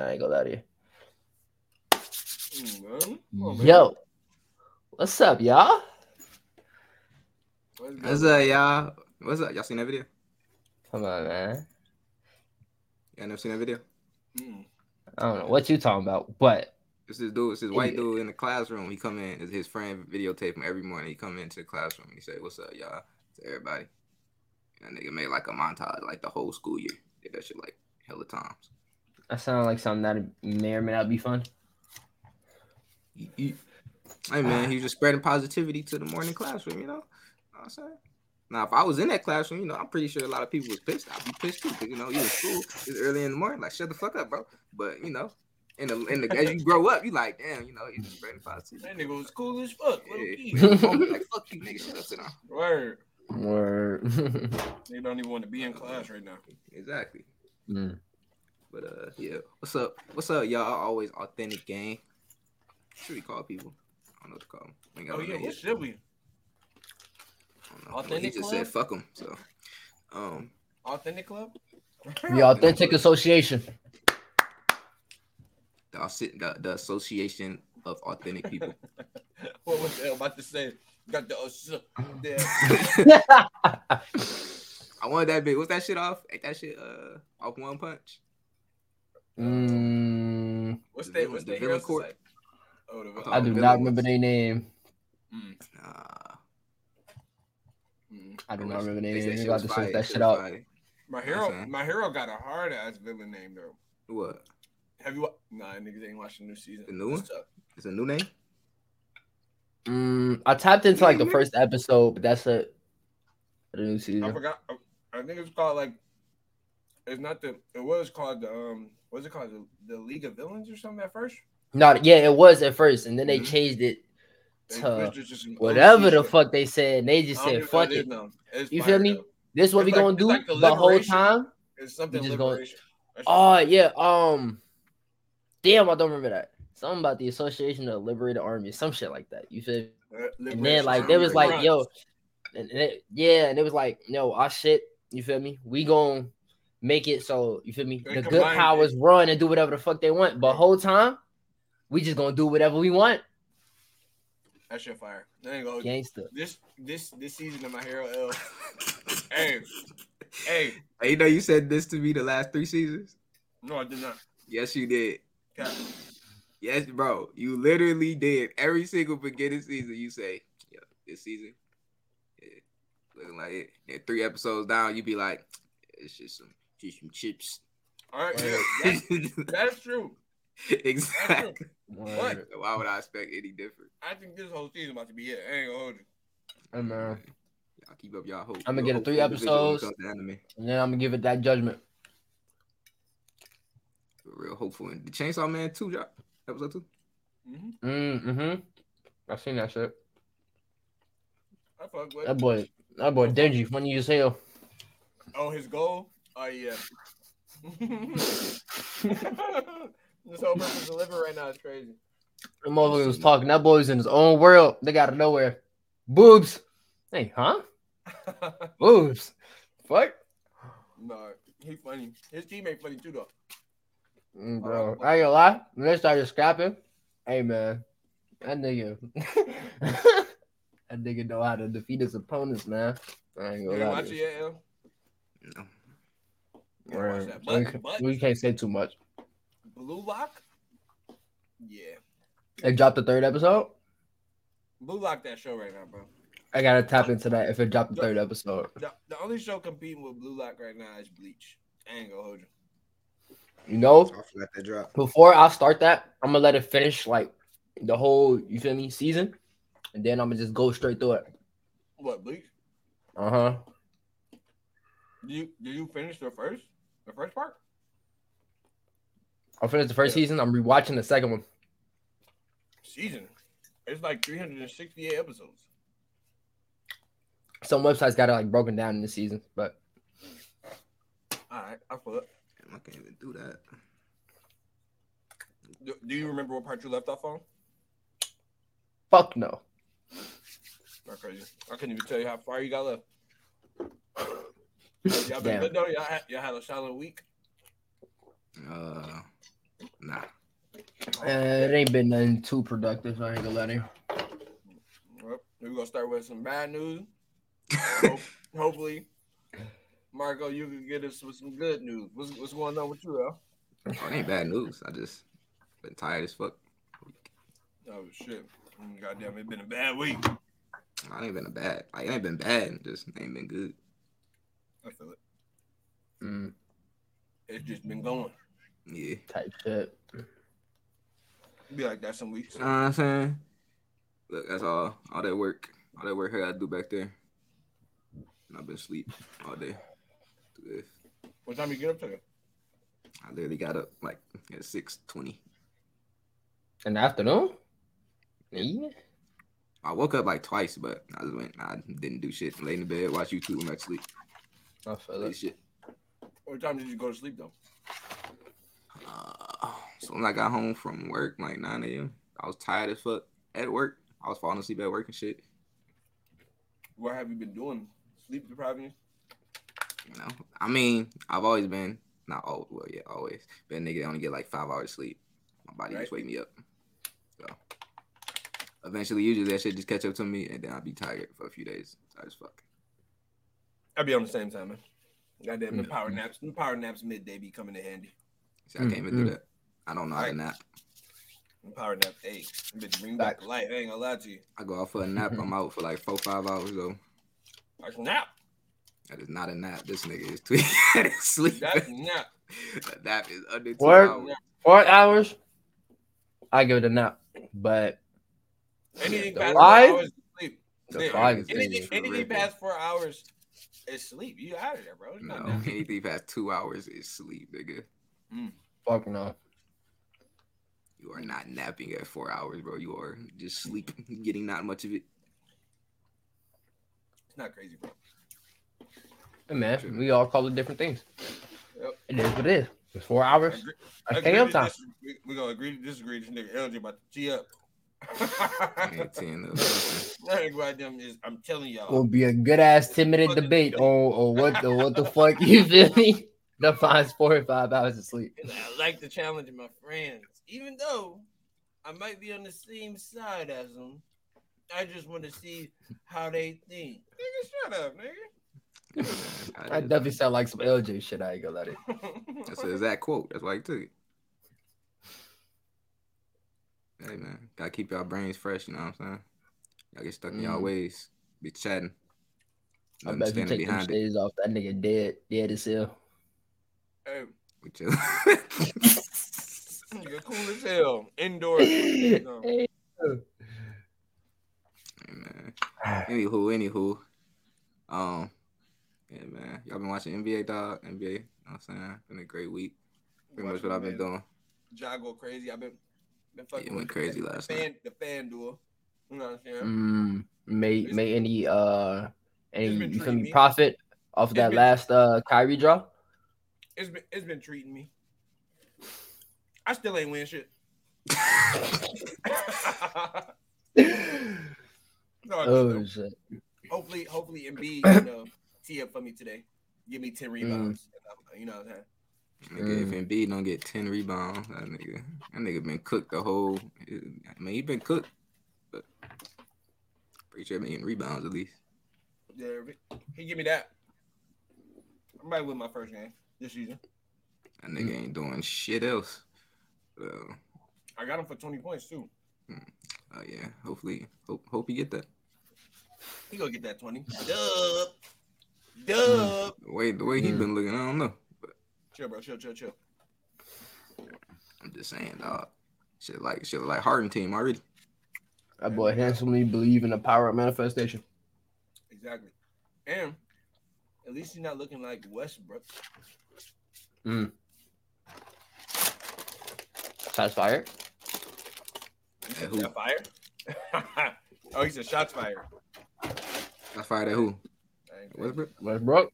I ain't gonna lie to you. On. Yo, what's up, y'all? What's up, y'all? What's up? Y'all seen that video? Come on, man. Y'all never seen that video? Mm. I don't know what you talking about, but It's this dude, it's this white dude in the classroom. He come in, his friend videotape him every morning. He come into the classroom and he say, What's up, y'all? To everybody. And that nigga made like a montage like the whole school year. Did that shit like hella times. That sounds like something that may or may not be fun. He- he- Hey man, he was just spreading positivity to the morning classroom, you know? Know what I'm saying? Now, if I was in that classroom, you know, I'm pretty sure a lot of people was pissed. I'd be pissed too, because you know, you in school, it's early in the morning, like shut the fuck up, bro. But you know, in the in the as you grow up, you like, damn, you know, you just spreading positivity. That nigga was cool as fuck. Little Yeah. like fuck you, nigga, shut up, sit down. Word. Word. They don't even want to be in class right now. Exactly. Mm. But uh, yeah, what's up? What's up, y'all? Always authentic gang. What should we call people? I don't know what to call them. We ain't got Oh no yeah, what should we? I don't know. Well, Authentic he just Club? said fuck them. So, um, Authentic Club? The Authentic Association. the, assi- the the Association of Authentic People. what was I about to say? Got the uh, there. I wanted that big. What's that shit off? Ain't that shit uh off one punch? Mm, What's The that? What's the that villain hero court? Oh, the I I do villain not remember their name. Mm, Nah. mm. I do not remember their name. said You got to search that shit shit out. My hero, fine. my hero got a hard ass villain name though. What? Have you? wa- Nah, niggas ain't watching the new season. The new It's tough. It's a new name? Mm, I tapped into like the first episode, but that's it. For the new I forgot. I, I think it's called like. It's not the. It was called the um. What's it called? The, the League of Villains or something at first. No, yeah, it was at first, and then they Mhm. changed it to switched it to some whatever the fuck they said. And they just said, even know what "Fuck it." It's You feel me? though. This what It's we like- gonna do like the the whole time. It's something just liberation. That Oh yeah, um, damn, I don't remember that. Something about the Association of Liberated Army, some shit like that. You feel? uh, And then like they was like, yo, and, and it, yeah, and it was like, no, our shit. You feel me? We gonna make it so you feel me. They the good combined powers run and do whatever the fuck they want, but whole time we just gonna do whatever we want. That shit fire. There you go. Gangster. This this this season of my hero L. hey, hey. Hey, you know you said this to me the last three seasons? No, I did not. Yes, you did. Cap. Yes, bro. You literally did. Every single beginning season, you say, yeah, this season, yeah, looking like it. And three episodes down, you be like, it's just some, just some chips. All right, yeah, that's, that's true. exactly. Word. Why would I expect any different? I think this whole season about to be it. I ain't gonna hold you. Hey, man. Y'all keep up y'all hope. I'ma get a three individual when it episodes. anime. And then I'm gonna give it that judgment. Real hopeful. And the Chainsaw Man 2 drop. Episode 2. Mm-hmm. Mm, mm-hmm. I seen that shit. I fuck with. That boy, that boy, Denji, funny as hell. Oh, his goal. Oh yeah. this whole person deliver right now is crazy. The motherfucker was talking. That boy's in his own world. They got out of nowhere. Boobs. Hey, huh? Boobs. Fuck. no, he funny. His teammate funny too though. Mm, bro, I ain't gonna lie. When they started scrapping, hey man, that nigga, that nigga know how to defeat his opponents, man. I ain't You gonna ain't lie. watch to it you. yet, L? No. Watch Word. that. we, But, ca- but we can't say too much. Blue Lock. Yeah, They dropped the third episode. Blue Lock that show right now, bro. I gotta tap into that if it dropped the third episode. The, the only show competing with Blue Lock right now is Bleach. I ain't gonna hold you. You know, I that drop. before I start that, I'm gonna let it finish like the whole, you feel me, season, and then I'm gonna just go straight through it. What Bleach? Uh huh. Do you do you finish the first the first part? I'll finish the first Yeah. season. I'm rewatching the second one. Season. It's like 368 episodes. Some websites got it like broken down in the season, but All right, I feel it. Damn, I can't even do that. Do, do you remember what part you left off on? fuck no. Not crazy. I couldn't even tell you how far you got left. Y'all been good though. Y'all had, y'all had a solid week. Uh, nah. Uh, it ain't been nothing too productive. So I ain't gonna let him. Well, we're gonna start with some bad news. Hope- hopefully, Marco, you can get us with some good news. What's, what's going on with you, Al? Oh, it ain't bad news. I just been tired as fuck. Oh shit! Goddamn, it's been a bad week. I ain't been a bad. Like, it ain't been bad. Just ain't been good. I feel it. Mm, It's just been going. Yeah. type shit. Be like that some weeks. You know what I'm saying? Look, that's all. All that work. All that work I gotta do back there. And I've been asleep all day. Good. What time you get up today? I literally got up like at six twenty. In the afternoon? Yeah. I woke up like twice, but I just went. I didn't do shit. Lay in the bed, watch YouTube, and back sleep. I feel Lay it. shit. What time did you go to sleep though? Uh, so when I got home from work, like 9 a.m., I was tired as fuck at work. I was falling asleep at work and shit. What have you been doing? Sleep depriving you? You know, I mean, I've always been not all well, yeah, always been a nigga that only get like five hours sleep. My body just Right. wake me up. So eventually, usually that shit just catch up to me, and then I'll be tired for a few days. Tired as fuck. I'll be on the same time, man. Goddamn, the Mm. power naps. The power naps midday be coming in handy. See, I can't even do Mhm. that. I don't know how to nap. The power nap, hey, bitch, bring back Facts. life. I ain't gonna lie to you. I go out for a nap. I'm out for like four, five hours though. That's a nap. That is not a nap. This nigga is tweaking sleep. That's a nap. That nap is under two Work. hours. Four hours. I give it a nap, but Anything past five? four hours sleep. The Yeah, five Anything, anything past four hours is sleep. You out of there, bro. It's No, nap. anything past two hours is sleep, nigga. Mm. fuck no. You are not napping at four hours, bro. You are just sleep, getting not much of it. It's not crazy, bro. Hey, man, we all call it different things. Yep. It is what it is. It's four hours. Agree- That's agree KM time. disagree. We gonna agree to disagree. This nigga LJ about to G up. I ain't ten of those. That goddamn is. I'm telling y'all. Will be a good ass ten minute debate on, on what the what the fuck you feel me? Defines four or five hours of sleep. And I like the challenge of my friends, even though I might be on the same side as them. I just want to see how they think. Nigga, shut up, nigga. I definitely sound like some LJ shit. I ain't gonna let it. That's an exact quote. That's why I took it. Hey man, gotta keep y'all brains fresh. You know what I'm saying? Y'all get stuck in y'all Mm. ways. Be chatting. I Nothing bet you standing take them behind it. shades off, that nigga dead, dead as hell. hey, We chill. You're cool as hell. Indoors. No. Hey. Hey, man. Anywho, anywho. Um, yeah, man. Y'all been watching NBA, dog? NBA. You know what I'm saying? Been a great week. Pretty much what I've been doing. Ja go crazy. I've been been fucking Yeah, it went crazy the, last the night. the fan duel. You know what I'm saying? Mm, made made any uh any you feel me profit off It's that been- last uh Kyrie draw? It's been it's been treating me. I still ain't win shit. no, Oh shit. hopefully, hopefully, Embiid, you know, tee up for me today. Give me ten rebounds. You know what I'm saying? Nigga, Mm. if Embiid don't get 10 rebounds, that nigga, that nigga been cooked the whole. I mean, he been cooked, but pretty sure been getting rebounds at least. Yeah, he give me that. I might win my first game this season. That nigga Mm. ain't doing shit else. So, I got him for twenty points too. oh yeah, hopefully, hope hope you get that. He gonna get that twenty. Dub, dub. The way the way he Mm. been looking, I don't know. But Chill, bro. Chill, chill, chill. I'm just saying, dog. Shit like shit like Harden team already. That boy handsomely believe in the power of manifestation. Exactly. And at least he's not looking like Westbrook. Mm. Shots fired. He At who? "That fire." oh, he said shots fired. I fired at who? Westbrook. Westbrook.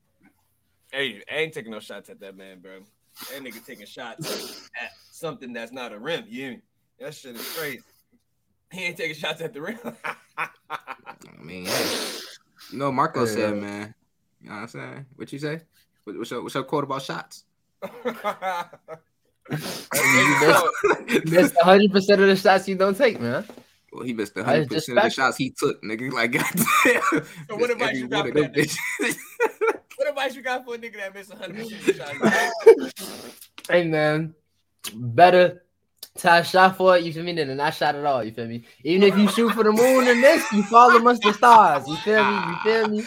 Hey, I ain't taking no shots at that man, bro. That nigga taking shots at something that's not a rim. You hear? That shit is crazy. He ain't taking shots at the rim. I mean, hey, you know, Marco Yeah. said, uh, man. You know what I'm saying? What you say? What's your what's your quote about shots? Missed 100 percent of the shots you don't take, man. Well, he missed 100 percent of the shots he took, nigga. Like, goddamn. So what Missed advice every you advice you got for a nigga that missed 100 percent shots? Hey, man, better tie a shot for it. You feel me? Than not shot at all. You feel me? Even if you shoot for the moon and this, you fall amongst the stars. You feel me? You feel me?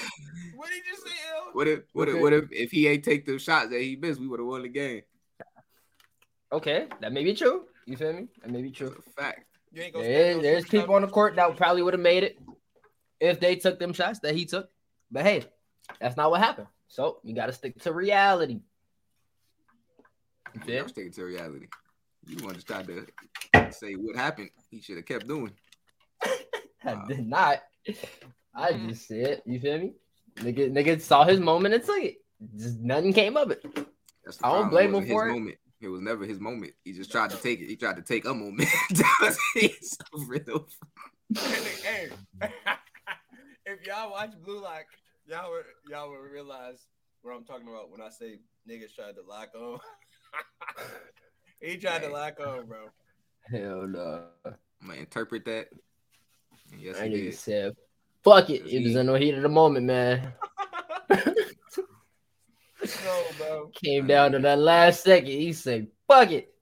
What did you say, L? What if, what if, what if, if he ain't take the shots that he missed, we would have won the game. Okay, that may be true. You feel me? That may be true. a fact. You ain't gonna There stand is, no there's people on the court that probably would have made it if they took them shots that he took. But hey, that's not what happened. So you got to stick to reality. You feel? I'm sticking to reality. You want to try to say what happened? He should have kept doing. I Wow. did not. I mm-hmm. just said, you feel me? Nigga, nigga saw his moment and took it. Just nothing came of it. That's the I don't blame him for his it. Moment. It was never his moment. He just tried to take it. He tried to take a moment. That was his rhythm. hey, if y'all watch Blue Lock, y'all would y'all would realize what I'm talking about when I say niggas tried to lock on. he tried to lock on, bro. Hell no. I'm gonna interpret that. Yes, I he nigga did. said, fuck it. It was he- in the heat of the moment, man. No, bro. Came down to that last second. He said, fuck it.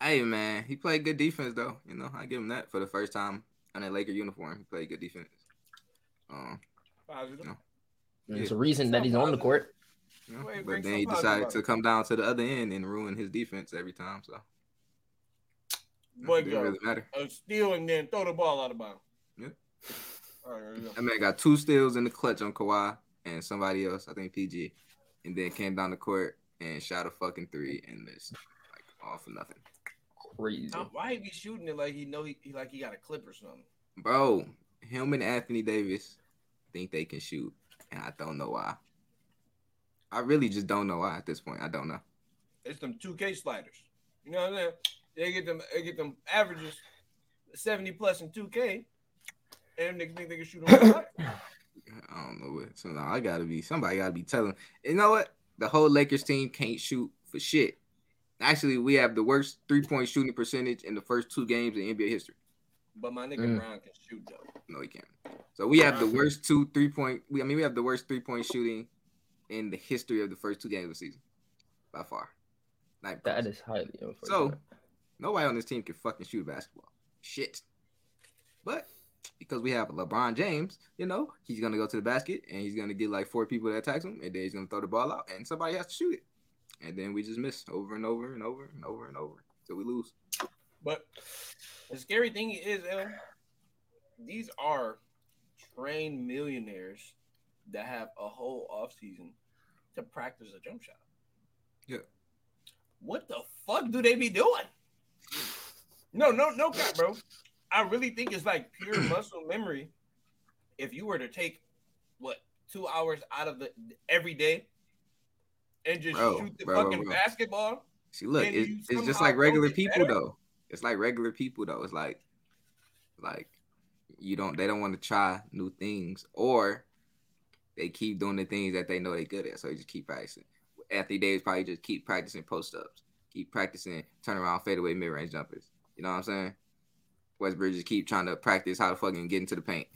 Hey man, he played good defense though. You know, I give him that for the first time in a Laker uniform. He played good defense. Um, Positive. No. There's a reason that he's on the court. Wait, but then he decided to come down to the other end and ruin his defense every time. So Boy, it didn't really matter. A steal and then throw the ball out of bounds. Yeah. All right, there you go. That man got two steals in the clutch on Kawhi and somebody else, I think PG, and then came down the court and shot a fucking three and missed like all for nothing. Crazy. Now, why he be shooting it like he know he, he like he got a clip or something? Bro, him and Anthony Davis think they can shoot, and I don't know why. I really just don't know why at this point. I don't know. It's them 2K sliders. You know what I'm saying? They get them they get them averages 70 plus in 2K. And them niggas think they can shoot on the side. I don't know what. So now I gotta be somebody gotta be telling. You know what? The whole Lakers team can't shoot for shit. Actually, we have the worst three point shooting percentage in the first two games in NBA history. But my nigga Mm. Bron can shoot though. No, he can't. So we have the worst two three point. We I mean we have the worst three point shooting in the history of the first two games of the season, by far. Not that is highly unfortunate. So nobody on this team can fucking shoot basketball. Shit. But because we have LeBron James, you know, he's gonna go to the basket and he's gonna get like four people that attacks him, and then he's gonna throw the ball out, and somebody has to shoot it. And then we just miss over and over and over and over and over. So we lose. But the scary thing is, El, these are trained millionaires that have a whole offseason to practice a jump shot. Yeah. What the fuck do they be doing? No, no, no cap, bro. I really think it's like pure muscle memory. If you were to take what two hours out of the every day and just Bro, shoot the bro, fucking bro. basketball, See, look, And it's, just like regular people better? though. It's like regular people though. It's like, like you don't. They don't want to try new things, or they keep doing the things that they know they're good at. So they just keep practicing. Anthony Davis probably just keep practicing post ups, keep practicing turnaround fadeaway mid range jumpers. You know what I'm saying? Westbrook just keep trying to practice how to fucking get into the paint.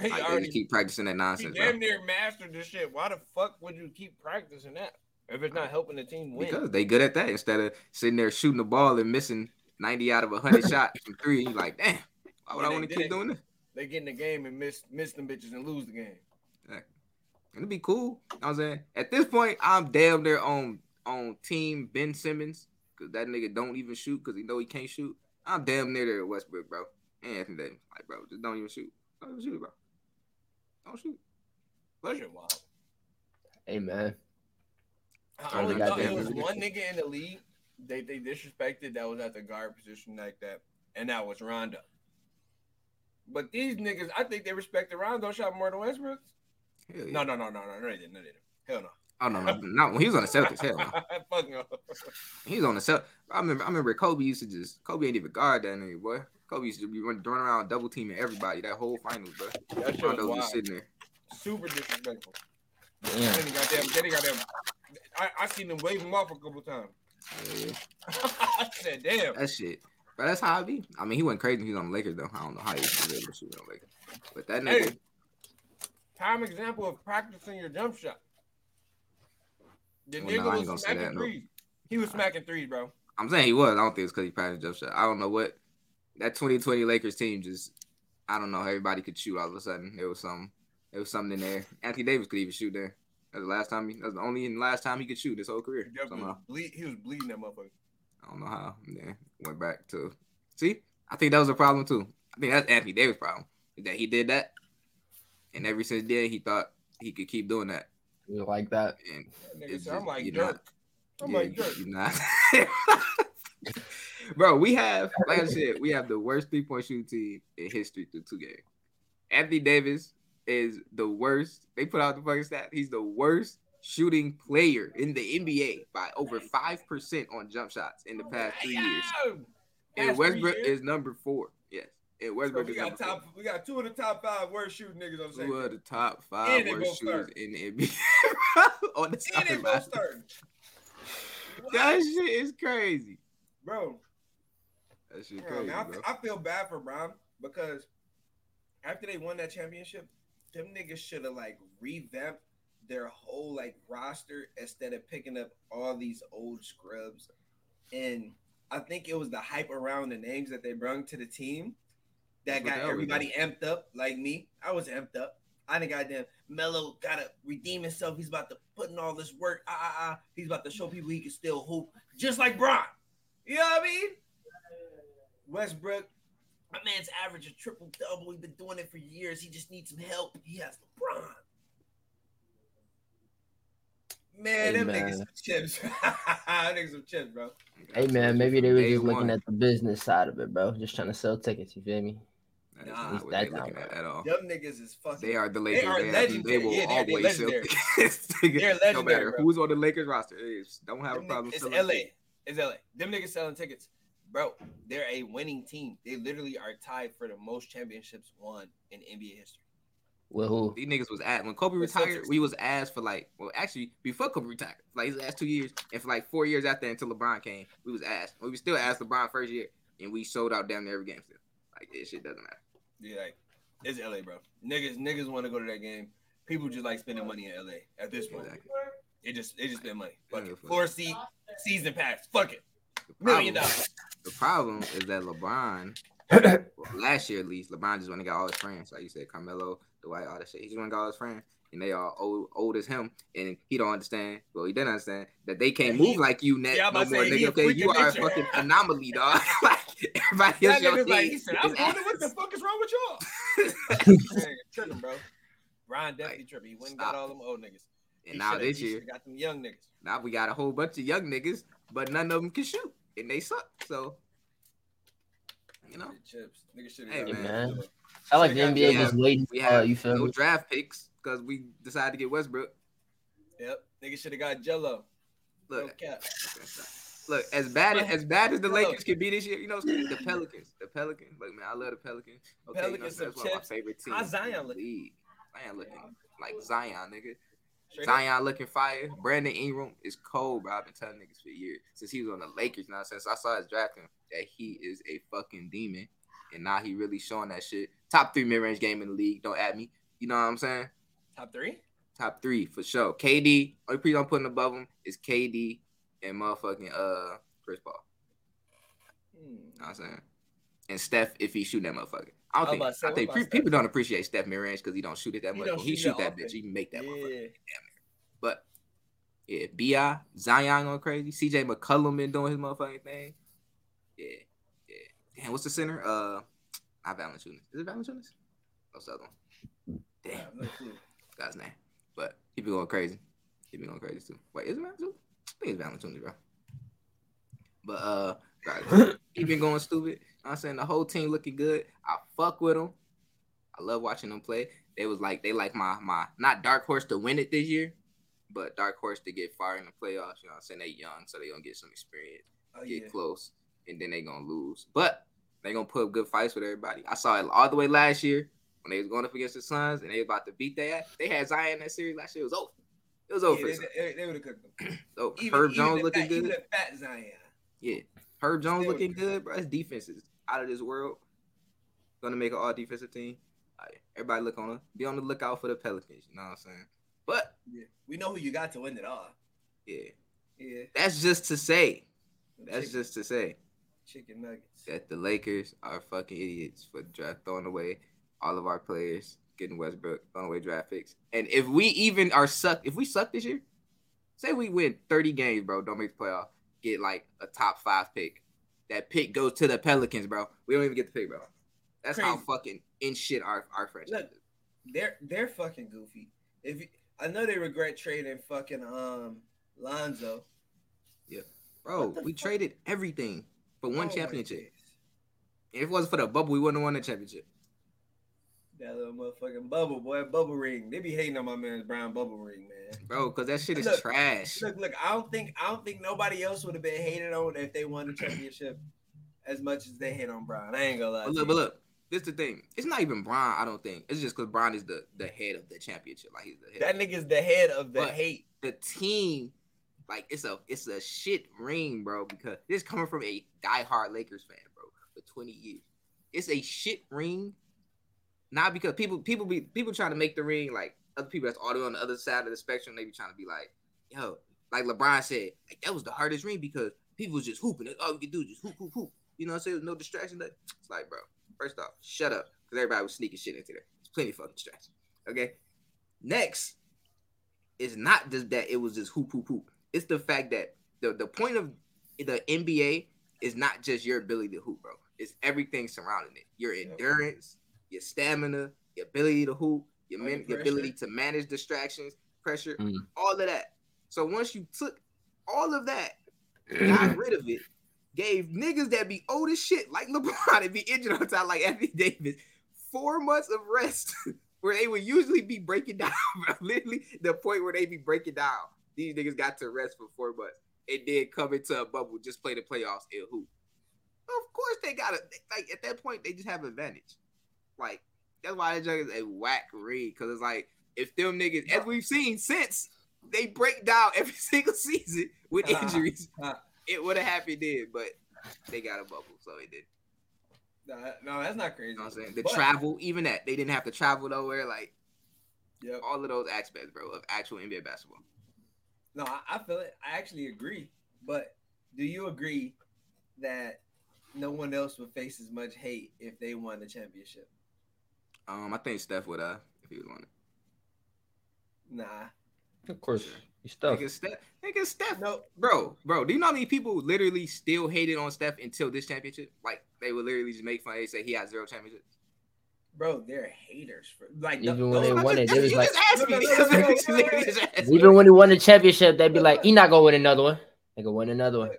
he Like, they already just keep practicing that He nonsense. bro. damn near mastered this shit. Why the fuck would you keep practicing that if it's not helping the team win? Because they good at that instead of sitting there shooting the ball and missing 90 out of 100 shots from three. You're like, damn, why would Yeah, I want to keep it. doing this? they get in the game and miss miss them bitches and lose the game. It'd be cool. You know I'm saying at this point, I'm damn near on on team Ben Simmons because that nigga don't even shoot because he know he can't shoot. I'm damn near there at Westbrook, bro. And Anthony Davis, like, bro, just don't even shoot. Don't even shoot, bro. Don't shoot. That But shit wild. hey man, I only thought it was one nigga in the league they they disrespected that was at the guard position like that, and that was Rondo. But these niggas, I think they respect the Rondo shot more than Westbrook. yeah. No, no, no, no, no, no, they didn't. No, they didn't. Hell no. Oh no, no, not when he was on the Celtics. Hell no. Fuck no. He was on the Celtics. I remember. I remember Kobe used to just Kobe ain't even guard that nigga, boy. Kobe used to be running, around double teaming everybody that whole finals, bro. That shit was Rondo was wild. sitting there. Super disrespectful. damn. Then he got them. Then he got them. I, I seen them wave him off a couple times. Yeah. I said, damn. That shit. But that's how I be. I mean, he went crazy. when He was on the Lakers though. I don't know how he was able to shoot on the Lakers. But that nigga, Hey, prime example of practicing your jump shot. The Well, nigga ain't was smacking that, no. threes. He was smacking threes, bro. I'm saying he was. I don't think it's because he practiced jump shot. I don't know what that 2020 Lakers team just. I don't know. Everybody could shoot all of a sudden. There was some. There was something in there. Anthony Davis could even shoot there. That's the last time. He, that's the only and last time he could shoot his whole career. He, Somehow. was bleed, he was bleeding that motherfucker. I don't know how. And then went back to. See, I think that was a problem too. I think that's Anthony Davis' problem. That he did that, and ever since then he thought he could keep doing that. You like that? And That nigga It's said, I'm like you're Dirk. not- I'm Yeah, like you- Dirk. you're not. Bro, we have, like I said, we have the worst three point shooting team in history through two games. Anthony Davis is the worst. They put out the fucking stat. He's the worst shooting player in the NBA by over five percent on jump shots in the oh past three years. And Westbrook years? is number four. Yes, and So Westbrook we is got number top. We got two of the top five worst shooting niggas on the four. Two of the top five And worst shooters start. in the NBA on the And side both starting. That shit is crazy. Bro, That shit bro, crazy, man, I, bro. I feel bad for Bron because after they won that championship, them niggas should have like revamped their whole like roster instead of picking up all these old scrubs. And I think it was the hype around the names that they brought to the team that That's what got everybody amped up, like me. I was amped up. I didn't goddamn Mello gotta redeem himself. He's about to put in all this work. Ah, ah, ah. He's about to show people he can still hoop, just like Bron. You know what I mean? Westbrook, my man's average a triple double. He's been doing it for years. He just needs some help. He has LeBron. Man, Hey, them man. niggas some chips. niggas some chips, bro. Hey man, maybe they were Day just looking one. at the business side of it, bro. Just trying to sell tickets. You feel me? That is Nah. not what That they looking at at all. Them niggas is fucking. They are the Lakers. They, are have, they legendary. will Yeah, they're- they're always sell tickets. They're no matter bro. who's on the Lakers roster. It is, don't have a problem It's selling LA. tickets. It's LA. Them niggas selling tickets. Bro, they're a winning team. They literally are tied for the most championships won in NBA history. Well, who? These niggas was at when Kobe The retired. Celtics. We was asked for like, well, actually before Kobe retired, like his last two years, and for like four years after until LeBron came, we was asked. We was still asked LeBron first year, and we sold out down near every game still. Like this shit doesn't matter. Yeah, like it's LA, bro. Niggas, niggas want to go to that game. People just like spending money in LA at this point. Exactly. It just, it just spend money. Fuck Yeah, it. fuck Floor seat, season pass. Fuck it. Million dollars. The problem is that LeBron, well, last year at least, LeBron just went and got all his friends. Like you said, Carmelo, Dwight, all that shit. He just went and got all his friends. And they all old, old as him, and he don't understand. Well, he didn't understand that they can't Yeah, he- move like you, Net. Yeah, no more, nigga. Okay, you of are a fucking anomaly, dog. like everybody That else, your nigga's like, he said, I'm wondering what the fuck is wrong with y'all. Man, tripping, bro. Brian definitely Like, tripping. He went and got all them old niggas. And He now this year, shoulda got them young niggas. now we got a whole bunch of young niggas, but none of them can shoot, and they suck. So, you know, Chips. Niggas should Hey, have man. I like the NBA just waiting. we Uh, have you feel no me? draft picks because we decided to get Westbrook. Yep. nigga should have got Jello. Look, cap. Look, as bad as, as bad as the Hello. Lakers can be this year, you know, the Pelicans, the Pelicans. Look, man, I love the Pelicans. Okay, Pelicans you know, that's one of my favorite teams. How's Zion in the looking? Zion looking like Zion, nigga. Straight up. Looking fire. Brandon Ingram is cold, bro. I've been telling niggas for years since he was on the Lakers. Now, since I saw his drafting, that he is a fucking demon, and now he really showing that shit. Top three mid range game in the league. Don't add me. You know what I'm saying? Top three? Top three for sure. KD. Only people I'm putting above him is KD and motherfucking uh Chris Paul. Hmm. You know what I'm saying? And Steph, if he shooting that motherfucker. I think. say, I think people don't appreciate Steph mid range because he don't shoot it that He much. he shoot shoot that bitch. He can make that motherfucker. But yeah, Bi Zion going crazy. CJ McCollum been doing his motherfucking thing. Yeah, yeah. Damn, what's the center? Uh, not Valanciunas. Is it Valanciunas? What's the other one? Damn, no. God's name. But he been going crazy. He been going crazy too. Wait, is it Valanciunas? I think it's Valanciunas, bro. But uh, guys, he been going stupid. I'm saying the whole team looking good. I fuck with them. I love watching them play. They was like they like my my not dark horse to win it this year, but dark horse to get far in the playoffs. You know what I'm saying? They young, so they gonna get some experience, Oh, get yeah. close, and then they gonna lose. But they gonna put up good fights with everybody. I saw it all the way last year when they was going up against the Suns and they about to beat that. They had Zion in that series last year. It was over. It was over. Yeah, they, they, they would have cooked them. So Even, Herb even Jones looking fat, good. Even fat Zion. Yeah. Herb Jones looking good, bro. His defense is out of this world. Gonna make an all defensive team. Right, everybody look on be on the lookout for the Pelicans. You know what I'm saying? But Yeah. We know who you got to win it all. yeah, Yeah. that's just to say. That's chicken, just to say chicken nuggets. that the Lakers are fucking idiots for draft throwing away all of our players, getting Westbrook, throwing away draft picks. And if we even are suck, if we suck this year, say we win 30 games, bro, don't make the playoff, get like a top five pick. That pick goes to the Pelicans, bro. We don't even get the pick, bro. That's how fucking in shit our, our franchise Look. They're they're fucking goofy. If you, I know they regret trading fucking um Lonzo. Yeah, bro, we fuck? traded everything for one Oh championship. If it wasn't for the bubble, we wouldn't have won the championship. That little motherfucking bubble boy, bubble ring. They be hating on my man's brown bubble ring, man. Bro, because that shit is Look, trash. Look, look, I don't think I don't think nobody else would have been hated on if they won the championship as much as they hate on Bron. I ain't gonna lie. But look, but look, this is the thing. It's not even Brian, I don't think. It's just because Brian is the, the head of the championship. Like he's the head. That nigga's the head of the But- hate. the team, like it's a it's a shit ring, bro. Because this coming from a diehard Lakers fan, bro, for 20 years. It's a shit ring. Not because people people be people trying to make the ring like other people that's audio on the other side of the spectrum, they be trying to be like, yo, like LeBron said, like that was the hardest ring because people was just hooping. That's all we could do, just hoop, hoop, hoop. You know what I'm saying? No distraction. Like, It's like, bro, first off, shut up. Because everybody was sneaking shit into there. There's plenty of fucking distractions. Okay. Next, it's not just that it was just hoop, hoop, hoop. It's the fact that the, the point of the NBA is not just your ability to hoop, bro. It's everything surrounding it. Your endurance, your stamina, your ability to hoop, your, Under man, your ability to manage distractions, pressure, Mm. all of that. So once you took all of that, got rid of it, gave niggas that be old as shit, like LeBron, and be injured on time, like Anthony Davis, four months of rest, where they would usually be breaking down. Literally the point where they be breaking down. These niggas got to rest for four months and then come into a bubble, just play the playoffs and hoop. Of course they got it. Like at that point, they just have advantage. Like that's why that jug is a whack read because it's like if them niggas, as we've seen since, they break down every single season with Ah, injuries. ah. It would have happened then, but they got a bubble, so it did. No, no, that's not crazy. You know I'm saying? The But- travel, even that, they didn't have to travel nowhere. Like Yep. all of those aspects, bro, of actual NBA basketball. No, I, I feel it. I actually agree. But do you agree that no one else would face as much hate if they won the championship? Um, I think Steph would have if he was on it. Nah. Of course, you stuff. Nigga, Steph, nigga, Steph, No. bro, bro. Do you know how many people literally still hated on Steph until this championship? Like they would literally just make fun. They say he had zero championships. Bro, they're haters for like Even th- when they won it, they You was like, even when he won the championship, they'd be like, he not gonna win another one. They gonna win another one.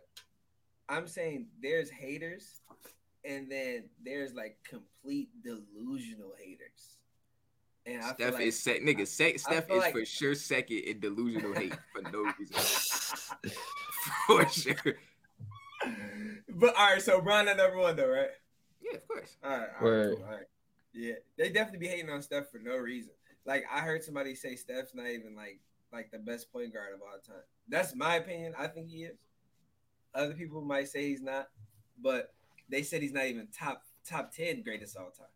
I'm saying there's haters, and then there's like complete delusional haters. And I feel Steph like, is sec- nigga. Sec- Steph is like- for sure second in delusional hate for no reason. for sure. But all right, so Brian at number one though, right? Yeah, of course. All right, all right, cool, all right. Yeah, they definitely be hating on Steph for no reason. Like I heard somebody say Steph's not even like like the best point guard of all time. That's my opinion. I think he is. Other people might say he's not, but they said he's not even top top ten greatest all time.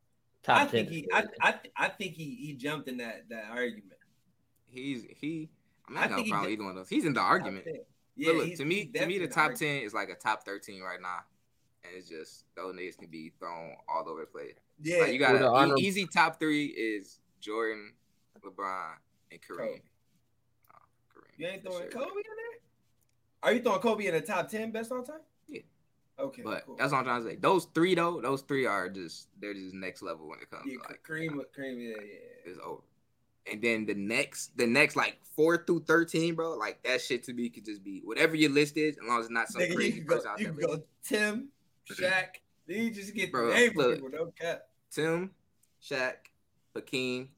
Top I 10. think he I, I, I think he he jumped in that that argument. He's he. I'm I not gonna think he probably either one of those. He's in the argument. 10. Yeah, look, to me, to me, the top argument. ten is like a top thirteen right now, and it's just those niggas can be thrown all over the place. Yeah, Like you got Who the a honor- easy top three is Jordan, LeBron, and Kareem. Kobe. Oh, Kareem, you ain't throwing sure. Kobe in there. Are you throwing Kobe in the top ten best all time? Okay, But cool. that's what I'm trying to say. Those three though, those three are just they're just next level when it comes yeah, to like Kareem, Kareem, yeah, yeah. it's over. And then the next, the next like four through thirteen, bro, like that shit to me could just be whatever your list is, as long as it's not some Nigga, you crazy can go, person out you there. can go Tim, Shaq. Then you just get Bro, the name look. people. No cap. Tim, Shaq, Hakeem,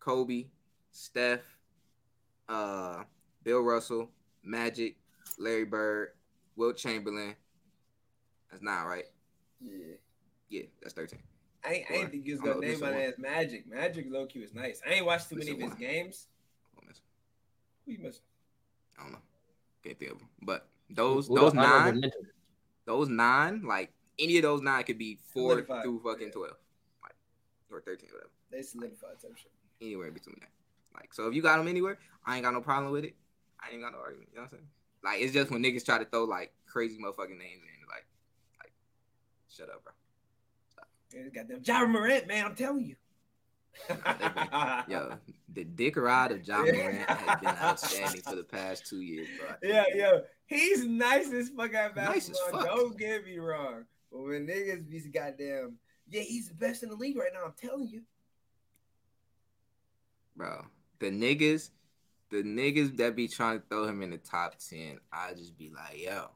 Kobe, Steph, uh, Bill Russell, Magic, Larry Bird, Wilt Chamberlain. That's nine, right? Yeah. Yeah, that's thirteen. I ain't, I ain't think you was gonna a- name listen my one. ass Magic. Magic low key was nice. I ain't watched too many of his one. games. Who you missing? I don't know. Can't think of them. But those Who those nine, those nine, like any of those nine could be four Solidified, through fucking yeah. twelve, like or thirteen, whatever. They solidified type shit. Anywhere between that. Like, so if you got them anywhere, I ain't got no problem with it. I ain't got no argument. You know what I'm saying? Like, it's just when niggas try to throw like crazy motherfucking names in, like, like, shut up, bro. Yeah, goddamn Ja Morant, man, I'm telling you. Yo, the dick ride of Ja Morant has been outstanding for the past two years, bro. Yeah, yo, he's nice as fuck at Nice basketball. fuck. Don't get me wrong. But when niggas be goddamn, yeah, he's the best in the league right now. I'm telling you. bro. The niggas, the niggas that be trying to throw him in the top ten, I just be like, yo,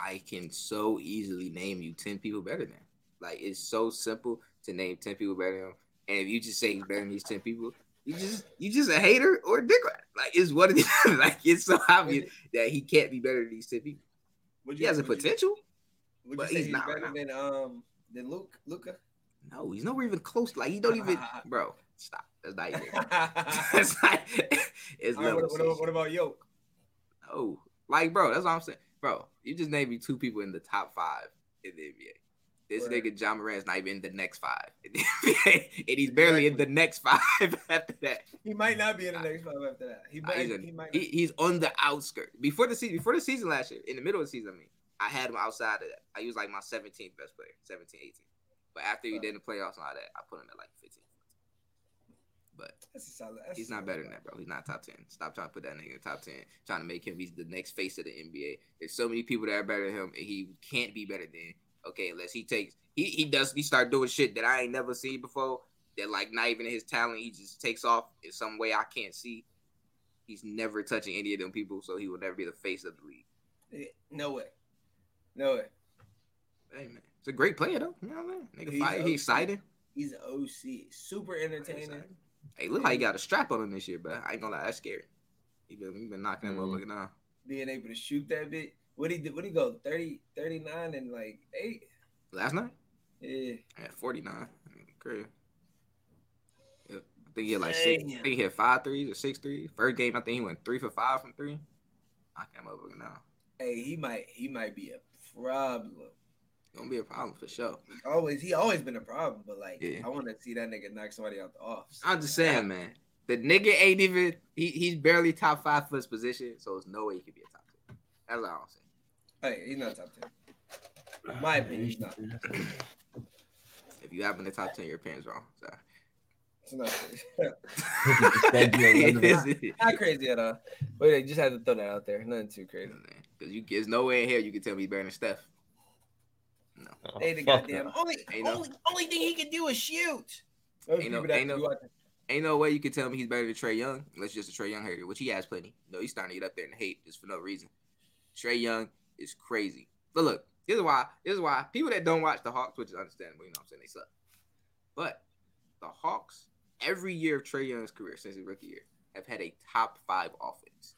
I can so easily name you ten people better than. Like it's so simple to name ten people better than him, and if you just say he's better than these ten people, you just you just a hater or a dick. Like it's what it is. like it's so obvious that he can't be better than these ten people. Would He has a potential. would but you say he's not right better than um than Luke Luka? No, he's nowhere even close. Like he don't even, bro. Stop. That's not even. That's not. It's right, what, what, what about Yoke? No, like, bro, that's what I'm saying, bro. You just named me two people in the top five in the NBA. This Right. nigga Ja Morant's not even in the next five, in the NBA, and he's barely in the next five after that. He might not be in the next five after that. He might. he's, a- he might. he- he's on the outskirts. Before the season, before the season last year, in the middle of the season, I mean, I had him outside of that. I was like my 17th best player, 17, 18. But after he did the playoffs and all that, I put him at like 15. But solid. He's not better than that, bro. He's not top ten. Stop trying to put that nigga in the top ten. Trying to make him he's the next face of the NBA. There's so many people that are better than him, and he can't be better than. Okay, unless he takes he he does he start doing shit that I ain't never seen before. That like not even his talent. He just takes off in some way I can't see. He's never touching any of them people, so he will never be the face of the league. No way. No way. Hey man, it's a great player though. You know what I mean? Nigga, He's fire. OC. He exciting. He's an OC. Super entertaining. Hey, look how he got a strap on him this year, but I ain't gonna lie, that's scary. He been, he been knocking that Mhm. motherfucker down. Being able to shoot that bit. What he did? What he go? 30, 39 and like eight. Last night. Yeah. At 49. Crazy. Yep. I think he had like six, I think he had five threes or six threes. First game, I think he went three for five from three. I can't remember now. Hey, he might. He might be a problem. Gonna be a problem for sure. Always. He always been a problem. But like, Yeah. I want to see that nigga knock somebody out the off. I'm just saying, man. The nigga ain't even he, he's barely top five for his position, so there's no way he could be a top ten. That's all I'm saying. Hey, he's not top ten. My opinion, he's not. If you happen to top ten, your opinion's wrong. So. It's not crazy. Thank you. It is- not crazy at all. Wait, I just had to throw that out there. Nothing too crazy. Because you there's no way in here you can tell me he's better than Steph. No. Oh, They the goddamn that. only Ain't no- only only thing he can do is shoot. Those Ain't no- ain't no- Ain't no way you can tell me he's better than Trae Young unless you're just a Trae Young hater, which he has plenty. No, he's starting to get up there and hate just for no reason. Trae Young is crazy. But look, this is why this is why people that don't watch the Hawks, which is understandable, you know what I'm saying, they suck. But the Hawks, every year of Trae Young's career since his rookie year, have had a top five offense.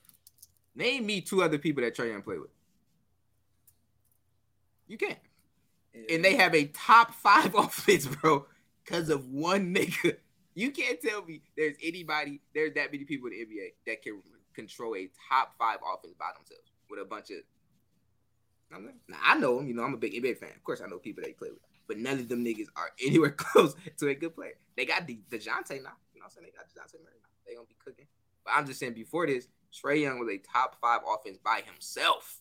Name me two other people that Trae Young played with. You can't. And they have a top five offense, bro, because of one nigga. You can't tell me there's anybody, there's that many people in the NBA that can control a top five offense by themselves with a bunch of. Now, I know them, you know, I'm a big NBA fan. Of course, I know people they play with, but none of them niggas are anywhere close to a good player. They got De- DeJounte now. You know what I'm saying? They got DeJounte Murray now. They to be cooking. But I'm just saying, before this, Trae Young was a top five offense by himself.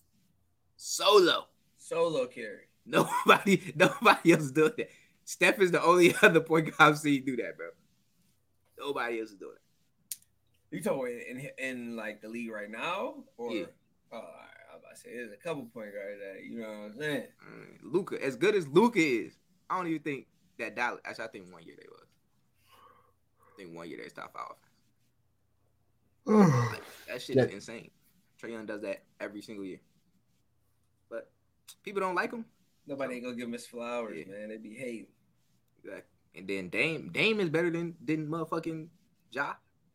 Solo. solo carry. Nobody, nobody else is doing that. Steph is the only other point guard I've seen do that, bro. Nobody else is doing it. You talking in, in in like the league right now, or Yeah. oh, all right, I was about to say there's a couple point guards that you know what I'm saying. Mm, Luka, as good as Luka is, I don't even think that Dallas. Actually, I think one year they was. I think one year they was top five offense. Like, that shit Yeah. is insane. Trae Young does that every single year, but people don't like him. Nobody oh. ain't gonna give him his flowers, Yeah. man. They be hating. Exactly. And then Dame, Dame is better than than motherfucking Ja.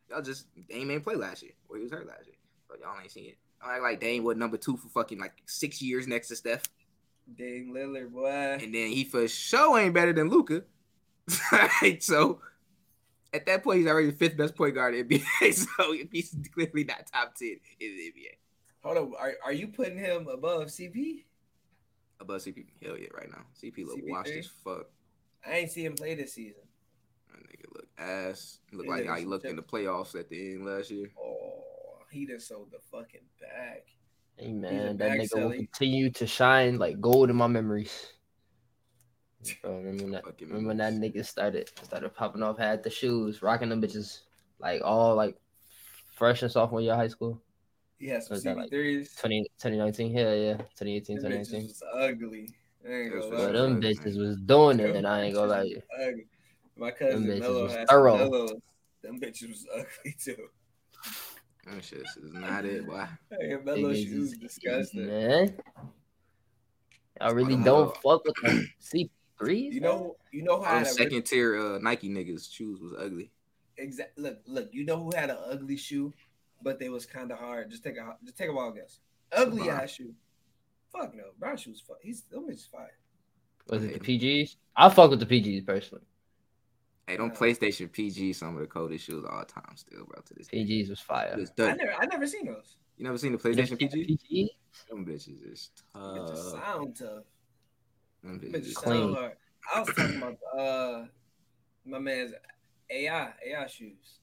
Y'all just Dame ain't play last year. Well, he was hurt last year, but y'all ain't seen it. I act like Dame was number two for fucking like six years next to Steph, Dame Lillard, boy. and then he for sure ain't better than Luka. right? So at that point, he's already the fifth best point guard in the NBA. So he's clearly not top ten in the NBA. Hold on, are are you putting him above CP? Above CP. Hell yeah, right now. CP look CP3? washed as fuck. I ain't see him play this season. That nigga look ass. Look like how he's he looked in the playoffs at the end last year. Oh, he just sold the fucking bag. Hey man, that bag nigga will continue to shine like gold in my memories. Bro, remember when that? Fucking Remember when that nigga started started popping off, had the shoes, rocking them bitches, like all like fresh and sophomore year of high school, He had some Was that like CP3s. 20, 2019. Yeah, yeah, 2018, Them bitches 2019. was ugly. I ain't gonna was But them bitches was doing it, and I ain't gonna bitches lie. was ugly. My cousin bitches Mello was had thorough. some Them bitches was ugly too. That shit is not it, boy. Hey, Mello Niggas shoes is- disgusting. Man, I really Wow. don't fuck with them CP3s. You know, you know who All them had a second tier uh, Nike niggas shoes was ugly. Exactly. Look, look. You know who had an ugly shoe, but they was kind of hard. Just take a just take a wild guess. Ugly Brown. ass shoe. Fuck no, brown shoes. Fuck. He's them bitches fire. was it the PGs? I fuck with the PGs personally. Hey, don't PlayStation PG some of the coldest shoes of all time still, bro. To this day. PGs was fire. It's I dirty. never, I never seen those. You never seen the PlayStation PG? PG? Them bitches is tough. Bitches tough. sound tough. Them Bitches bitches is Clean. sound hard. I was talking about uh my man's AI AI shoes.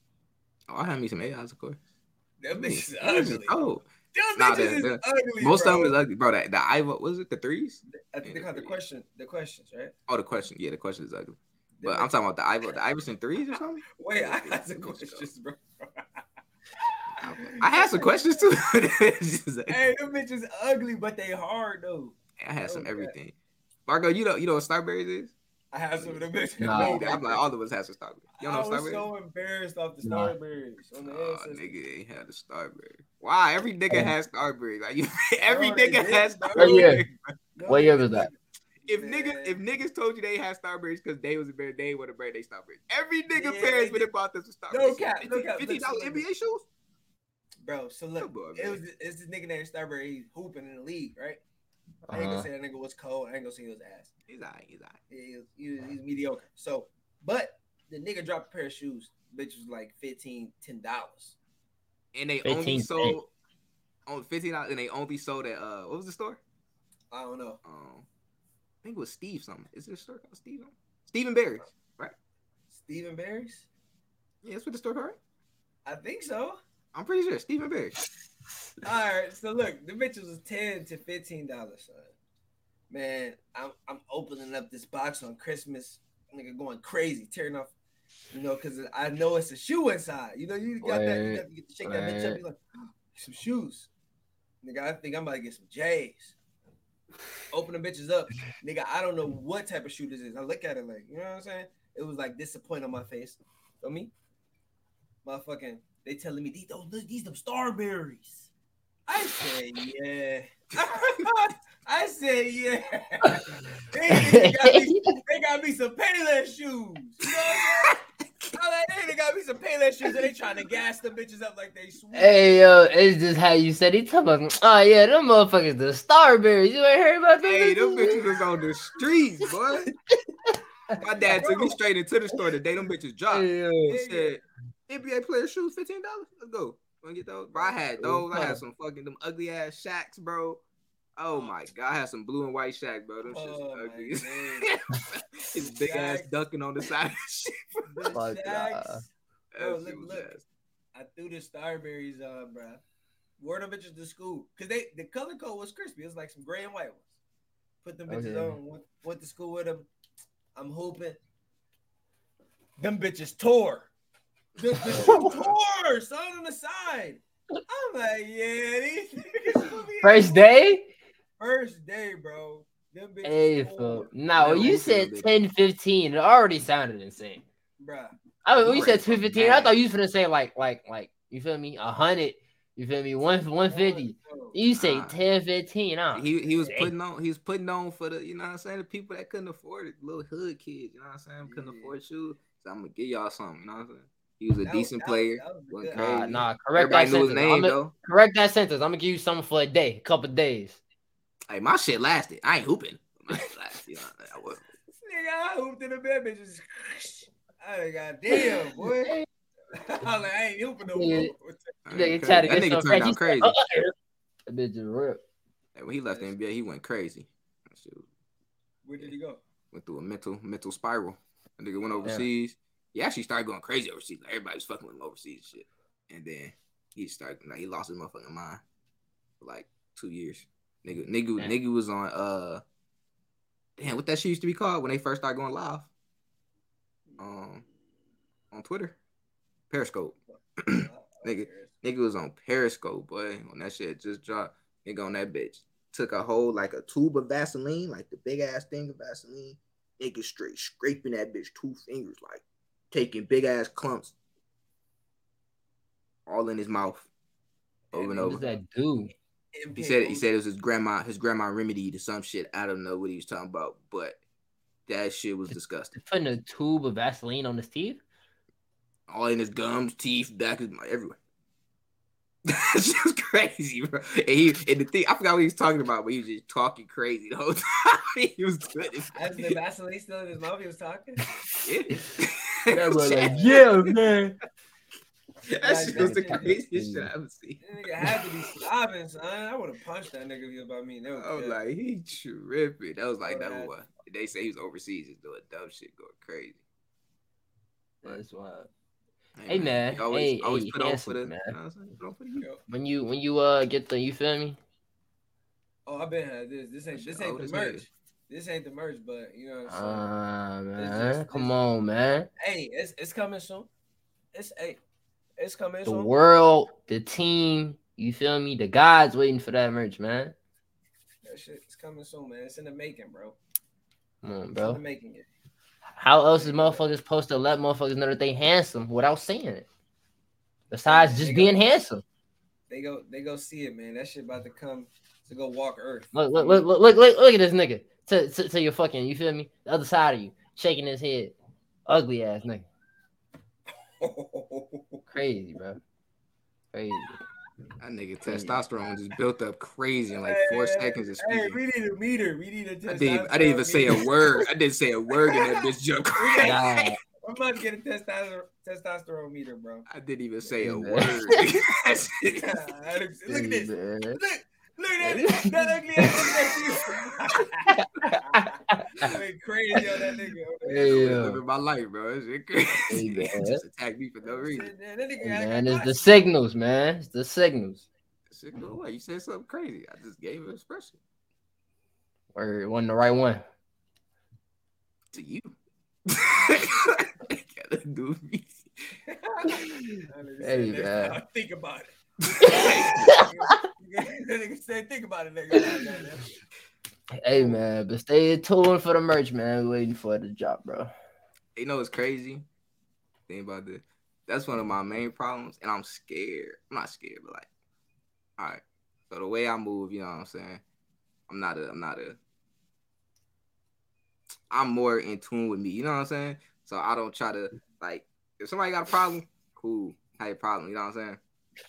Oh, I had me some AIs, of course. Bitches Them bitches ugly. Oh, Nah, bitches the- is ugly. most bro. of them is ugly, bro. That the Ivo was it the threes? I think they call it the question. The questions, right? Oh, the question. Yeah, the question is ugly. But I'm talking about the Ivo, the Iverson threes or something. Wait, I got some questions, bro. I had some questions too. Like- Hey, them bitches ugly, but they hard though. I had some everything. Marco, you know you know what Starburys is? I have some of them bitches. Nah. Me either. I'm like all of us have some Starburys. You I don't know was Starburys? so embarrassed off the Nah. Starburys on the Oh, ancestors. nigga ain't had a Starbury. Why? Every nigga has Starbury. Like you, every Bro, nigga has bro. What year? Starbury. What year was that? If Man. niggas if niggas told you they had Starburys because they was a bear, they would have bred they Starburys. Every nigga Yeah, parents they would have bought them some Starburys. No cap, no cap. Fifty dollars NBA shoes. Bro, so look, on, it was it's this nigga named Starbury. He's hooping in the league, right? I ain't Uh-huh. gonna say that nigga was cold. I ain't gonna say he was ass. He's alright. He's alright. He was, he was, he's mediocre. So, but the nigga dropped a pair of shoes. Bitch was like 15 dollars. And they only sold on fifteen dollars, and they only sold at uh what was the store? I don't know. Um, I think it was Steve something. Is it a store called Steve? Stephen Barry's. Right? Steve & Barry's? Yeah, that's what the store called. Right? I think so. I'm pretty sure Steve & Barry. All right, so look, the bitches was ten to fifteen dollars, son. Man, I'm I'm opening up this box on Christmas, nigga, going crazy, tearing off, you know, because I know it's a shoe inside. You know, you got that, you got to get to shake that bitch up. word. You like ah, some shoes, nigga. I think I'm about to get some J's. Open the bitches up, nigga. I don't know what type of shoe this is. I look at it like, you know what I'm saying? It was like disappointment on my face. Feel me? Motherfucking, they telling me these those these them starburys. I said yeah. I said yeah. they, niggas got me, they got me some Payless shoes. You know what I'm saying? I'm like, they got me some Payless shoes and they trying to gas the bitches up like they sweet. Hey yo, it's just how you said it. Talking about, oh yeah, them motherfuckers, the Starburys. You ain't heard about them? Hey, them bitches? bitches was on the streets, boy. My dad took me straight into the store the day them bitches dropped. Hey, yo. He said, NBA player shoes, fifteen dollars. Let's go. Wanna get those? Bro, I had those. I had some fucking them ugly ass shaqs, bro. Oh my god, I had some blue and white shaqs, bro. Them shits Oh, was my ugly. God. His big ass Shaqs. ducking on the side of shit. The Fuck, Shaqs. nah. Bro, That look, look. ass. I threw the Starburys uh, on, bro. Wore them bitches to school because they the color code was crispy. It was like some gray and white ones. Put them bitches Okay. on. Went, went to school with them. I'm hoping. Them bitches tore. Them bitches tore. Son on the side. I'm like, yeah, these niggas First day? First day, bro. Them bitches Hey, tore. No, when you said could've 10, 15, it already sounded insane. bruh. I mean, when you said 10, 15, I thought you was gonna say like, like, like, you feel me? A hundred. You feel me? One, 150. You say Nah. 10, 15. Huh? He he was putting on he was putting on for the you know what I'm saying the people that couldn't afford it, little hood kids, you know what I'm saying, couldn't Yeah. afford shoes. So I'm gonna give y'all something, you know what I'm saying. He was a That decent was- player. that was wasn't Nah, nah, correct Everybody that knew his sentence. name I'ma- though. correct that sentence. I'm gonna give you something for a day, a couple days. Hey, my shit lasted. I ain't hooping. My shit lasted, you know, I was. Nigga, I hooped in the bed, bitches. I got damn, boy. I'm like, I ain't hooping no more. Yeah. That Nigga nigga tried to that nigga turned out crazy. Uh-uh. That bitch is ripped. Hey, when he left the NBA, he went crazy. That Where did he go? went through a mental mental spiral. A nigga went overseas. He actually started going crazy overseas. Like everybody was fucking with him overseas and shit. And then he started like he lost his motherfucking mind for like two years. Nigga, nigga, Damn. nigga was on uh damn what that shit used to be called when they first started going live. Um on Twitter. Periscope. Nigga, Nigga was on Periscope, boy. When that shit just dropped, nigga on that bitch. Took a whole like a tube of Vaseline, like the big ass thing of Vaseline. Nigga straight scraping that bitch two fingers, like taking big ass clumps all in his mouth. Over and over. What does that do? He said he said it was his grandma, his grandma remedy to some shit. I don't know what he was talking about, but that shit was disgusting. Putting a tube of Vaseline on his teeth? All in his gums, teeth, back, his everywhere. That's shit was crazy, bro. And he and the thing I forgot what he was talking about, but he was just talking crazy the whole time. he was good. as As the Vaseline still in his mouth, he was talking. Yeah. Yeah, bro, like, yeah, man. that shit was the That shit- craziest shit I ever seen. That nigga had to be sobbing, son. I would have punched that nigga if he was about me. That was I was good. like, he tripping. That was like Oh, that that- one. They say he was overseas and doing dumb shit, going crazy. That's wild. Hey, man. he always, Hey, always hey, put on handsome, for the, man. You know what I'm saying? Put on for the youth. When you when you uh get the you feel me? oh, I've been had this. This ain't this ain't old the as merch. hell. This ain't the merch, but you know what I'm saying. Ah man, just- come on, man. hey, it's it's coming soon. It's hey, it's coming The soon. world, the team, you feel me? The guys waiting for that merch, man. That shit is coming soon, man. It's in the making, bro. Come on, It's in bro. the making it. How else is motherfuckers supposed to let motherfuckers know that they handsome without saying it? Besides They just got- being handsome. They go they go see it, man. That shit about to come to go walk Earth. Look, look, look, look, look, look, look at this nigga. To, to, to your fucking, you feel me? The other side of you, shaking his head. Ugly ass nigga. Crazy, bro. Crazy. That nigga testosterone just built up crazy in like four Hey, seconds of Hey, we need a meter. We need a I didn't, I didn't even say a word. I didn't say a word in that bitch jump. Nah, I'm about to get a testosterone testosterone meter, bro. I didn't even say a word. Look at this. Look, look at that. That ugly ass nigga. That went crazy on that nigga. Hey, I'm uh, living my life, bro. That shit crazy. Hey, man. just attack me for no reason. That nigga Hey, man, it's the signals, man. It's the signals. Shit, go away. You said something crazy. I just gave an expression Or it wasn't the right one. to you. Gotta do me. That nigga said, Hey, man. time, Think about it. That nigga said, think about it, nigga. hey, man, but stay tuned for the merch, man. We waiting for it to drop, bro. You know it's crazy? Think about this. That's one of my main problems, and I'm scared. I'm not scared, but like, all right. So the way I move, you know what I'm saying? I'm not a. I'm not a. I'm more in tune with me. You know what I'm saying? So I don't try to like. If somebody got a problem, cool. Have a problem. You know what I'm saying?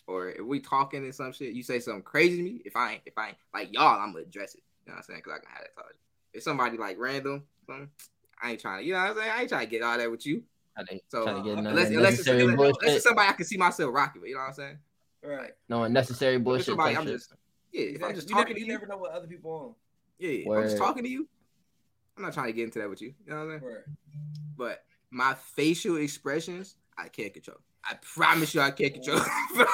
Or if we talking and some shit, you say something crazy to me. If I ain't, if I ain't like y'all, I'm gonna address it. You know what I'm saying? Cause I can have that talk. If somebody like random, something, I ain't trying to. You know what I'm saying? I ain't trying to get all that with you. Trying to, So, trying to get uh, no Unless, unless, it's, unless, unless bullshit. it's somebody I can see myself rocking with, you know what I'm saying? Right. No unnecessary If bullshit. somebody, I'm just yeah. If I'm just you talking never, to you you, never know what other people on. yeah. If I'm just talking to you, I'm not trying to get into that with you. You know what I'm saying? Right. But my facial expressions, I can't control. I promise you, I can't control. bro.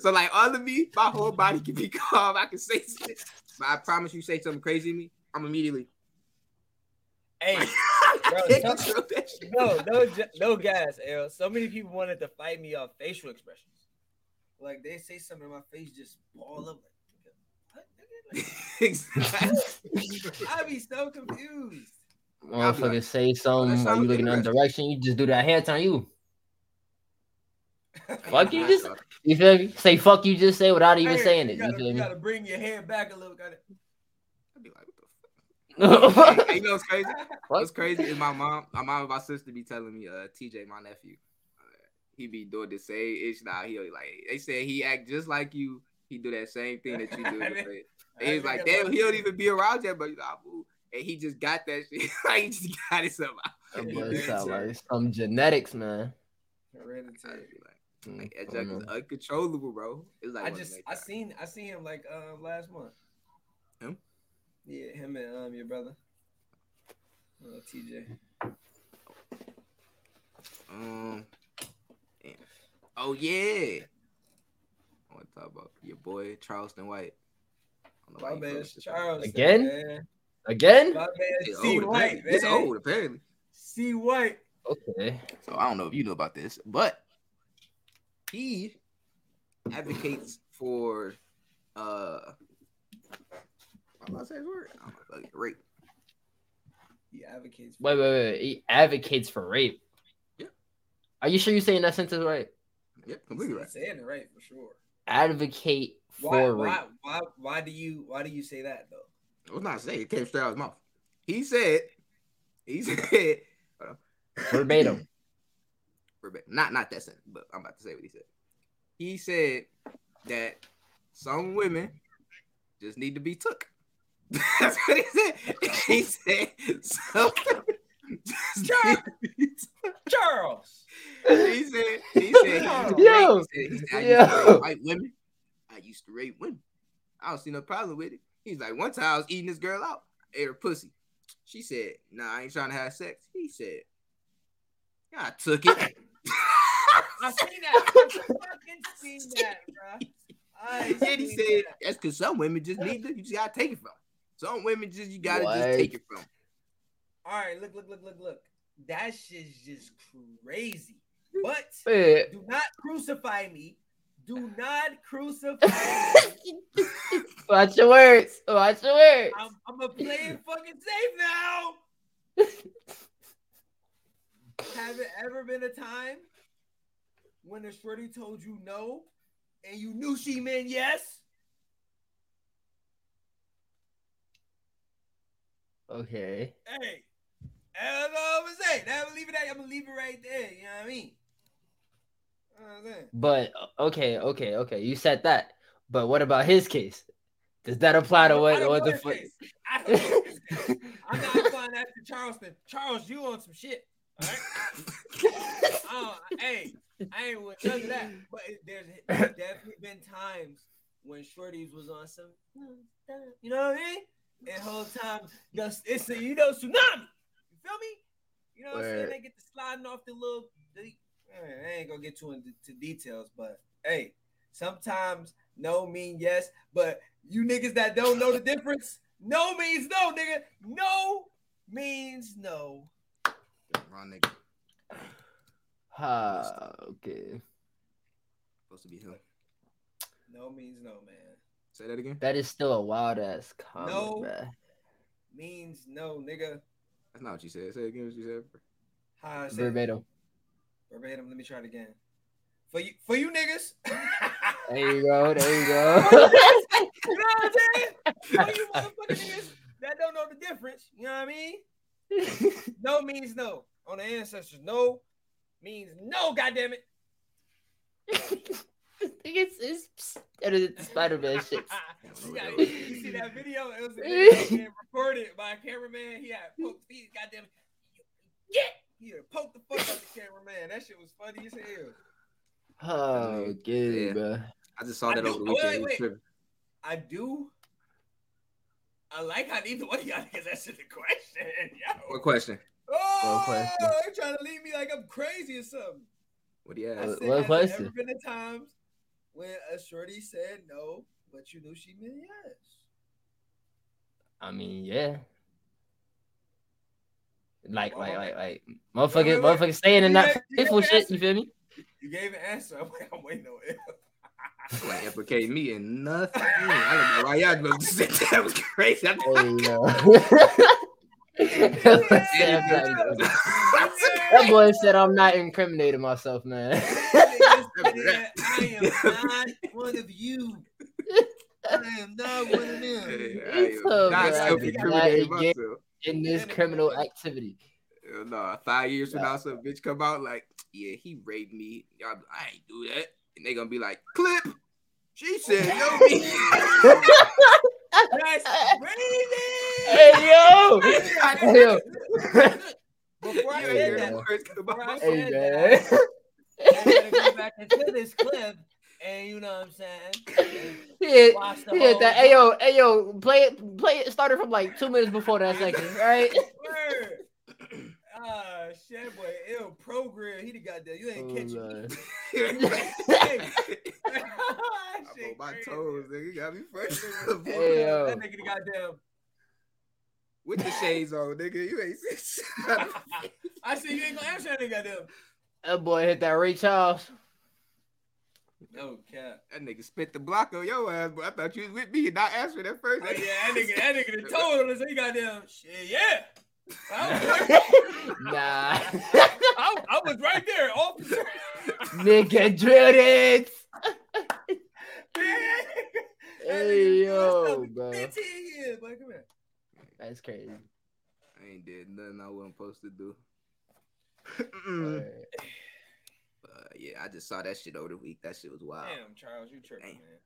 so like all of me, my whole body can be calm. I can say shit, but I promise you, say something crazy to me, I'm immediately. Hey, I Bro, can't stop- that shit. no, no, no gas, L. So many people wanted to fight me off facial expressions. Like they say something in my face, just ball up. Like, what? exactly. Like, I be so confused. Motherfucker like, say something while sounds you looking in the direction, you just do that hair turn you. Fuck you, just you feel me? Say fuck you just say without even Hey, saying you it. Gotta, You feel you me? gotta bring your head back a little. Gotta, I'd be like, what the fuck? Hey, you know what's crazy? What? What's crazy is my mom, my mom and my sister be telling me, uh, TJ, my nephew, uh, he be doing the same ish now. He like they said he act just like you. He do that same thing that you do. in the face. And he's like, damn, he don't even be around yet, but you know, I move. And he just got that shit. like he just got it somehow. That Yeah, boy yeah, sound yeah. like some genetics, man. I'd Hereditary. like, like that Mm, is uncontrollable, bro. It's like I just I seen I seen him like um last month. Him? Yeah, him and um your brother. Uh, TJ. Um. damn. Oh yeah. I want to talk about your boy Charleston White. I don't know why My he bad. Charles. Again? Man. Again? My bad, It's C old, White, apparently. It's old apparently. C White. Okay. So I don't know if you know about this, but he advocates for uh I'm about to say his word. I don't know, like, rape. He advocates. For Wait, wait, wait. He advocates for rape. Yeah. Are you sure you're saying that sentence right? Yep, completely He's right. saying it right for sure. Advocate for Why, rape. why, why, why do you, why do you say that though? I was not saying it came straight out of his mouth. He said, he said, hold. Verbatim. Verbatim. Not not that sentence, but I'm about to say what he said. He said that some women just need to be took. That's what he said. He said some women just need to be took. Charles. He said he said he used Yo. he said, he said, I used Yo. rape white women. I used to rape women. I don't see no problem with it. He's like, one time I was eating this girl out, ate her pussy. She said, Nah, I ain't trying to have sex. He said, I took it. I seen that. I fucking seen that, bro. I Then he said, that. That's because some women just need to, you just gotta take it from. Some women just, you gotta What? just take it from. All right, look, look, look, look, look. That shit's just crazy. But Wait, do not crucify me. Do not crucify me. Watch your words. Watch your words. I'm, I'm gonna play it fucking safe now. Have it ever been a time when a shorty told you no and you knew she meant yes? Okay. Hey, that's all I'm gonna say. Now I'm leave it at, I'm gonna leave it right there. You know what I mean? You know what But okay, okay, okay. You said that. But what about his case? Does that apply to what what the fuck? I don't know his case. I'm not applying that to Charleston. Charles, you on some shit. All right. uh, hey, I ain't with none of that. But there's, there's definitely been times when shorties was on some, you know what I mean? And whole time, just it's a you know tsunami. You feel me? You know what I'm saying? They get to sliding off the little. The, I ain't gonna get too into details, but hey, sometimes no mean yes. But you niggas that don't know the difference, no means no, nigga. No means no. Wrong nigga. Ah, okay. Supposed to be him. No means no, man. Say that again. That is still a wild ass comment, No. man. Means no, nigga. That's not what you said. Say again what you said. How I say it? Verbatim. verbatim. Let me try it again. For you, for you niggas. There you go. There you go. you go. know what I'm saying? For you motherfucking niggas that don't know the difference. You know what I mean? No means no. On the ancestors, no means no. Goddamn it. it's, it's, it is Spider Man shit. you, you see that video? It was a video recorded by a cameraman. He had poked feet. Goddamn it. Yeah. He had poked the fuck out the cameraman. That shit was funny as hell. Oh, good, Yeah. bro. I just saw that do- over the weekend. wait, wait. I do. I like how neither one of y'all niggas answered the question. Yo. What question? Oh, question? they're trying to leave me like I'm crazy or something. What do you ask? What- said, what has there question? ever been a times when a shorty said no, but you knew she meant yes? I mean, yeah. Like, like, Oh. like, like, Wait, motherfucker, wait, wait. motherfucker staying in You that got- faithful shit. answer. You feel me? You gave an answer. I'm, like, I'm waiting on it. Like implicate me in nothing. I don't know why y'all supposed to say that was crazy. I There you go. that, boy said, I'm not, that boy said I'm not incriminating myself, man. I am not one of you. I am not one of them. Hey, I so not self-incriminating Not myself. In this criminal activity. Hell No, five years from now, some bitch come out like, yeah, he raped me. Y'all, I ain't do that, and they're gonna be like, clip. She said no me. That's crazy. Hey yo! Hey yo! Before I You said hear that, them words come before I out. said Hey that, man. I gotta go back into this clip and you know what I'm saying. He hit, Watch hit that. Hey yo, hey yo, play it, play it. Started from like two minutes before that section, right? Word. Ah, shit, boy, ill program. He the goddamn. You ain't Oh, catch Lord. I'm on my toes, nigga. You got me fresh. Hey, yo. That nigga the goddamn. With the shades on, nigga. You ain't seen I said you ain't gonna answer that nigga goddamn. That boy hit that Ray Charles. No cap. That nigga spit the block on your ass, but I thought you was with me and not answering that first. Oh, yeah, that nigga, that nigga the told him. He goddamn shit. Yeah. I was, Nah, I, I was right there, officer. nigga drilled it. Hey yo, messed bro, 15 years, boy. Come here. that's crazy. I ain't did nothing I wasn't supposed to do. Word. Uh, yeah, I just saw that shit over the week. That shit was wild. Damn, Charles, you tripping, Damn. man.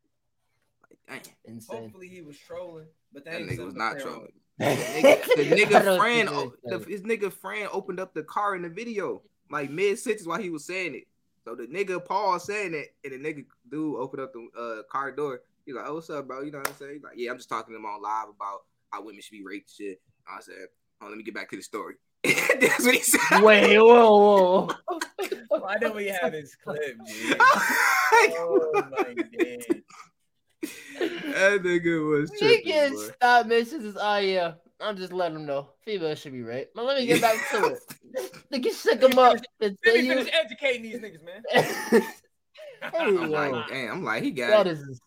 Like, damn, Insane. Hopefully he was trolling, but that, that nigga was not play around trolling. The The nigga friend, the, his nigga friend opened up the car in the video, like mid sentence while he was saying it. So the nigga Paul saying it, and the nigga dude opened up the uh, car door. He's like, "Oh, what's up, bro? You know what I'm saying?" He's like, "Yeah, I'm just talking to him on live about how women should be raped, and shit." I said, "Oh, let me get back to the story." That's what he said. Wait, whoa, whoa. Why don't we have his clip, G? Oh my god. That nigga was tripping, Nigga, boy. stop messages. Oh yeah, I'm just letting them know. Female should be raped. But let me get back to it. They Nigga, sick him up. and Let tell me you- finish educating these niggas, man. Hey, I'm like, damn. I'm like, he got that it. is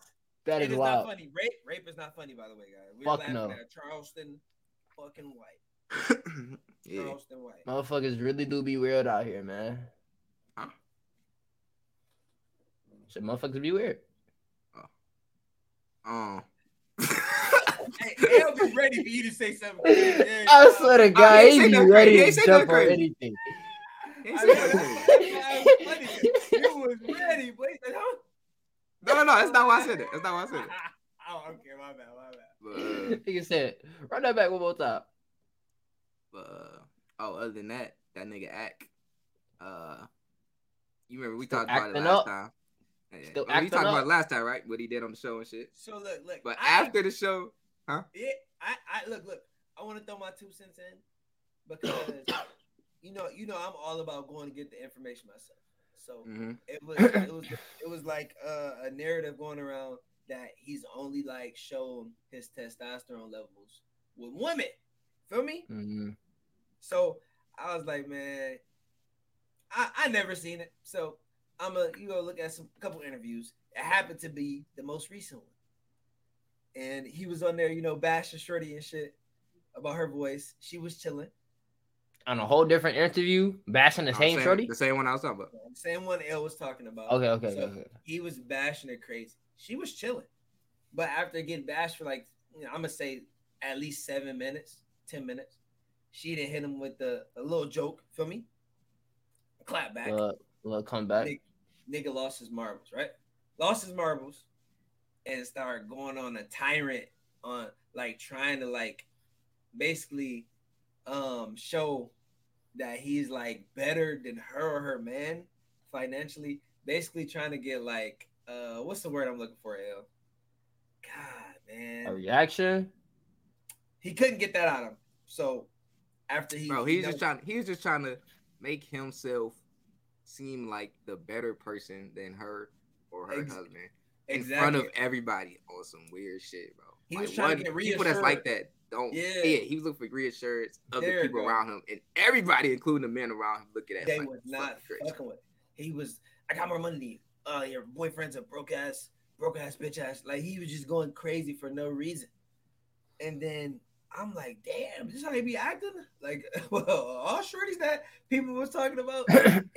that It is is wild. not funny. Rape, rape is not funny, by the way, guys. We're Fuck laughing no. at Charleston fucking white. yeah. Charleston white. Motherfuckers really do be weird out here, man. Huh? Shit, motherfuckers be weird. Um. Hey, they'll be ready for you to say something. crazy. I swear to God, he he said be nothing ready to jump nothing on anything. he I said know, that. that's why it's funny. You was ready, boy. He said, huh? No, no, no. That's not why I said it. That's not why I said it. oh, okay, my bad, my bad. But, uh, Nigga said, run that back one more time. but uh, oh, other than that, that nigga act. Uh, you remember we Still talked about it last up? time. Yeah, Still we acting talked about up? it last time, right? What he did on the show and shit. So look, look. But I- after the show, huh? Yeah, I, I look, look. I want to throw my two cents in because you know, you know, I'm all about going to get the information myself. So mhm. it was, it was, it was like uh, a narrative going around that he's only like shown his testosterone levels with women. Feel me? Mm-hmm. So I was like, man, I, I never seen it. So I'm a you go look at some couple interviews. It happened to be the most recent one. And he was on there, you know, bashing Shorty and shit about her voice. She was chilling. On a whole different interview, bashing the No, same shorty. the same one I was talking about. Same one L was talking about. Okay, okay, So okay. okay. he was bashing her crazy. She was chilling. But after getting bashed for like, you know, I'm gonna say at least seven minutes, ten minutes, she didn't hit him with the a little joke. Feel me? Clap back. Uh, little comeback. Nigga, nigga lost his marbles, right? Lost his marbles and started going on a tyrant on like trying to like basically um show that he's like better than her or her man financially. Basically trying to get like uh what's the word I'm looking for, L? God man. A reaction. He couldn't get that out of him. So after he Bro, he he's just done- trying. He's just trying to make himself seem like the better person than her or her Ex- husband in front of everybody on some weird shit, bro. He Like, was trying to one- get people that's like that. Don't Yeah. yeah. He was looking for reassurance of There the people around him, and everybody, including the men around him, looking at they him was like, not fucking with. He was, I got more money than you. Uh, your boyfriend's a broke ass, broke ass bitch ass. Like he was just going crazy for no reason. And then I'm like, damn, this how they be acting? Like, well, all shorties that people was talking about, and,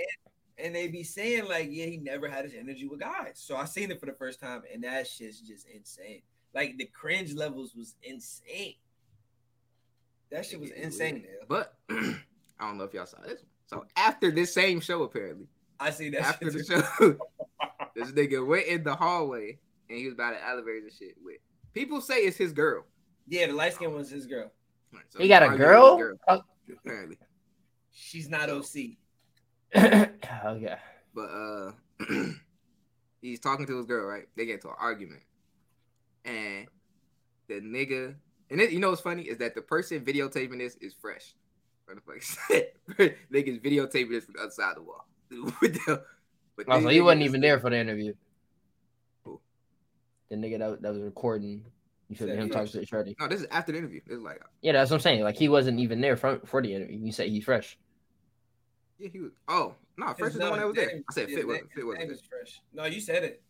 and they be saying like, yeah, he never had his energy with guys. So I seen it for the first time, and that shit's just insane. Like the cringe levels was insane. That shit was It- it insane. weird. But I don't know if y'all saw this. one. So after this same show, apparently, I see that. after shit the show, this nigga went in the hallway and he was by the elevators and shit with. People say it's his girl. Yeah, the light skin was his girl. Right, so He got a arguing with girl? his oh. apparently. She's not So- OC. okay. But uh He's talking to his girl, right? They get into an argument, and the nigga, and it, you know what's funny is that the person videotaping this is fresh. What the fuck? Niggas videotaping this from the other side of the wall. But Oh, so he wasn't even there for the interview. Who? The nigga that, that was recording. You? Said Him was- to Shorty. No, this is after the interview. This is like, Yeah, that's what I'm saying. Like he wasn't even there for, for the interview. You say he's fresh. Yeah, he was. Oh, no, fresh is the one that was his there. I said fit wasn't. Fit wasn't. name there. is fresh. No, you said it.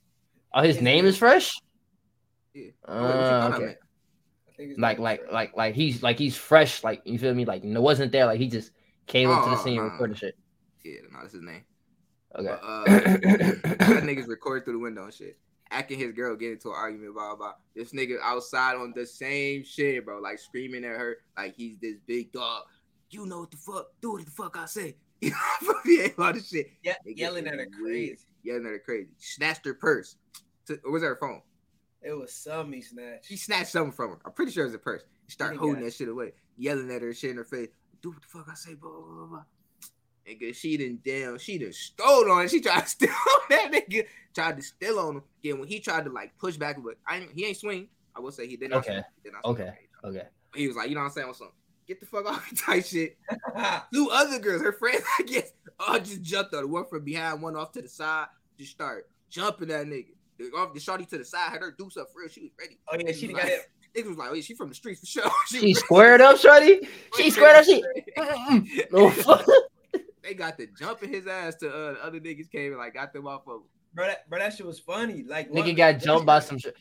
Oh, his His name name- is fresh. Yeah. Uh, Oh, wait, what you thought I okay. I think Like like fresh. like like he's like he's fresh. Like you feel me? Like no wasn't there. Like he just came up to the Oh, scene and nah. recorded shit. Yeah, no, that's his name. Okay. But, uh, that nigga's recorded through the window and shit. Acting his girl get into an argument blah, blah blah. This nigga outside on the same shit, bro. Like screaming at her like he's this big dog. You know what the fuck? Do what the fuck I say. You know, yeah, all this shit. yeah, They yelling at her weird. crazy. Yelling at her crazy. Snatched her purse. To, or was her phone? It was some he snatched. She snatched something from her. I'm pretty sure it was a purse. She started holding that shit away, yelling at her, shit in her face. Do what the fuck I say, blah blah blah. blah. Nigga, she done damn, she done stole on. it. She tried to steal on that nigga. Tried to steal on him. Again, when he tried to like push back, but I ain't, he ain't swing. I will say he did not. Okay. Swing. He did not swing. Okay. Okay. He was like, you know what I'm saying? What's up? Get the fuck off me type shit. Two other girls, her friends, I guess, all just jumped on her. One from behind, one off to the side. Just start jumping that nigga. The, off the shorty to the side had her do something for real. She was ready. oh yeah, she done got it. Niggas was like, oh, yeah, she from the streets for sure. She squared up, Shorty. She squared up. She. No fuck. they got the jumping his ass to uh, the other niggas came and like got them off of him. Bro, that, bro, that shit was funny. Like Nigga one- got jumped by some shit.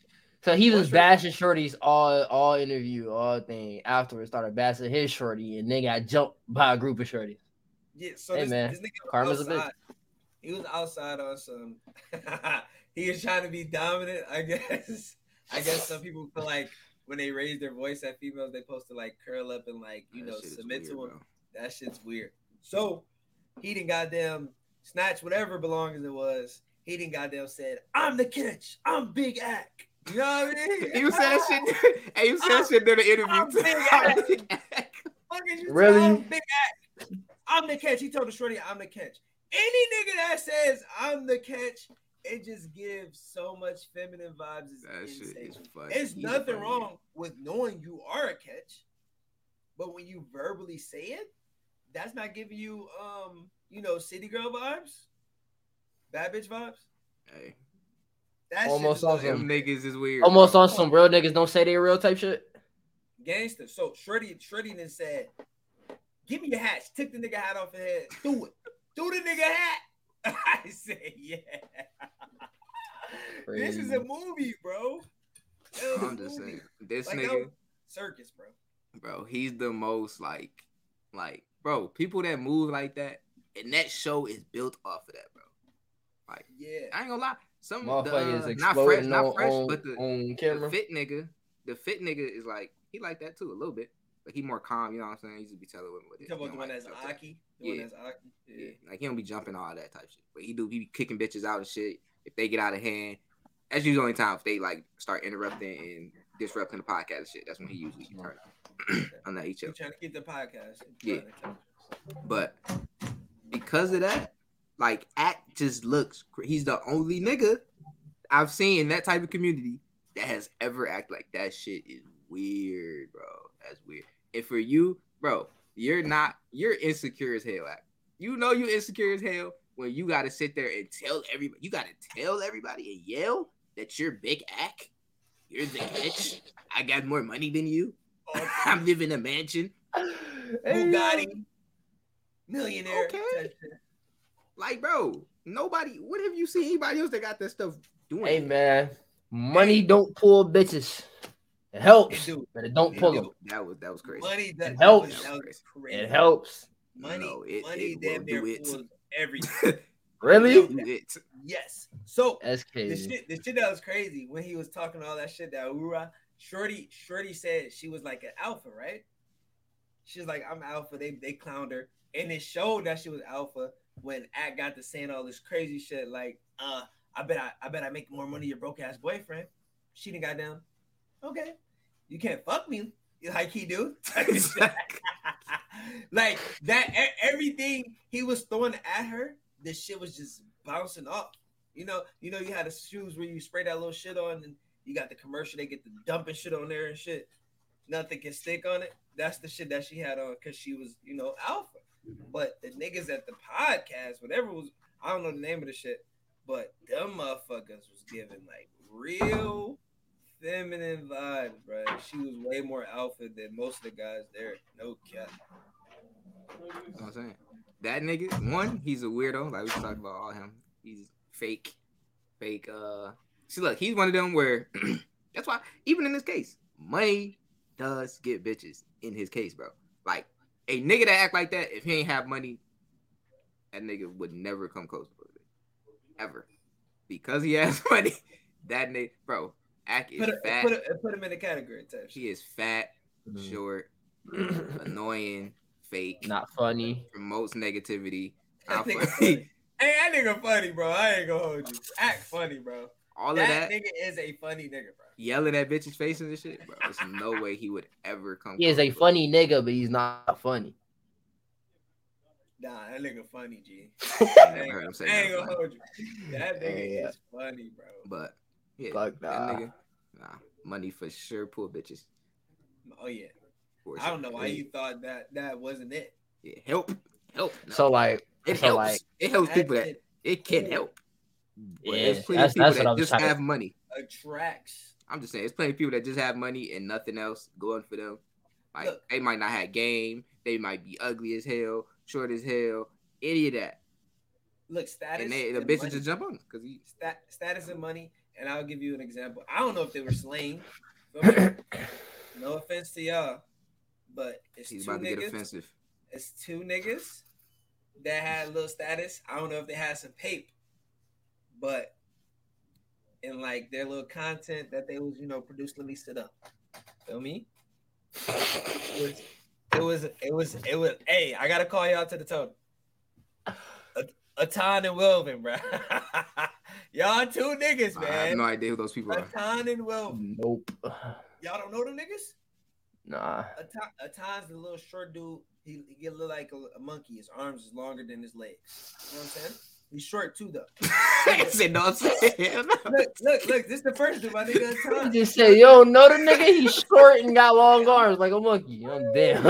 So he was bashing shorties all all interview, all thing. Afterwards, started bashing his shorty, and they got jumped by a group of shorties. Yeah, so Hey, this, man, this nigga was karma's a bitch. He was outside on some. he was trying to be dominant. I guess. I guess some people feel like when they raise their voice at females, they supposed to like curl up and like you That know submit weird, to them. bro. That shit's weird. So he didn't goddamn snatch whatever belongings it was. He didn't goddamn said, "I'm the catch. I'm Big Ak." You know what I mean? He was saying shit. hey, he was saying shit during the interview. I'm too. big ass. Fuck you Really? telling Big Ak? I'm the catch. He told the shorty, "I'm the catch." Any nigga that says I'm the catch, it just gives so much feminine vibes. It's that shit is funny. There's He's nothing funny wrong with knowing you are a catch, but when you verbally say it, that's not giving you, um, you know, city girl vibes, bad bitch vibes. Hey, That Almost awesome. them niggas is weird. Almost bro. on some real niggas don't say they real type shit. gangster. So Shreddy, Shreddy then said, "Give me your hat." She took the nigga hat off his head. Do it. Do the nigga hat. I said, "Yeah." This is a movie, bro. That was a I'm just movie. saying, this Like, nigga, circus, bro. bro, he's the most like, like, bro, people that move like that, and that show is built off of that, bro. Like, Yeah. I ain't gonna lie, some of the, Motherfuckers uh, not fresh, exploding not fresh, on, but the, on the fit nigga, the fit nigga is like, he like that too a little bit. Like he more calm, you know what I'm saying? He used to be telling women what You it. talking he about the one like that's like- Aki? The one Yeah. that's Aki? Yeah, like he don't be jumping all that type shit. But he do he be kicking bitches out and shit if they get out of hand. That's usually the only time if they like start interrupting and disrupting the podcast and shit. That's when he usually get turned on. on that each other. trying to keep the podcast? Yeah. But because of that, like act just looks. He's the only nigga I've seen in that type of community that has ever acted like that. Shit is weird, bro. That's weird. And for you, bro, you're not. You're insecure as hell. Act. You know you insecure as hell when you got to sit there and tell everybody. You got to tell everybody and yell that you're big act. You're the bitch. I got more money than you. I'm living a mansion. Bugatti, millionaire. Okay. Type shit. Like, bro, nobody. What have you seen anybody else that got that stuff doing? Hey man, money don't pull bitches. It helps, It do. but it don't It pull do. them. That was that was crazy. Money that, It helps. that was crazy. It helps. Money, No, it- money it damn will near do it. pulls everything. Really? Do it. yes. So That's the shit, the shit that was crazy when he was talking all that shit that Ura Shorty Shorty said she was like an alpha, right? She's like, I'm alpha. They they clowned her, and it showed that she was alpha when Act got to saying all this crazy shit like, uh, I bet I, I bet I make more money your broke ass boyfriend. She didn't got down. Okay, you can't fuck me You like he do. like that, everything he was throwing at her, this shit was just bouncing off. You know, you know, you had the shoes where you spray that little shit on, and you got the commercial. They get the dumping shit on there and shit. Nothing can stick on it. That's the shit that she had on because she was, you know, alpha. But the niggas at the podcast, whatever was, I don't know the name of the shit, but them motherfuckers was giving like real feminine vibes, bro. She was way more alpha than most of the guys there. No cap. I'm saying? That nigga, one, he's a weirdo. Like we talked about all him. He's fake, fake. Uh, see, look, he's one of them where that's why even in this case, money does get bitches. In his case, bro, like a nigga that act like that, if he ain't have money, that nigga would never come close to it, ever, because he has money. That nigga, bro, act is Put, a, fat. put, a, put him in the category type. He is fat, Mhm. short, annoying, fake, Not funny. promotes negativity. That not nigga funny. funny. Hey, that nigga funny, bro. I ain't gonna hold you. Act funny, bro. All of that, that, nigga is a funny nigga, bro. Yelling at bitches' faces and shit, bro. There's no way he would ever come. He is a close, bro. funny nigga, but he's not funny. Nah, that nigga funny, G. I never heard him say I ain't gonna hold you. That nigga Yeah. is funny, bro. But yeah, Fuck that nigga, nah, money for sure. Poor bitches. Oh yeah. I don't know why you thought that that wasn't it. yeah, help, help. No, So like, it so helps. like, it helps people that shit it can help. But yeah, there's plenty that's of people that's what that I'm just trying. have to, money. attracts. I'm just saying, there's plenty of people that just have money and nothing else going for them. Like Look. they might not have game, they might be ugly as hell, short as hell, any of that, Look, status and they, the and bitches just jump on because he. Stat, status and money, and I'll give you an example. I don't know if they were me? no offense to y'all, but it's He's two about to get niggas. offensive. It's two niggas that had a little status. I don't know if they had some pape, but in like their little content that they was, you know, produced, let me sit up. Feel me? It was, it was, it was, it was. Hey, I gotta call y'all to the totem. Atan and Wilvin, bro. y'all two niggas, man. I have man. no idea who those people are. Atan and Wilvin. nope. Y'all don't know them niggas? Nah. Atan, Atan's the little short dude. He, he get look like a, a monkey. His arms is longer than his legs. You know what I'm saying? He's short too, though. I said no. I'm saying. Look, look, look. This is the first dude, my nigga. He Atan. just said, "Yo, know the nigga? He's short and got long arms like a monkey." I'm damn.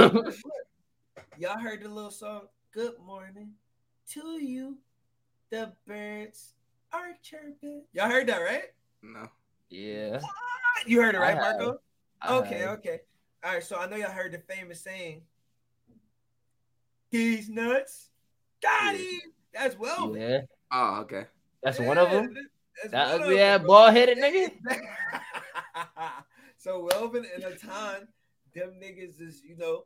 Y'all heard the little song "Good Morning to You"? The birds are chirping. Y'all heard that, right? no. yeah. You heard it, right, Marco? Okay, have. okay. All right, so I know y'all heard the famous saying, "These nuts got Yeah. him." That's well. Yeah. Oh, okay. That's one of them. That's That ugly them, ass bro. bald headed nigga. so Wilvin and Atan, them niggas is, you know,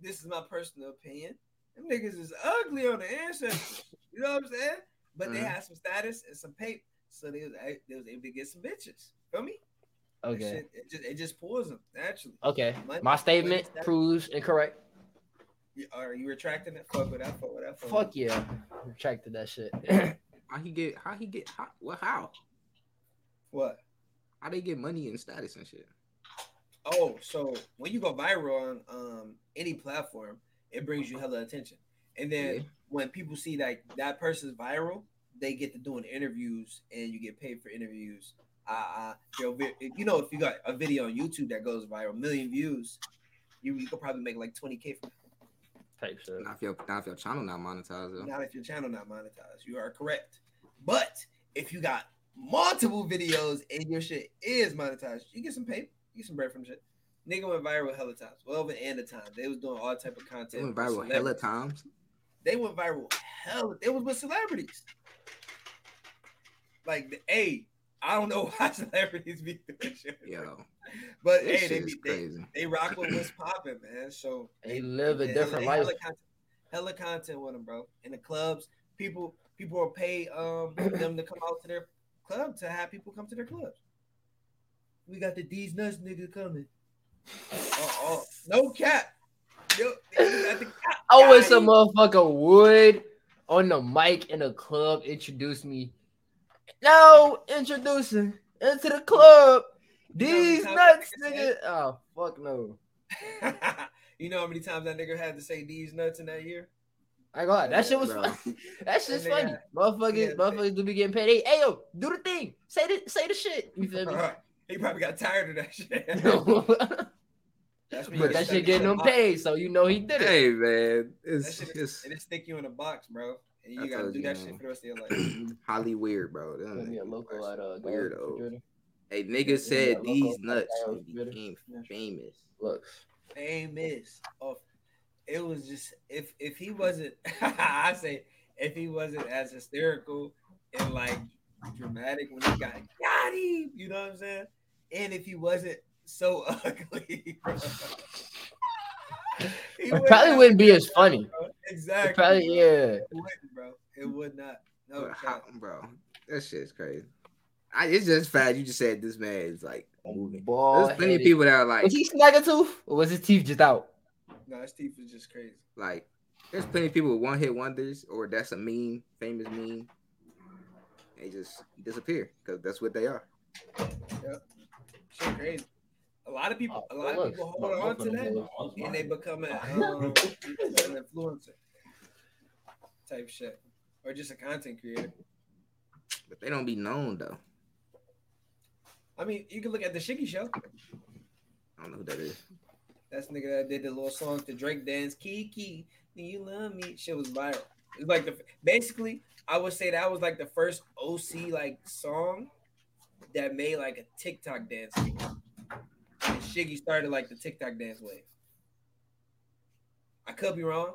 this is my personal opinion. Them niggas is ugly on the ancestors. You know what I'm saying? But they Mhm. had some status and some paper, so they was, they was able to get some bitches. Feel me? Okay. shit, it just it just pulls them naturally. Okay. Money- My statement proves incorrect. You- Are you retracting it? Fuck with that. Fuck with that. Fuck. Fuck yeah. Retracted that shit. How he get? How he get? How? Well, how? What? How they get money and status and shit? Oh, so when you go viral on um any platform, it brings you hella attention. And then Yeah. when people see like that person's viral, they get to doing interviews and you get paid for interviews. Uh, uh you know, if you got a video on YouTube that goes viral, million views, you, you could probably make like 20k from Type shit. Not if your not if your channel not monetized though. not if your channel not monetized. You are correct. But if you got multiple videos and your shit is monetized, you get some pay, you get some bread from shit. Nigga went viral hella times. Well, and the time they was doing all type of content. They went viral hella times. They went viral hella. They was with celebrities. Like the A, I don't know why celebrities be doing shit. Yo, but this hey, they, shit be, is they they rock with what's popping, man. So They live a they- different they life. Hella content, hella content with them, bro. In the clubs, people people will pay um them to come out to their club to have people come to their clubs. We got the D's nuts nigga coming. Oh, oh, no cap. Yo, they got the cap I wish guy. a motherfucker would on the mic in a club introduce me. No, introducing into the club. You know These nuts, nigga nigga. Oh fuck no. you know how many times that nigga had to say these nuts in that year? I got that shit was Bro. funny. That shit's That nigga- funny. Motherfuckers, yeah, motherfuckers do be getting paid. Hey, hey, yo, do the thing. Say the say the shit. You feel me? he probably got tired of that shit. but That's when that shit getting in him paid, so you know he did it. Hey man, That it's shit is, just it stick you in a box, bro. And I you gotta do you, that man. shit for the rest of your life. Holly weird, bro. Them Gonna a local are at uh, weirdo. Jordan. Hey, Yeah, nigga said local these nuts Dallas, when Twitter. became Yeah. famous. Look, famous of it was just if if he wasn't I say if he wasn't as hysterical and like dramatic when he got got him, you know what I'm saying? And if he wasn't so ugly. He it probably have- wouldn't be as funny. bro. It Exactly. probably, yeah. It wouldn't, bro. It would not. No, But how- cap. bro, that shit's crazy. I, it's just fast. You just said this man is like moving. Ball There's plenty of people that are like, Was he snagging a tooth, or was his teeth just out? no, his teeth was just crazy. like, there's plenty of people with one hit wonders, or that's a meme, famous meme. They just disappear because that's what they are. Shit crazy. A lot of people, a lot Oh, of people hold on to them that. and they become a, um, an influencer type shit, or just a content creator. But they don't be known though. I mean, you can look at the Shiggy Show. I don't know who that is. That's the nigga that did the little song to Drake dance. Kiki, do you love me? Shit was viral. It's like the basically, I would say that was like the first OC like song that made like a TikTok dance. And Shiggy started like the TikTok dance wave. I could be wrong.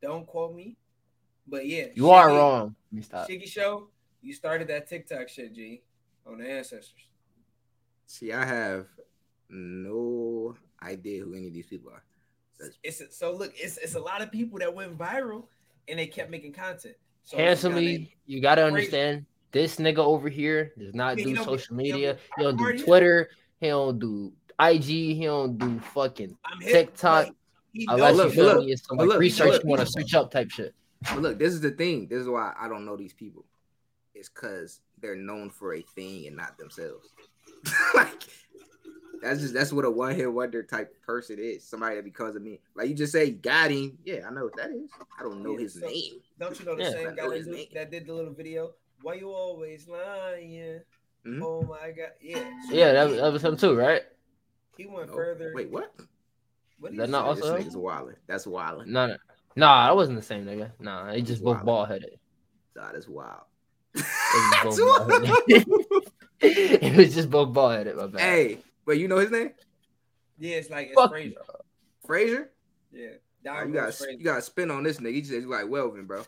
Don't quote me. But yeah, You are wrong. Let me stop. Shiggy Show, you started that TikTok shit, G, on the ancestors. See, I have no idea who any of these people are. It's so look, it's it's a lot of people that went viral and they kept making content. So Handsomely, you gotta understand this nigga over here does not do social he media. He don't do Twitter. He don't do IG. He don't do fucking I'm hip, TikTok. he unless knows you look, me. Some like look, research look. you want to switch up type shit. But look, this is the thing. This is why I don't know these people. It's because they're known for a thing and not themselves. like that's just that's what a one hit wonder type person is. Somebody that because of me, like you just say, got him. Yeah, I know what that is. I don't know Yeah, his so- name. Don't you know the Yeah. same guy that, his name. that did the little video? Why you always lying? Mhm. Oh my god, yeah. So Yeah, that, he, that was him too, right? he went Oh, further. Wait, what? what Is that he not also this him? nigga's wildin'. That's wildin'. No, no, nah, that wasn't the same nigga. Nah, he just both Wow. bald headed. Nah, that's wild. That's wild. it was just both bald headed. My bad. hey, but you know his name? Yeah, it's like it's Fuck crazy. Frazier? Yeah, Oh, you got crazy. you got to spin on this nigga. He just like Wilvin, bro.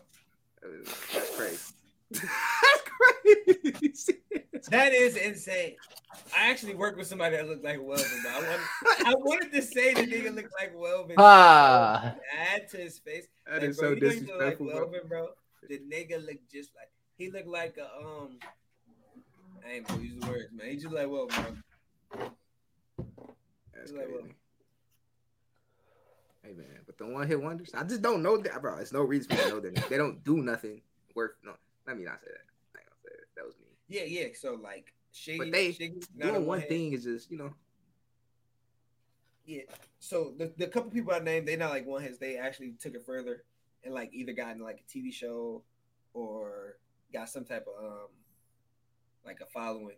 That's crazy. That's crazy. That is insane. I actually worked with somebody that looked like Wilvin, but I wanted, I wanted to say the nigga looked like Wilvin. Ah. Add to his face. That Like, is bro, so you know you like disrespectful, bro. Wilvin, bro. The nigga looked just like he looked like a um. I ain't gonna use the words, man. He just like Wilvin, bro. That's crazy. Hey man, but the one hit wonders, I just don't know that, bro. It's no reason to know them. They don't do nothing worth. No, let me not say that. I ain't gonna say that. That was me. Yeah, yeah. So like, Shiggy, But they Shiggy, Doing one one-hit- thing is just you know. Yeah. So the, the couple people I named, they not like one hits. They actually took it further and like either got in like a TV show or got some type of um like a following.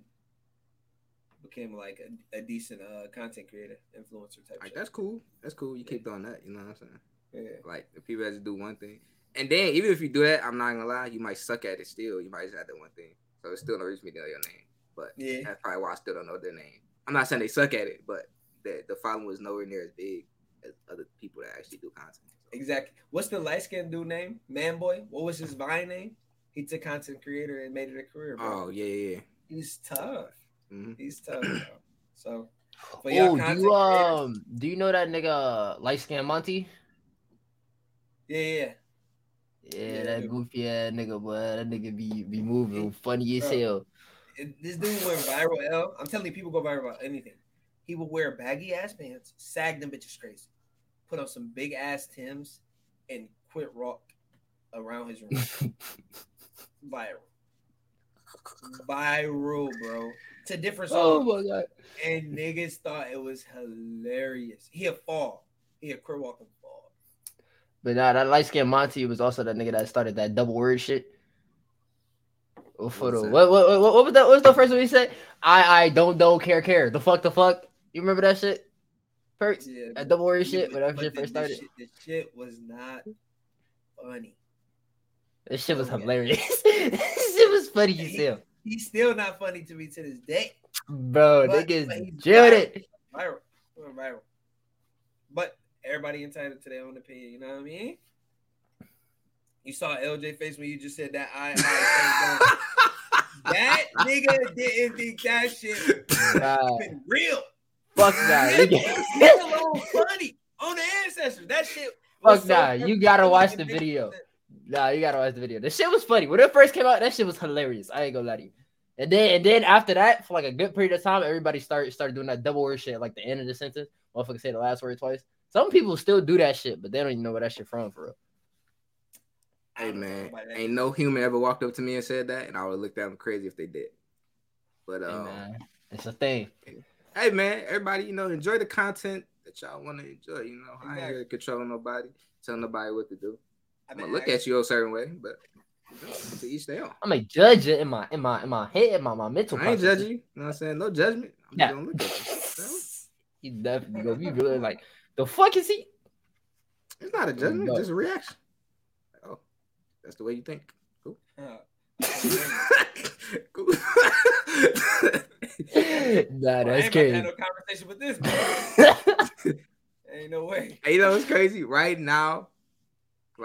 Became like a, a decent uh content creator, influencer type. Like that's cool. That's cool. You keep doing that. You know what I'm saying? yeah. Like the people that just do one thing, and then even if you do that, I'm not gonna lie, you might suck at it still. You might just have that one thing. So it's still no reason for me to know your name. But Yeah. that's probably why I still don't know their name. I'm not saying they suck at it, but the the following was nowhere near as big as other people that actually do content. So, Exactly. What's the light skinned dude name? Man boy. What was his Vine name? He's a content creator and made it a career, bro. oh yeah, yeah. yeah. He's tough. hmm He's tough, bro. So for y'all Oh, do content you creators- um do you know that nigga light skin Monty? yeah, yeah. Yeah, Yeah, that dude. goofy ass nigga, boy. That nigga be be moving funny as hell. It- this dude went viral. L. I'm telling you, people go viral about anything. He would wear baggy ass pants, sag them bitches crazy, put on some big ass Tims, and quit rock around his room. viral, viral, bro. To different Oh my god. and niggas thought it was hilarious. He'd fall. He'd quit walking fall. But nah, that light skinned Monty was also that nigga that started that double word shit. What, for What's the, that? what, what, what, what was that? What was the first one he said? I, I don't, don't care, care. The fuck, the fuck. You remember that shit? Perks? Yeah, That double word shit, that shit first started. shit- The shit was not funny. This shit was Oh, hilarious. this shit was funny as hell. He's still not funny to me to this day. Bro, But- but niggas jailed it. Viral. Went viral. But everybody entitled to their own opinion, you know what I mean? You saw LJ face when you just said that I, I, that nigga didn't think that shit Nah, been real. fuck nah. You, Let alone funny on the ancestors. That shit. Fuck nah, you gotta watch the video. Nah, you gotta watch the video. The shit was funny. When it first came out, that shit was hilarious. I ain't gonna lie to you. And then and then after that, for like a good period of time, everybody started started doing that double word shit, like the end of the sentence. Motherfucker say the last word twice. Some people still do that shit, but they don't even know where that shit from for real. Hey man, ain't no human ever walked up to me and said that, and I would look at them crazy if they did. But Hey, um, man, it's a thing. hey man, everybody, you know, enjoy the content that y'all want to enjoy. You know, I ain't Exactly. here to control nobody, tell nobody what to do. I I'm mean, gonna look I- at you a certain way, but you know, to each their own. I'm a judge it in my in my in my head, my my mental. I ain't processes. judging you. You know what I'm saying? No judgment. I'm Yeah. gonna look at you. He definitely gonna be really like the fuck is he? It's not a judgment, it's just a reaction. Oh, that's the way you think. Cool. Uh, cool. nah, well, I that's ain't about to have no conversation with this. Ain't no way. Hey, you know what's crazy? Right now,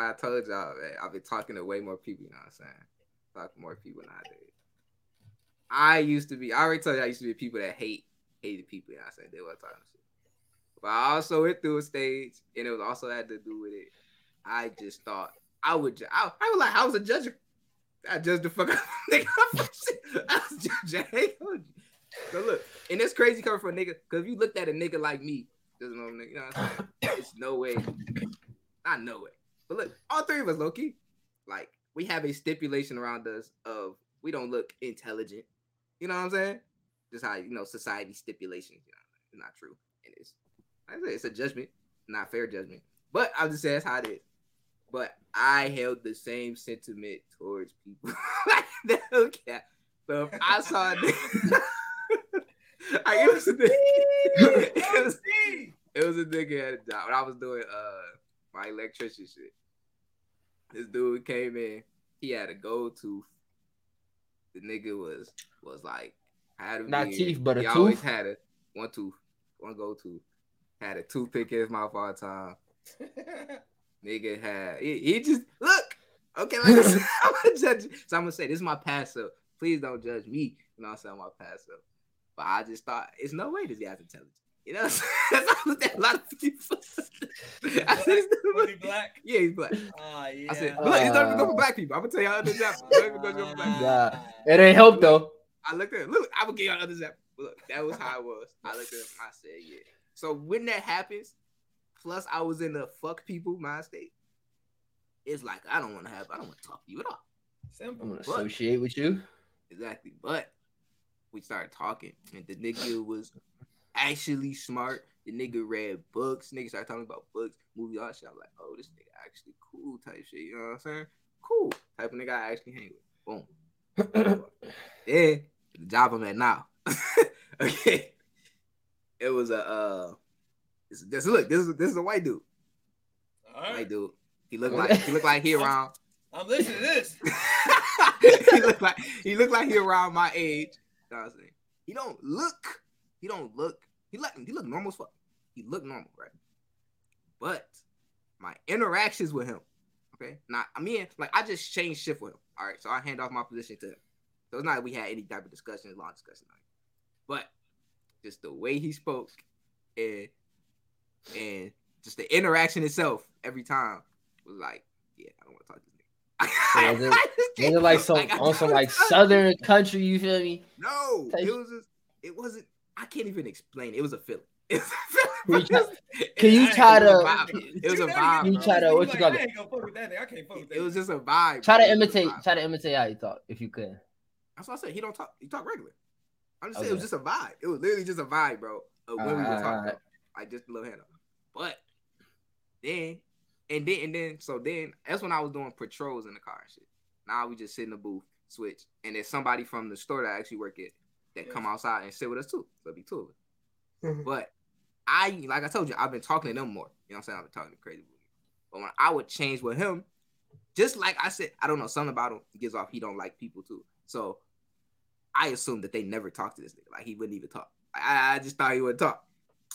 I told y'all, man, I've been talking to way more people, you know what I'm saying? Talk more people nowadays. I used to be, I already told you I used to be people that hate hated people, you know what I'm saying? They were talking shit. But I also went through a stage, and it was also had to do with it. I just thought I would, I, I was like, I was a judge. I judged the fuck out nigga. I was. I So look, and it's crazy coming from a nigga, because if you looked at a nigga like me, doesn't know, you know what I'm saying? It's no way. Not no way. But look, all three of us, Loki, like we have a stipulation around us of we don't look intelligent. You know what I'm saying? Just how you know society stipulations. You know, it's not true, and it's I say it's a judgment, not fair judgment. But I'm just saying that's how it is. But I held the same sentiment towards people. like don't. So if I saw a I it was a nigga. it was it was a nigga at a job when I was doing uh my electrician shit. This dude came in. He had a gold tooth. The nigga was was like had a Not beard. teeth, but a he always tooth? had a one tooth, one gold tooth. Had a toothpick in his mouth all the time. Nigga had he, he just look. Okay, like I said, I'm gonna judge. So I'm gonna say this is my past self. Please don't judge me. You know what I'm saying? My past self. But I just thought it's no way this guy's intelligent. You know what I'm saying? That's how I looked at a lot of people. I said, this dude Was he black? yeah, he's black. Ah, yeah. I said, look, he's not even go for Uh, black people. I'm gonna tell y'all other example. Don't even go for black people. Nah. It ain't help though. I looked at look, I'm gonna give y'all another example. Look, that was how it was. I looked at him, I said, yeah. So when that happens, plus I was in the fuck people mind state, it's like I don't want to have, I don't want to talk to you at all. I'm gonna associate with you. Exactly. But we started talking, and the nigga was actually smart. The nigga read books. Nigga started talking about books, movie, all that shit. I'm like, oh, this nigga actually cool type shit. You know what I'm saying? Cool type of nigga I actually hang with. Boom. Then the job I'm at now. okay. It was a uh this, this look, this is this is a white dude. All White dude. He looked like he looked like he around I'm listening to this. he looked like he looked like he around my age. You know what I'm saying? He don't look, he don't look, he look he look normal as fuck. He look normal, right? But my interactions with him, okay, not I mean, like I just changed shift with him. All right, so I hand off my position to him. So it's not like we had any type of discussion, long discussion, but just the way he spoke and and just the interaction itself every time was like, yeah, I don't want to talk to this nigga. So is it- I just like some I on some like southern country, you feel me? No, it was just, it wasn't. I can't even explain. It, it was a feeling. It was a Can you feeling. try- can you try gonna. It was a vibe. You try to- what you like, call it? gonna fuck with that nigga. I can't fuck with that. It was just a vibe. Try to It was a imitate, try to imitate how you talk if you could. That's what I said. He don't talk. He talk regular. I'm just saying it was just a vibe. It was literally just a vibe, bro. Of when we were talking. alright. I just love Hannah. But then, And then and then so then that's when I was doing patrols in the car and shit. Now we just sit in the booth, switch, and there's somebody from the store that I actually work at that Yeah. come outside and sit with us too. So it'll be two of us. Mhm. But I like I told you, I've been talking to them more. You know what I'm saying? I've been talking to crazy. But when I would change with him, just like I said, I don't know, something about him he gives off he don't like people too. So I assumed that they never talked to this nigga. Like he wouldn't even talk. I, I just thought he would talk.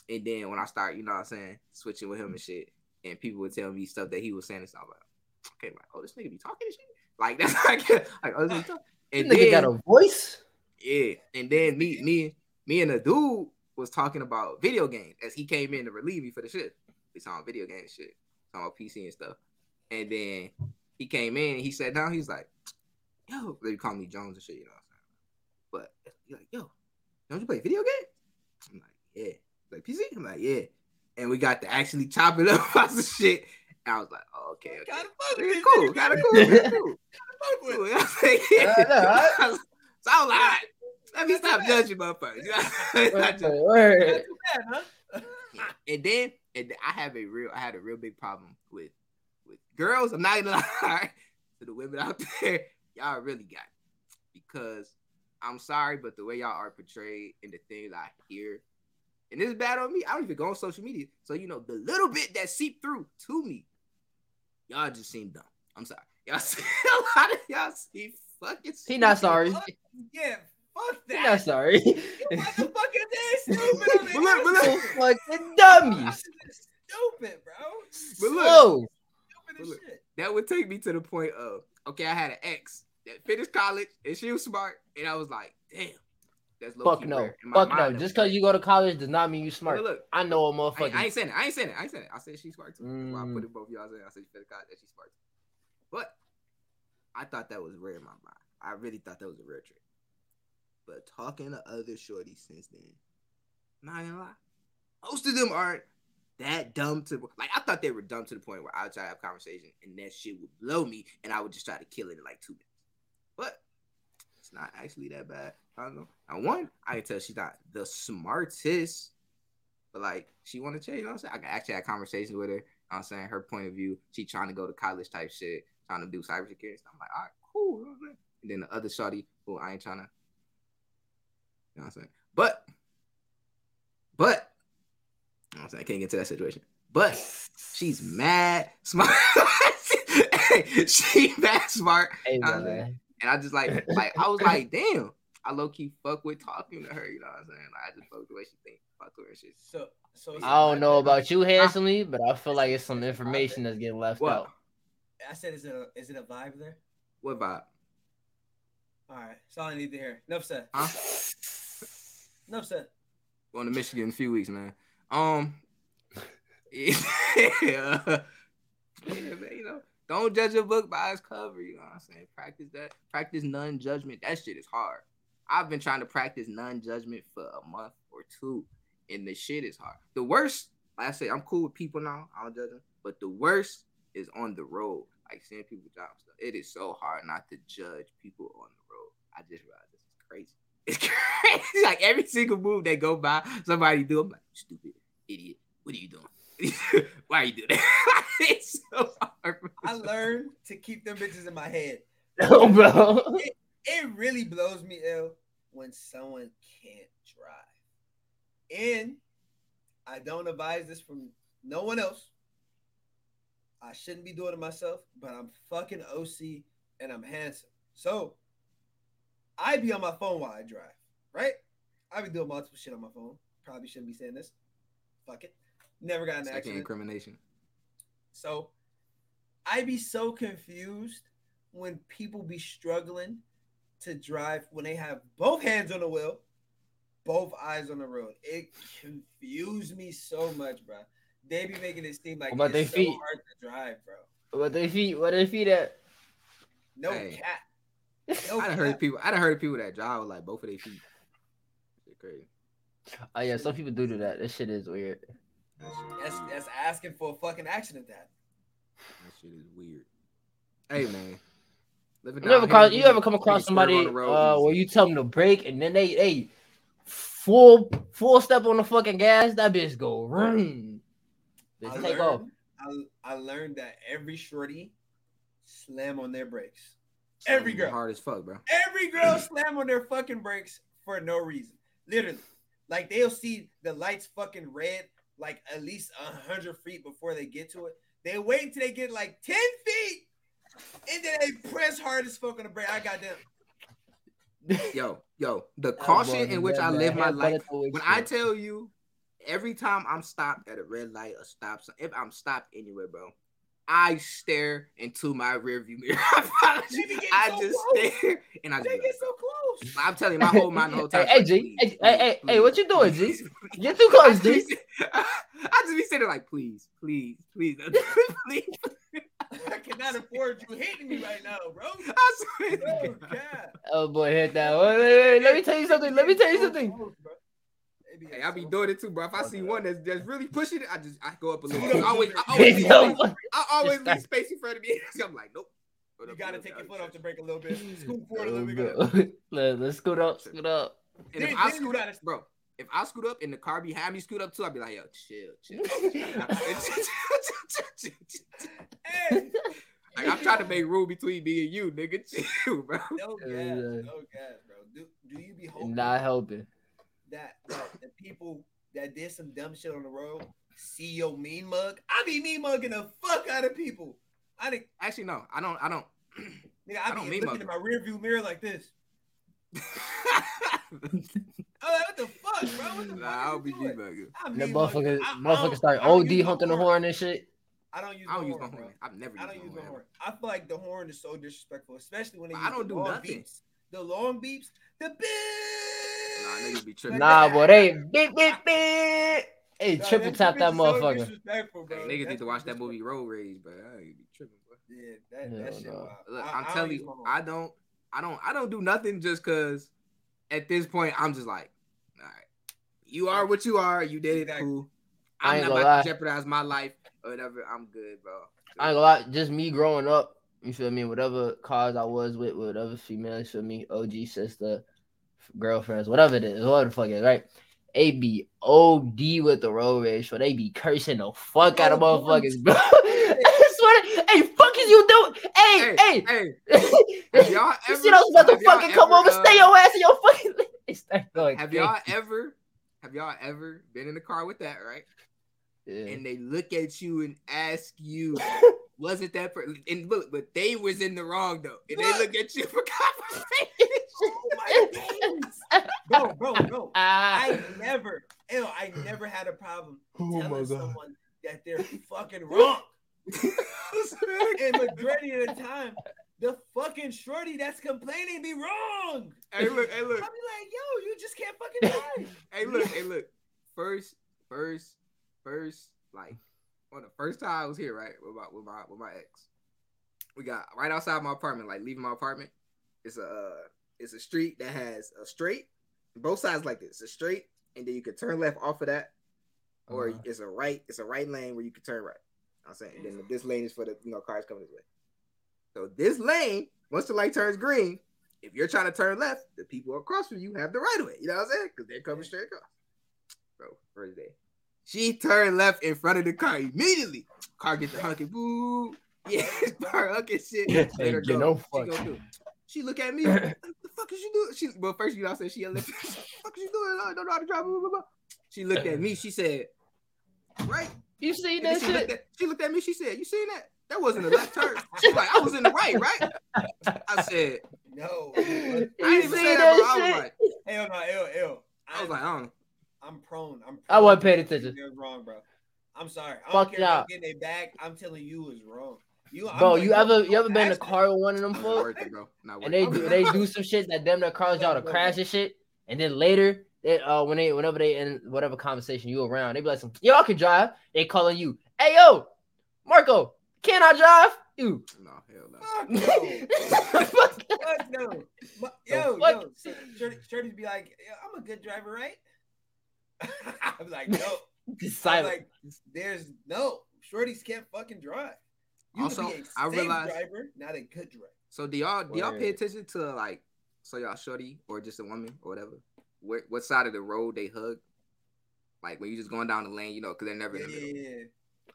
And then when I start, you know what I'm saying, switching with him and shit, and people would tell me stuff that he was saying and stuff like, okay, like, oh, this nigga be talking and shit. Like that's like, like oh, this nigga talk. This And nigga then, got a voice. Yeah, and then me, me, me, and the dude was talking about video games as he came in to relieve me for the shit. We talking video game shit, talking about PC and stuff. And then he came in and he sat down. He's like, "Yo," they call me Jones and shit, you know what I'm saying? But he's like, "Yo, don't you play video games?" I'm like, "Yeah." Like PC? I'm like, "Yeah." And we got to actually chop it up about some shit. And I was like, oh, "Okay, okay." Gotta fuck with It's this cool, nigga, kind of cool, kinda cool. Fuck with Cool, it. you know what I'm saying? Yeah, I know, I was like, all right, let me stop judging motherfuckers. You know? Not Word, word. Not too bad, huh? and then and I have a real I had a real big problem with with girls. I'm not gonna lie to the women out there, y'all really got it. because I'm sorry, but the way y'all are portrayed and the things I hear, and this is bad on me. I don't even go on social media, so you know the little bit that seep through to me, y'all just seem dumb. I'm sorry, y'all see a lot of y'all see fucking. He not sorry. Fuck- Yeah, fuck He not sorry. You motherfuckers is stupid But look, but look. fucking dummies. Stupid, bro. But look, Slow. Stupid as look. shit. that would take me to the point of okay, I had an ex that finished college and she was smart, and I was like, damn, that's low Fuck no. In Fuck no. Just because you go to college does not mean you smart. Look, look, I know a motherfucker. ain't- I ain't saying it. I ain't saying it. I ain't saying it. I said she's smart too. That's why I put Mm. it both y'all. Saying I said she finished college that she's smart. But I thought that was rare in my mind. I really thought that was a rare trait. But talking to other shorties since then, not gonna lie, most of them aren't that dumb to like. I thought they were dumb to the point where I would try to have conversation and that shit would blow me, and I would just try to kill it in like two minutes. But it's not actually that bad. I don't know. And one, I can tell she's not the smartest, but like she want to change. You know what I'm saying? I can actually have conversations with her. You know I'm saying her point of view. She trying to go to college type shit, trying to do cybersecurity. stuff. I'm like, all right, cool. You know what I'm saying? And then the other shorty, who I ain't trying to. You know what I'm saying? But, but, you know what I'm saying? I can't get to that situation. But she's mad smart. she mad smart. Hey, I man. And I just like, like I was like, damn. I low key fuck with talking to her. You know what I'm saying? Like, I just fuck the way she think. Fuck with her and shit. So, so I don't a know about you handsomely, but I feel like it's some information that's getting left What? out. I said, is it a is it a vibe there? What vibe? All right, that's all I need to hear. Enough said. Huh? Enough said. Going to Michigan in a few weeks, man. Um, yeah, yeah, man, you know, don't judge a book by its cover. You know what I'm saying? Practice that. Practice non-judgment. That shit is hard. I've been trying to practice non-judgment for a month or two, and the shit is hard. The worst, like I say, I'm cool with people now. I don't judge them, but the worst is on the road. Like seeing people job stuff. It is so hard not to judge people on the road. I just realized this is crazy. It's crazy. like every single move they go by, somebody do. I'm like, stupid idiot. What are you doing? Why are you doing that? it's so hard. bro. I learned to keep them bitches in my head. No, oh, bro. It really blows me ill when someone can't drive. And I don't advise this from no one else. I shouldn't be doing it myself, but I'm fucking OC and I'm handsome. So I be on my phone while I drive, right? I be doing multiple shit on my phone. Probably shouldn't be saying this. Fuck it. Never got an Second accident. incrimination. So I be so confused when people be struggling to drive when they have both hands on the wheel, both eyes on the road. It confused me so much, bro. They be making it seem like What about it's they so feet? hard to drive, bro. What they feet? What they feet at? No Hey. cat. No I done cap. heard people. I done heard people that drive with like both of their feet. Shit crazy. Oh yeah, some people do do that. This shit is weird. That shit, That's, weird. that's asking for a fucking accident. That that shit is weird. Hey man, living You ever down come, you ever come across somebody uh, where you tell them to brake and then they they full full step on the fucking gas? That bitch go vroom. I take learned, off. I I, I learned that every shorty slam on their brakes. Every girl, hard as fuck, bro. every girl slam on their fucking brakes for no reason. Literally, like they'll see the lights fucking red, like at least a hundred feet before they get to it. They wait until they get like ten feet, and then they press hard as fuck on the brake. I got them. Yo, yo, the caution in which I live my life. When I tell you, every time I'm stopped at a red light or stop sign, if I'm stopped anywhere, bro, I stare into my rearview mirror. I promise They you, be getting I so just close. stare and I just. They get so close. I'm telling you, my whole mind the whole time. Hey, hey, like, G. please, Hey, hey, hey, please, hey, what you doing, G? please. Get too I close, just, I just be sitting like, please, please, please, please. I cannot afford you hitting me right now, bro. I swear. to Oh God. god. Oh boy, hit that. Wait, wait, wait. Let me tell you something. Let me tell you something. Hey, I be doing it too, bro. If I see one that's, that's really pushing it, I just I go up a little. Scoot bit. I always, a I little always, leave space, I always leave space in front of me. I'm like, nope. You gotta take your foot off the brake a little bit. Scoot Oh, forward a oh, little bit. Let, let's scoot up, scoot up. And if Then- I then scoot up, bro, if I scoot up and the car behind me scoot up too, I'd be like, yo, chill, chill. Hey, like I'm trying to make room between me and you, nigga. Chill, bro. no gas, no gas, bro. Do, do you be hoping Not helping. That, that the people that did some dumb shit on the road see your mean mug? I be mean mugging the fuck out of people. I think, Actually, no, I don't. I don't. nigga, I I, don't mean looking mug. in my rearview mirror like this. I'm what the fuck, bro? What the nah, fuck I'll be you doing? I'm That mean mugging. motherfucker, I- I motherfucker start OD use my hunting the horn and shit. I don't use. I don't the use my horn, bro. I've never I don't used use my the horn. horn. I feel like the horn is so disrespectful, especially when they use I don't do nothing. beeps. The long beeps, the beep. Nah, niggas be tripping. Nah, boy, they beep beep beep. Hey, Nah, triple that tap shit that is so motherfucker. Hey, niggas That's need to watch that movie Road Rage, but I ain't be tripping, bro. Yeah, that, that Hell shit. wild. Look, I- I'm I don't telling you. I don't, I don't, I don't do nothing just cause. At this point, I'm just like, all right, you are what you are. You did it, Exactly. cool. I I'm ain't not gonna about lie. to jeopardize my life or whatever. I'm good, bro. I ain't gonna lie, just me growing up, you feel me? Whatever cause I was with, whatever female, you feel me? OG sister, girlfriends, whatever it is, whatever the fuck it is, right? They be OD with the road rage, so they be cursing the fuck out of Oh, motherfuckers, bro. I swear, to- hey, fuck is you doing? Hey, Hey, hey, hey, y'all you ever? see those about to have y'all come ever, over, uh, stay your ass in your fucking. Going Have crazy. y'all ever? Have y'all ever been in the car with that, right? Yeah. And they look at you and ask you, was it that person? And look, but they was in the wrong though, and they look at you for confirmation. Oh my days. bro, bro, bro. Ah. I never, ew, I never had a problem Oh telling my God. someone that they're fucking wrong. And majority of the time, the fucking shorty that's complaining be wrong. hey, look, hey, look. I'll be like, yo, you just can't fucking drive. hey, look, hey, look. First, first, first, like on the first time I was here, right, with my with my with my ex. We got right outside my apartment, like leaving my apartment. It's a uh, it's a street that has a straight, both sides like this, a straight, and then you can turn left off of that, or Uh-huh. it's a right, it's a right lane where you can turn right. I'm saying, and then this lane is for the you know cars coming this way. So this lane, once the light turns green, if you're trying to turn left, the people across from you have the right of way. You know what I'm saying? Because they're coming straight across. Bro, first day. She turned left in front of the car immediately. Car get the hunky boo. Yeah, car hunky shit. Hey, Let her you go. know, she, fuck. go through. she look at me. What the fuck is you doing? She well first you know what I'm saying she yelled, "What the fuck is you doing? I don't know how to drive." Blah, blah, blah. She looked at me. She said, "Right." You see And then that she, looked shit? at, she looked at me. She said, "You seen that? That wasn't a left turn." She's like, "I was in the right, right?" I said, No. "I You didn't even see say that, bro." I was like, Hell no, ew, ew. I was like, I don't know. I'm prone. I'm. Prone I wasn't paying attention. You're wrong, bro. I'm sorry. I Fuck don't care about y'all. getting it back. I'm telling you, is wrong. You, I'm Bro, like, you ever you ever been in a car with one of them Not folks? worth it, bro. Not worth and they do they do some shit that them that cause y'all to crash and shit, and then later, they, uh, when they whenever they in whatever conversation you around, they be like, some, "Y'all can drive." They calling you, "Hey yo, Marco, can I drive?" You. No, hell no. Fuck no. Fuck. Fuck no. Ma- Yo, fuck? yo. So Shorty, Shorty's be like, yo, I'm a good driver, right? I'm like, no. Just I'm silent. like, there's no. Shorties can't fucking drive. You Also, can be a I realized- driver, not a good driver. So do y'all do y'all pay attention to like so y'all shorty or just a woman or whatever? Where, what side of the road they hug? Like when you just going down the lane, you know, because they're never Yeah, in the middle. yeah, yeah.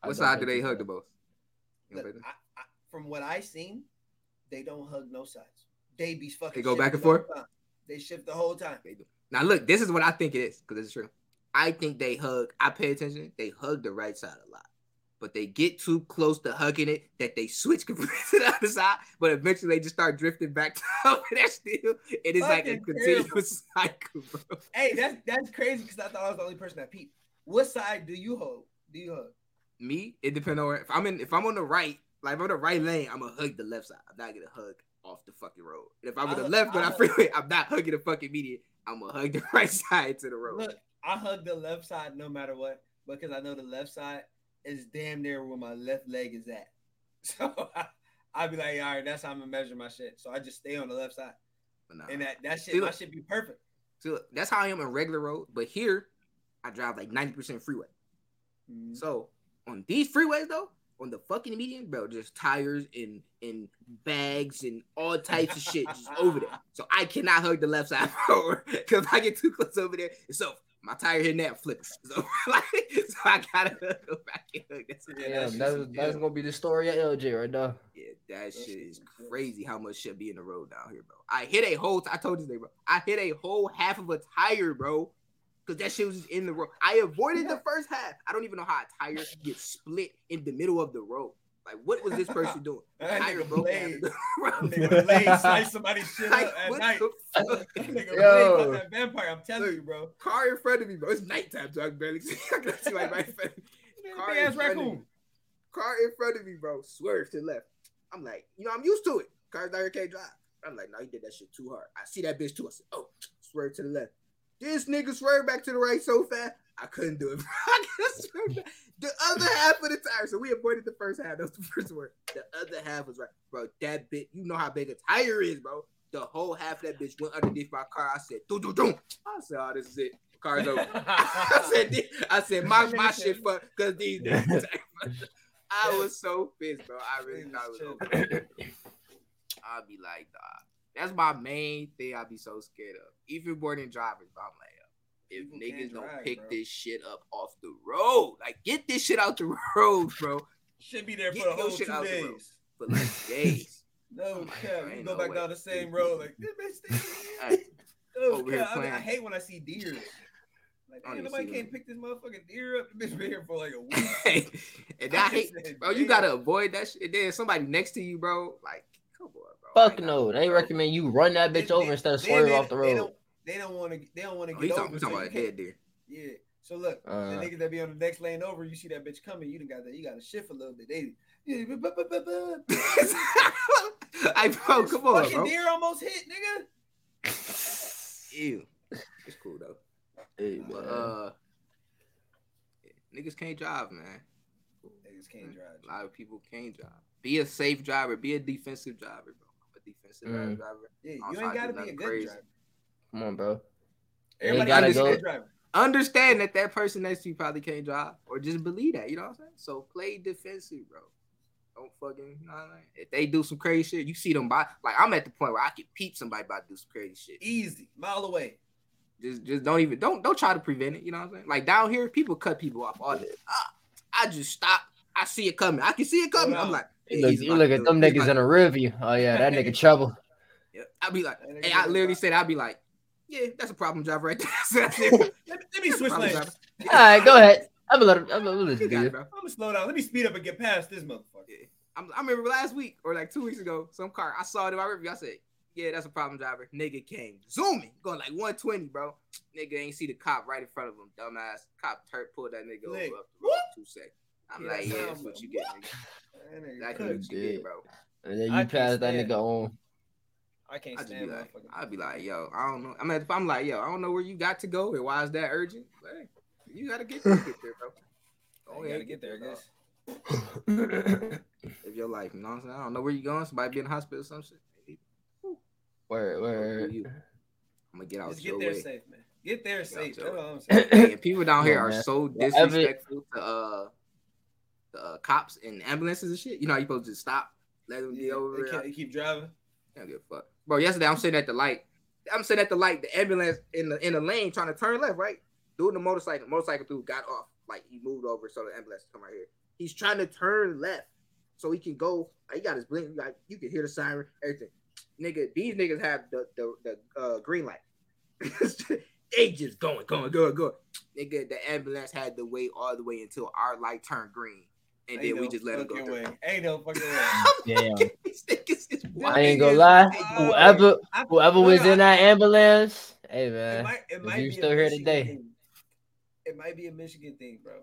I What side do they so. hug the most? You Look. I, I, from what I seen, they don't hug no sides. They be fucking. They go back and the forth? time. They shift the whole time. Now look, this is what I think it is because it's true. I think they hug. I pay attention. They hug the right side a lot, but they get too close to hugging it that they switch completely to the other side. But eventually, they just start drifting back to over there still. It is like a continuous cycle, bro. Hey, that's that's crazy because I thought I was the only person that peeped. What side do you hold? Do you hug? Me, it depends on where, if I'm in. If I'm on the right, like on the right lane, I'm gonna hug the left side. I'm not gonna hug off the fucking road. And if I'm on the left on I- freeway, I'm not hugging the fucking median. I'm gonna hug the right side to the road. Look, I hug the left side no matter what because I know the left side is damn near where my left leg is at. So I, I'd be like, all right, that's how I'm gonna measure my shit. So I just stay on the left side, But nah. and that that shit, See, my shit be perfect. So that's how I am on regular road. But here, I drive like 90% freeway. Mm. So on these freeways though, on the fucking median, bro, just tires and and bags and all types of shit just over there. So I cannot hug the left side forward because I get too close over there, it's so my tire hitting that flipping. So like, so I gotta go back and hug. That's Yeah, Yeah, that that's, shit's- that's yeah. gonna be the story of LJ right now. Yeah, that shit is crazy how much shit be in the road down here, bro. I hit a whole, I told you today, bro. I hit a whole half of a tire, bro. Cause that shit was just in the road. I avoided the first half. I don't even know how a tire gets split in the middle of the road. Like, what was this person doing? The That nigga Blade. in the That road. nigga Blade slice somebody's shit Like, up at what night. the fuck? That nigga Blade Yo. caught that vampire. I'm telling Look. you, bro. Car in front of me, bro. It's nighttime, so I can barely see. I can see like right in front. Car in ass front of me. Car in front of me, bro. Swerve to the left. I'm like, you know, I'm used to it. Cars down here can't drive. I'm like, no, he did that shit too hard. I see that bitch too. I said, oh, swerve to the left. This nigga swerved back to the right so fast, I couldn't do it. bro. I couldn't swerve back. The other half of the tire. So we avoided the first half. That was the first word. The other half was right, bro. That bit, you know how big a tire is, bro. The whole half of that bitch went underneath my car. I said, do do do. I said, oh, this is it. Car's over. I said, I said, my my shit fucked because these. I was so pissed, bro. I really thought it was over. I'll be like, dog. That's my main thing. I'd be so scared of. Even more than drivers, but I'm like, yo, if People niggas can't don't drive, pick bro. this shit up off the road, like get this shit out the road, bro. Should be there Get for the whole shit two out the road. days. For like days. No Oh my cap. God, You go no back way. down the same road like this bitch Hey, stay. No cap. I, mean, I hate when I see deer. Like, man, nobody can't them. pick this motherfucking deer up. The bitch been here for like a week. and I hate, said, bro. You gotta avoid that shit. Then somebody next to you, bro. Like, come on, bro. Fuck no, they recommend you run that bitch They- over they- instead of swerving off the They road. Don't. They don't want to. They don't want to Oh, get you over. talking, so talking about a can't- deer? Yeah. So look, Uh. the niggas that be on the next lane over, you see that bitch coming, you done got that. You got to shift a little bit. They. Yeah, bu- bu- bu- bu- bu- I bro, come on, Fucking bro. deer almost hit, nigga. Ew. It's cool though. Hey, But uh, niggas can't drive, man. Niggas can't drive. A lot of people can't drive. Be a safe driver. Be a defensive driver, bro. I'm a defensive Mm. driver. Yeah, you ain't got to be a good crazy. driver. Come on, bro. Everybody gotta gotta be a go- good. Understand that that person next to you probably can't drive, or just believe that. You know what I'm saying? So play defensive, bro. Don't fucking. You know what I mean? If they do some crazy shit, you see them by. Like I'm at the point where I can peep somebody about to do some crazy shit. Easy, mile away. Just, just don't even don't don't try to prevent it. You know what I'm saying? Like down here, people cut people off all the I, I just stop. I see it coming. I can see it coming. Hold I'm on. like, You look, he's you look at them niggas about in a rear view. Oh yeah, that nigga trouble. Yeah, I'll be like, hey, I literally said, I'll be like, yeah, that's a problem driver right there. So that's it. Let me, let me switch lanes. All right, go ahead. I'm a little. I'm gonna let You got it, it. bro. I'm gonna slow down. Let me speed up and get past this motherfucker. Yeah. I'm, I remember last week or like two weeks ago, some car I saw it in my review. I said, yeah, that's a problem driver. Nigga came zooming, going like 120, bro. Nigga ain't see the cop right in front of him, dumbass. Cop tur pulled that nigga Lick. over up the road two seconds. I'm Yeah, like, yeah, that's what you get, nigga. That nigga Exactly cooked. what you Dick. get, bro. And then you can't pass that nigga on. I can't I just be stand like. I'd be like, yo, I don't know. I mean, if I'm like, yo, I don't know where you got to go and why is that urgent? But, hey, you gotta get there, get there, bro. Oh, Go you ahead, gotta get there, I dog. guess. Live your life, you know what I'm saying? I don't know where you're going. Somebody be in the hospital or some shit. where, Go where? you. I'm gonna get out Just get there way. safe, man. Get there safe. That's all I'm saying. Hey, people down here Yeah, are man. so Whatever- disrespectful to uh the uh, cops and ambulances and shit. You know, how you supposed to just stop, let them get over they, it. can't, they keep driving. I don't give a fuck. Bro, yesterday I'm sitting at the light. I'm sitting at the light, the ambulance in the in the lane trying to turn left, right? Dude, the motorcycle, motorcycle dude got off. Like he moved over so the ambulance come right here. He's trying to turn left so he can go. He got his blink. Like you can hear the siren, everything. Nigga, these niggas have the the, the uh, green light. they just going, going, going, going. Nigga, the ambulance had to wait all the way until our light turned green, and Ain't then we just let him go. fucking through. Ain't no fucking way. Yeah. These niggas is I ain't gonna lie. uh, Whoever whoever was in that ambulance, hey It man. might, it might you be still here today. thing. It might be a Michigan thing, bro.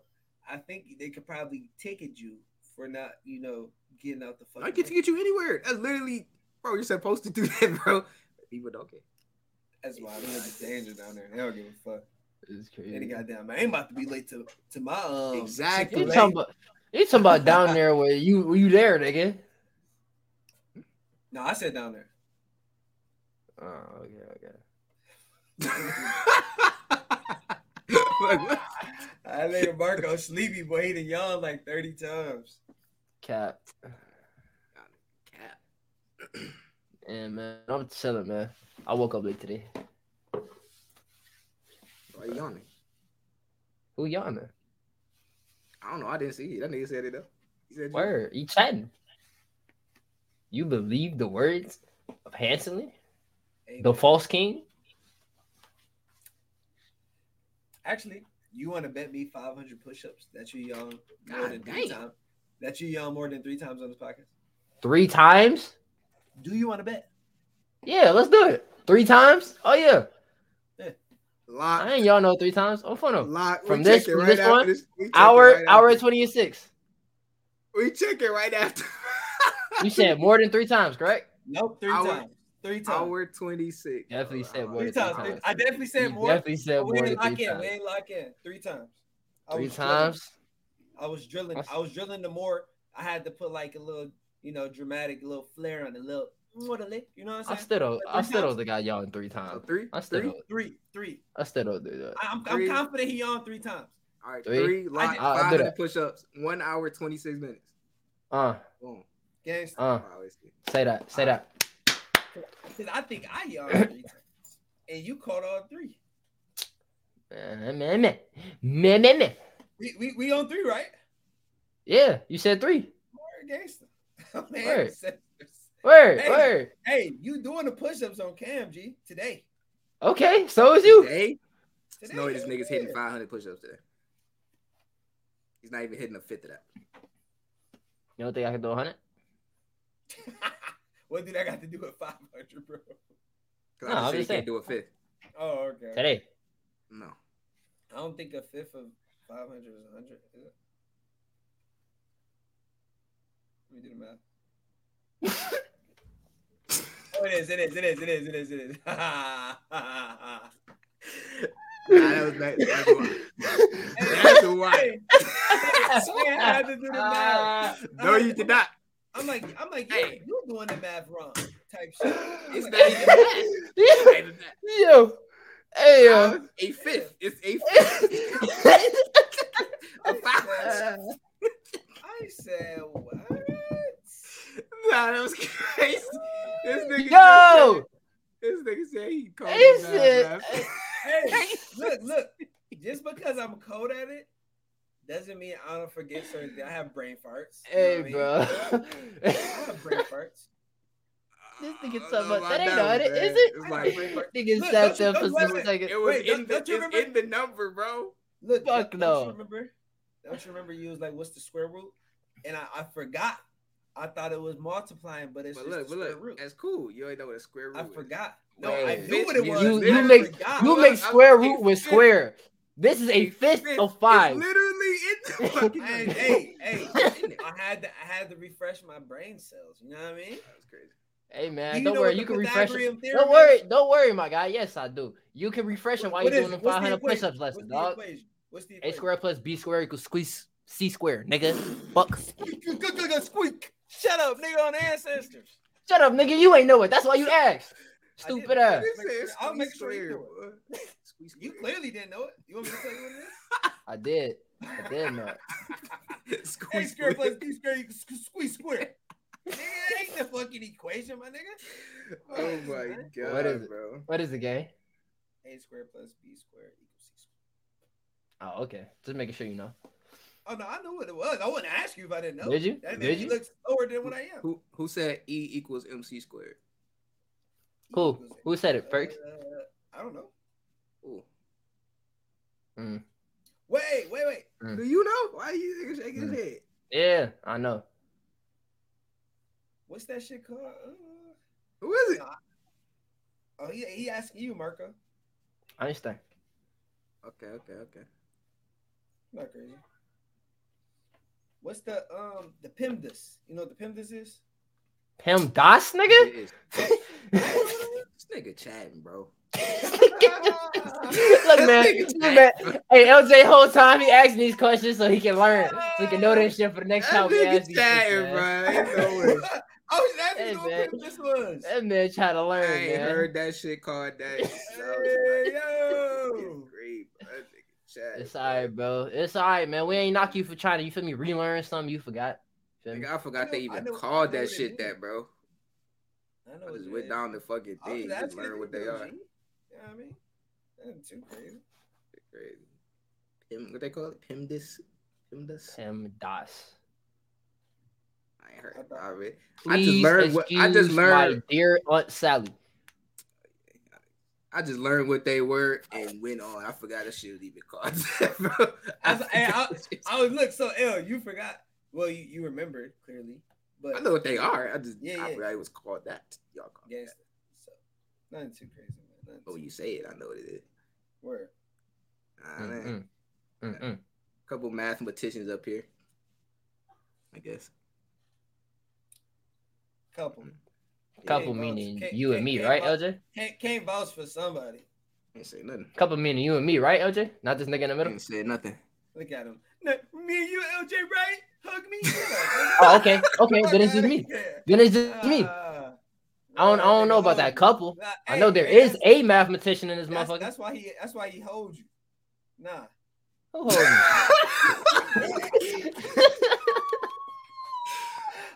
I think they could probably ticket you for not, you know, getting out the fucking. I get to get you anywhere. That's literally, bro. You're supposed to do that, bro. People don't care. That's why I mean, it's danger down there. They don't give a fuck. It's crazy. Any crazy. goddamn, man, I ain't about to be late to to my um. Exactly. You talking about you talking about down there where you were you there, nigga? No, I said down there. Oh, okay, okay. Like, what? I later Marco sleepy, boy. He done yawned like thirty times. Cap. Cap. And man, I'm chilling, man. I woke up late today. Why you yawning? Who yawning? I don't know. I didn't see it. That nigga said it though. He said, Where? You chatting? You believe the words of Hanson, Hey, the false king? Actually, you want to bet me five hundred push-ups that you yawn more God than three times? That you yawn more than three times on this podcast? Three times? Do you want to bet? Yeah, let's do it. Three times? Oh yeah. Lock. I ain't y'all know three times. Oh fun. Lock. From we this- check it from right this one, this. We Hour right hour after. twenty six. We check it right after. You said more than three times, correct? Nope, three Hour- times. Three times. hour twenty six. Definitely said more Three than times. three times. I definitely said You more. Definitely said but we more ain't than lock three in. times. We ain't lock in. Three times. I Three was drilling- times. I was drilling. I was drilling the more. I had to put like a little, you know, dramatic little flair on the little what a lick. You know what I I'm saying? still don't. I three still times. don't think I yawned three So times. three. I still three. Three, three. I still don't do that. I, I'm, I'm confident he yawned three times. All right. Three. Three. Lock. did- I'll do Five hundred push ups. One hour twenty six minutes. Uh, Boom. Gangsta. uh, Wow, it's good. say that. Say that. Because I think I yawned three times. And you caught all three. Man, man, man, man, man, man. We, we, we on three, right? Yeah, you said three. Word gangsta. Man, Word. said- Word, Hey. word. Hey, you doing the push-ups on Cam G today? Okay, so is you. Today, Today, no, this nigga's hitting five hundred push ups today. He's not even hitting a fifth of that. You don't think I can do a hundred? What did I got to do with 500, bro? No, I I'm just said just he saying. can't do a fifth. Oh, okay. Today. No. I don't think a fifth of 500 is 100. Is it? Let me do the math. oh, it is. It is. It is. It is. It is. It is. Nah, that was that, that's why. That's why. Hey, I had to do the math. No, you did not. I'm like, I'm like, Hey. hey, you doing the math wrong, type shit. It's not even that. It's not even that. Yo, hey yo. Uh, a fifth. It's a fifth. a five. I said, what? Nah, that was crazy. This nigga. Yo, This nigga said he called he it Hey, look, look. Just because I'm cold at it doesn't mean I don't forget certain things. I have brain farts. you know Hey, what I mean? bro. I have brain farts. This I nigga don't talking know about that ain't that not one, it, man. is it? It's I like have brain farts. Nigga Look, sat there for don't some seconds. it was Wait, in the, don't you it's in the number, bro. Look, Fuck don't, no. Don't you remember? Don't you remember you was like, what's the square root? And I, I forgot. I thought it was multiplying, but it's But just look, the but square look, root. that's cool. You already know what a square root I is. forgot. No, Wait, I knew what it was. you- you make- You Look, make square root with square. This is a fifth It's of five. literally in the fucking. Hey, number. hey, hey! It's in there. I had to, I had to refresh my brain cells. You know what I mean? That was crazy. Hey man, do don't worry. You can refresh it. Pythagorean theorem Don't worry. Don't worry, my guy. Yes, I do. You can refresh it while you're doing the 500 equation? push-ups lesson, What's dog. equation? What's the A square plus B square equals squeeze C square, nigga. Fuck. Squeak, squeak. Shut up, nigga, on ancestors. Shut up, nigga. You ain't know it. That's why you asked. Stupid ass. I'll make sure you do boy. Squeeze You clearly didn't know it. You want me to tell you what it is? I did. I did know. it. Squeeze square square. plus B square equals squ- squeeze square. Nigga, that ain't the fucking equation, my nigga. Oh my god, What is it? bro. What is the game? A square plus B square equals C square. Oh, okay. Just making sure you know. Oh no, I knew what it was. I wouldn't ask you if I didn't know. Did you? That Did you? looks lower than what I am. Who who said E equals MC squared? Who? Who said it, Perks? Uh, I don't know. Ooh. Mm. Wait, wait, wait. Mm. Do you know? Why are you nigga shaking his Mm. head? Yeah, I know. What's that shit called? Uh, Who is it? oh, he he asking you, Marco. Einstein. Okay, okay, okay. Not crazy. What's the um the PEMDAS? You know what the PEMDAS is? Pim Das, nigga? This nigga chatting, bro. Look, man, This nigga man. Hey, LJ, whole time he asking these questions so he can learn, so he can know this shit for the next That time we ask nigga these chatting, bro. man. Ain't no way. I was asking Hey, man. PEMDAS was. That man trying to I learn, ain't man. heard that shit called that. Hey, yo. Great, bro. That nigga. It's alright, bro. It's alright, man. We ain't knock you for trying to, you feel me, relearn something you forgot. Feel me? I forgot I they know- I even called that shit that, bro. I know I what just went down the fucking I was thing, just asking learn if what they are. G. You know what I mean? Nothing too crazy. Crazy. Pim, what they call it? Pimdis? Pimdis? Pim Das. I ain't heard I thought- of it. I just Please learned what I just excuse my dear Aunt Sally. I just learned what they were and went on. I forgot a shit was even called that. I was- hey, I- forgot. I was look so ill. You forgot. Well, you, you remembered clearly, but I know what they are. I just Yeah, I yeah. forgot it was called that. Y'all call it Yes. that. So nothing too crazy, man. Nothing But when you say it, I know what it is. Where? Ah, man. Mm-mm. Mm-mm. Couple mathematicians up here. I guess. Couple. Couple Can't meaning can't- you and can't- me, right, vouch- LJ? Can't can't vouch for somebody. Ain't say nothing. Couple meaning you and me, right, LJ? Not this nigga in the middle. Ain't said nothing. Look at him. No, me and you, LJ, right? Hug me. Oh, okay, okay. Then it's just me. Then it's just me. Ah. I don't, I don't know about that couple. Nah, I know there is a mathematician in this That's, motherfucker. that's why he. That's why he holds you. Nah. Who hold me?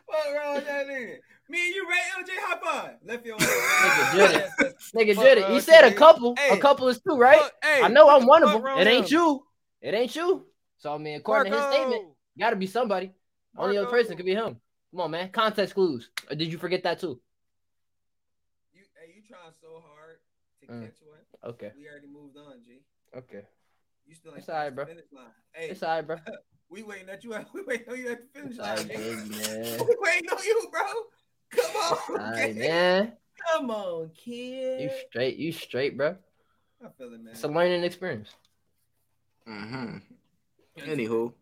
What wrong with that nigga? Me and you, right, LJ? hop on. Left your Nigga did it. Nigga Fuck did it. wrong He said a couple. Hey. A couple is two, right? Hey, I know I'm one of them. It ain't you. It ain't you. So I mean, according to his statement, gotta be somebody. Only other person could be him. Come on, man. Context clues. Or did you forget that too? You, hey, you trying so hard to Mm. catch one. Okay. We already moved on, G. Okay. You still like It's alright, bro. finish line. Hey, It's alright, bro. we waiting at you. We waiting on you at the finish It's line. alright, G. man. We waiting on you, bro. Come on, Alright, man. Come on, kid. You straight. You straight, bro. I feel it, man. It's a learning experience. Mm-hmm. Anywho,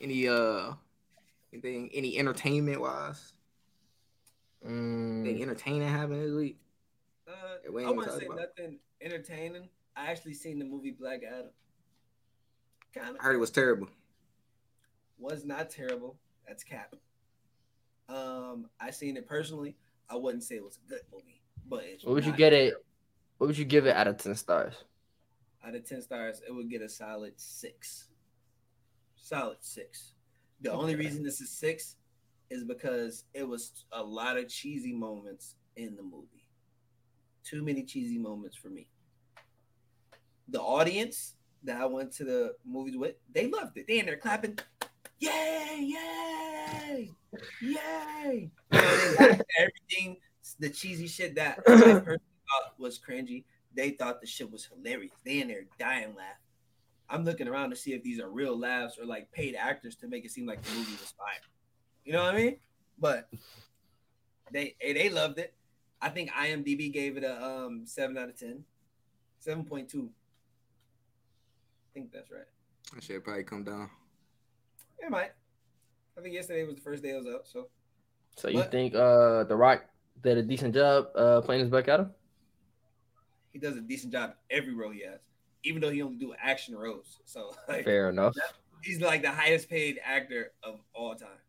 any uh, anything, any entertainment wise, anything Mm, entertaining happened this week? Uh, Yeah, we I ain't wouldn't gonna say about nothing entertaining. I actually seen the movie Black Adam. Kind I of heard it was terrible. was not terrible. That's cap. Um, I seen it personally. I wouldn't say it was a good movie, but it's what would you not get it? What would you give it out of ten stars? out of ten stars? It would get a solid six. Solid six. The only reason this is six is because it was a lot of cheesy moments in the movie. Too many cheesy moments for me. The audience that I went to the movies with, they loved it. They in there clapping, yay, yay, yay. Everything, the cheesy shit that I personally thought was cringy, they thought the shit was hilarious. They in there dying laugh. I'm looking around to see if these are real laughs or like paid actors to make it seem like the movie was fire. You know what I mean? But they they loved it. I think IMDb gave it a um seven out of ten. 7.2. I think that's right. That should probably come down. It might. I think yesterday was the first day it was out, so So you What? think uh The Rock did a decent job uh playing his Black Adam? he does a decent job every role he has, even though he only do action roles. So like, Fair enough. he's like the highest paid actor of all time.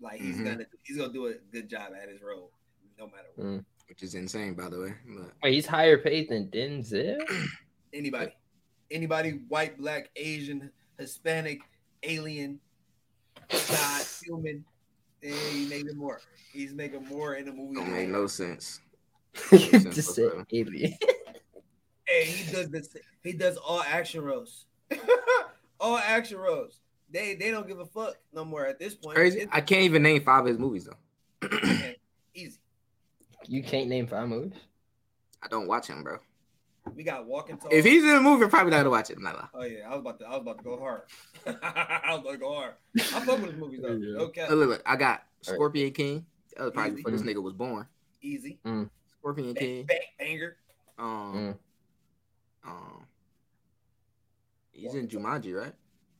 Like he's Mhm. gonna he's gonna do a good job at his role, no matter what. Mm. Which is insane, by the way. But Wait, he's higher paid than Denzel. Anybody, anybody, white, black, Asian, Hispanic, alien, God, human, and he making more. He's making more in the movie. don't than make they no sense. you just said alien. Hey, he does this. He does all action roles. all action roles. they they don't give a fuck no more at this point. Crazy. It's I can't even name five of his movies though. easy. You can't name five movies. I don't watch him, bro. We got walking tall. If he's in a movie, I'm probably not gonna watch it. Nah, nah. Oh yeah, I was about to I was about to go hard. I was about to go hard. I fuck with his movies though. Yeah. Okay. Look, look, look, I got Scorpion King. That was probably Easy. before this nigga was born. Easy. Scorpion Bang, King. bang, banger. Um, um, he's in Jumanji, right?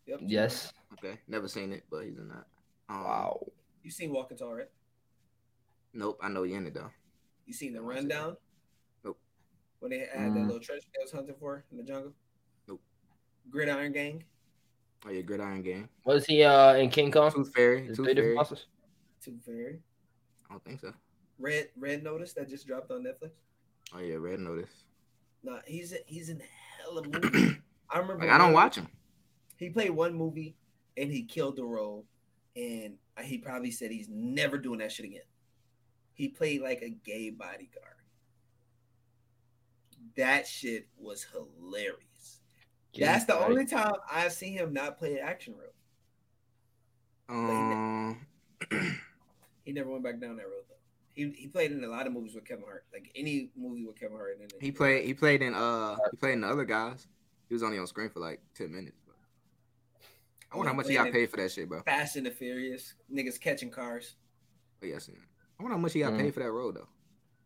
Yep. Yes. Okay, never seen it, but he's in that. Um, Wow. You seen Walking Tall, right? Nope, I know he in it though. You seen the No, I seen rundown? Nope. When they had that Mm. little treasure they was hunting for in the jungle? Nope. Gridiron Gang? Oh yeah, Gridiron Gang. Was he uh in King Kong? Tooth Fairy. There's Tooth Fairy. I bosses. Too very. don't think so. Red Red Notice that just dropped on Netflix. Oh yeah, Red Notice. Nah, he's he's in hella movies. I remember Like I don't watch him. He played one movie and he killed the role, and he probably said he's never doing that shit again. He played like a gay bodyguard. That shit was hilarious. That's the only time I've seen him not play an action role. Um, He never went back down that road though. He he played in a lot of movies with Kevin Hart. Like any movie with Kevin Hart in it. he played. He played in. Uh, he played in the other guys. He was only on screen for like ten minutes. I wonder how much he got paid for that shit, bro. Fast and the Furious. Niggas catching cars. But yeah, I seen it. I wonder how much he got Mm. paid for that role though.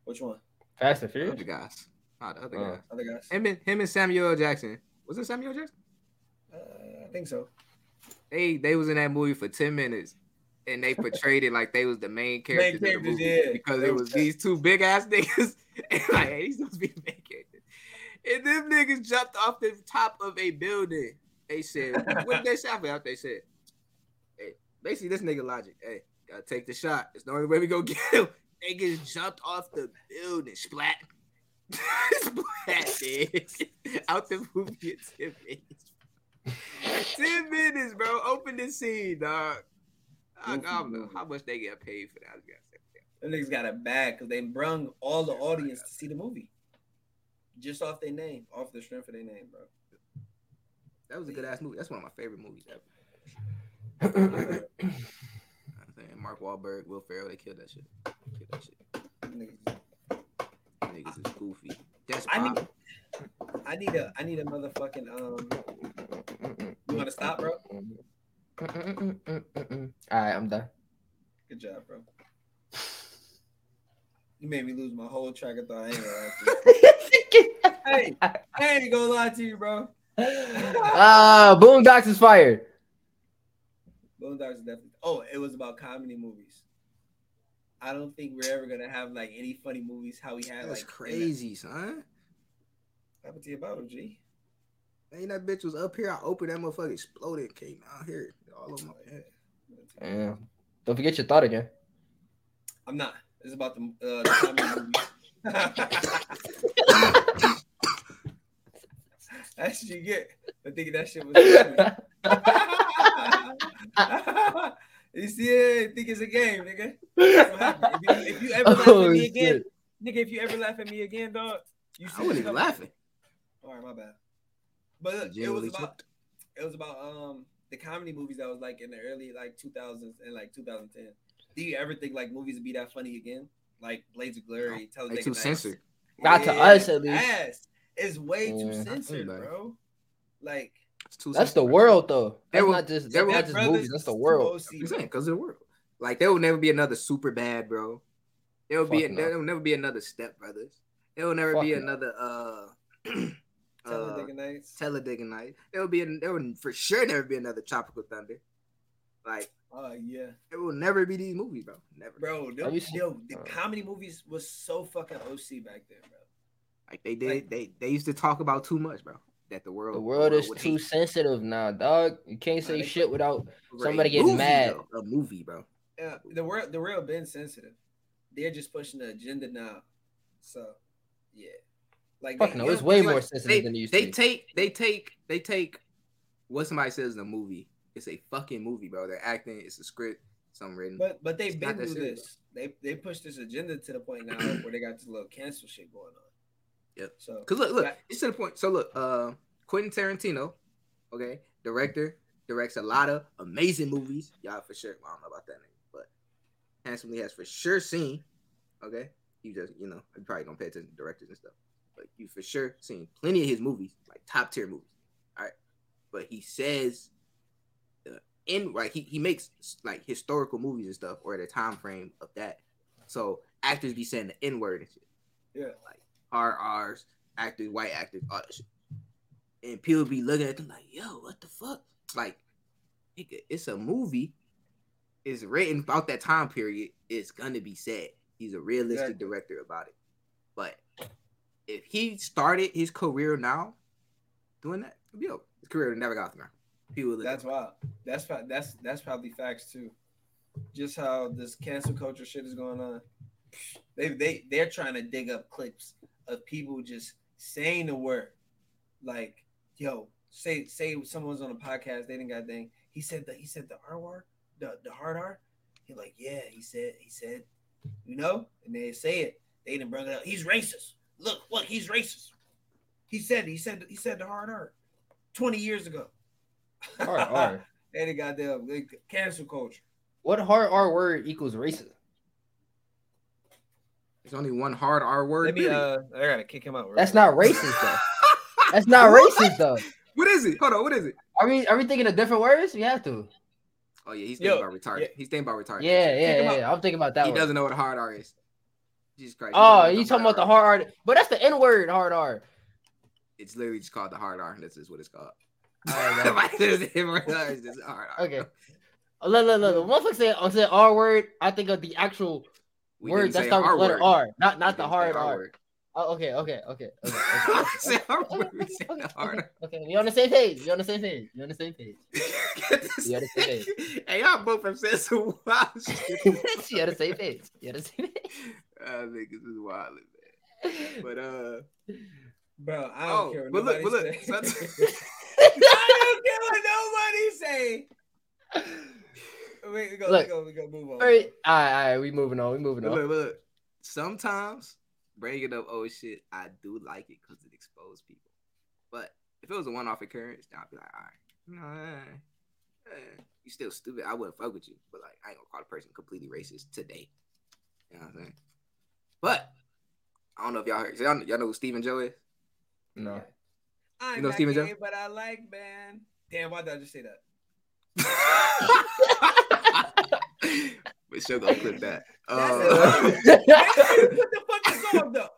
Which one? Fast and The Furious. other guys, not the other Oh. guys. Other guys? Him and him and Samuel Jackson. Was it Samuel Jackson? Uh, I think so. They they was in that movie for ten minutes, and they portrayed it like they was the main characters, in the characters, movie yeah. because They it was was these two big ass niggas, and like hey, these supposed to be the main characters. And them niggas jumped off the top of a building. They said, "What did they say?" I forgot what they said. Hey, basically, this nigga logic. Hey, gotta take the shot. It's the only way we go get him. Niggas jumped off the building, splat, splat, dude. out the movie in ten minutes. Ten minutes, bro. Open the scene, dog. I, I don't know how much they get paid for that. I gotta say. Them niggas got it bad because they brung all the audience to see the movie. Just off their name, off the strength of their name, bro. That was a good ass movie. That's one of my favorite movies ever. I'm saying Mark Wahlberg, Will Ferrell, they killed that shit. Killed that shit. Niggas- Niggas is goofy. That's I need, I need a, I need a motherfucking um. You want to stop, bro? All right, I'm done. Good job, bro. You made me lose my whole track of thought. I ain't gonna lie to you. Hey, I ain't gonna lie to you, bro. Ah, Boondocks is fired. Boondocks is definitely. Oh, it was about comedy movies. I don't think we're ever gonna have like any funny movies. How we had That's like crazy, son. What happened to your bottle, G? Man, that bitch was up here. I opened that motherfucker, exploded, came out here, all over my head. Yeah. Don't forget your thought again. I'm not. It's about the, uh, the comedy movies. That's what you get I think that shit was funny. you see it? Think it's a game, nigga. That's what happened. If you, if you ever laugh Oh, at me again, shit. nigga, if you ever laugh at me again, dog, you see I wasn't even laughing. All right, my bad. But look, it was about it was about um the comedy movies that was like in the early like 2000s and like 2010. Do you ever think like movies would be that funny again? Like Blades of Glory, They Talladega too Nights? censored. Not to us, at least. Yes, it's way too censored, bro. Like That's the world, though. There That's will- not just that's not just movies. That's the world. OC, I'm saying because of the world. Like there will never be another Superbad, bro. There will be Fuck no. there will never be another Step Brothers. There will never Fuck be no. another uh, uh Talladega Nights. Talladega Night. There will be there will for sure never be another Tropical Thunder. Like Oh yeah, there will never be these movies, bro. Never. bro. Have Them, yo, the uh, comedy movies was so fucking OC back then, bro. Like they did. Like- they they used to talk about too much, bro. That the world The world is too hate. sensitive now, dog. You can't say they- shit without. For somebody getting movie, mad. though. A movie, bro. Yeah, the world, the real been sensitive. They're just pushing the agenda now. So, yeah, like Fuck they- no, it's way more like- sensitive They, than you used they to take they take they take what somebody says in a movie. It's a fucking movie, bro. They're acting. It's a script. Something written. But but they've It's been through serious. this. They they pushed this agenda to the point now where they got this little cancel shit going on. Yep. So Cause look, look, it's to the point. So look, uh, Quentin Tarantino, okay, director, directs a lot of amazing movies. Y'all for sure. I don't know about that name, but handsomely has for sure seen. Okay, you just you know you probably don't pay attention to directors and stuff, but you for sure seen plenty of his movies, like top tier movies. All right, but he says the in like he, he makes like historical movies and stuff or the time frame of that. So actors be saying the N word and shit. Yeah. Like RRs, actors, white actors, all that shit. And people be looking at them like, yo, what the fuck? Like, it's a movie. It's written about that time period. It's gonna be said. He's a realistic Exactly. director about it. But if he started his career now doing that, yo, his career never got there. People That's wild. That's that's that's probably facts too. Just how this cancel culture shit is going on. They they they're trying to dig up clips of people just saying the word, like yo, say say someone's on a podcast, they didn't got dang. He said the he said the R word, the the hard R. He like yeah, he said he said, you know, and they say it. They didn't bring it up. He's racist. Look, look, he's racist. He said he said he said the hard R, twenty years ago. Hard R. They the goddamn they cancel culture. What hard R word equals racism? There's only one hard R word. Let me period. uh I gotta kick him out. real That's not racist though. That's not racist though. what is it? Hold on, what is it? Are we are we thinking of different words? We have to. Oh yeah, he's thinking Yo, about retarded. yeah. He's thinking about retarded. Yeah, yeah, yeah. yeah. I'm thinking about that he one. doesn't know what a hard R is. Jesus Christ. Oh, doesn't know you talking about the hard R? But that's the N word, hard R. It's literally just called the hard R. That's just what it's called. Alright, Like, there's a hard R, it's just hard R. Okay. Look, look, look. Once I say I say R word, I think of the actual We word didn't that say starts with letter word. R, not We not the hard R. word. Oh, okay, okay, okay, okay. I okay, said R word. We said okay, the hard okay, R. okay. We on the same page. We on the same page. We on the same page. Get this You understand nigga- Hey, y'all both have said some wild shit. she on the same page. You on the same page. Uh, niggas is wild, man. But uh, Bro, I don't oh, care what but look, but look. I don't care what nobody say. Wait, we go, Look. we go, we go, move on. All right, all right, all right. We moving on. We moving But on. look, but look, sometimes bringing up old shit, I do like it because it exposed people. But if it was a one-off occurrence, then I'd be like, all right, no, eh, eh, you still stupid. I wouldn't fuck with you, but like, I ain't gonna call a person completely racist today. You know what I'm saying? But I don't know if y'all heard. So y'all, y'all know who Stephen Joe is? No. I'm You know not Stephen Joe? but I like man. Damn, why did I just say that? but sure gonna clip that. Uh, you put the fucking song though.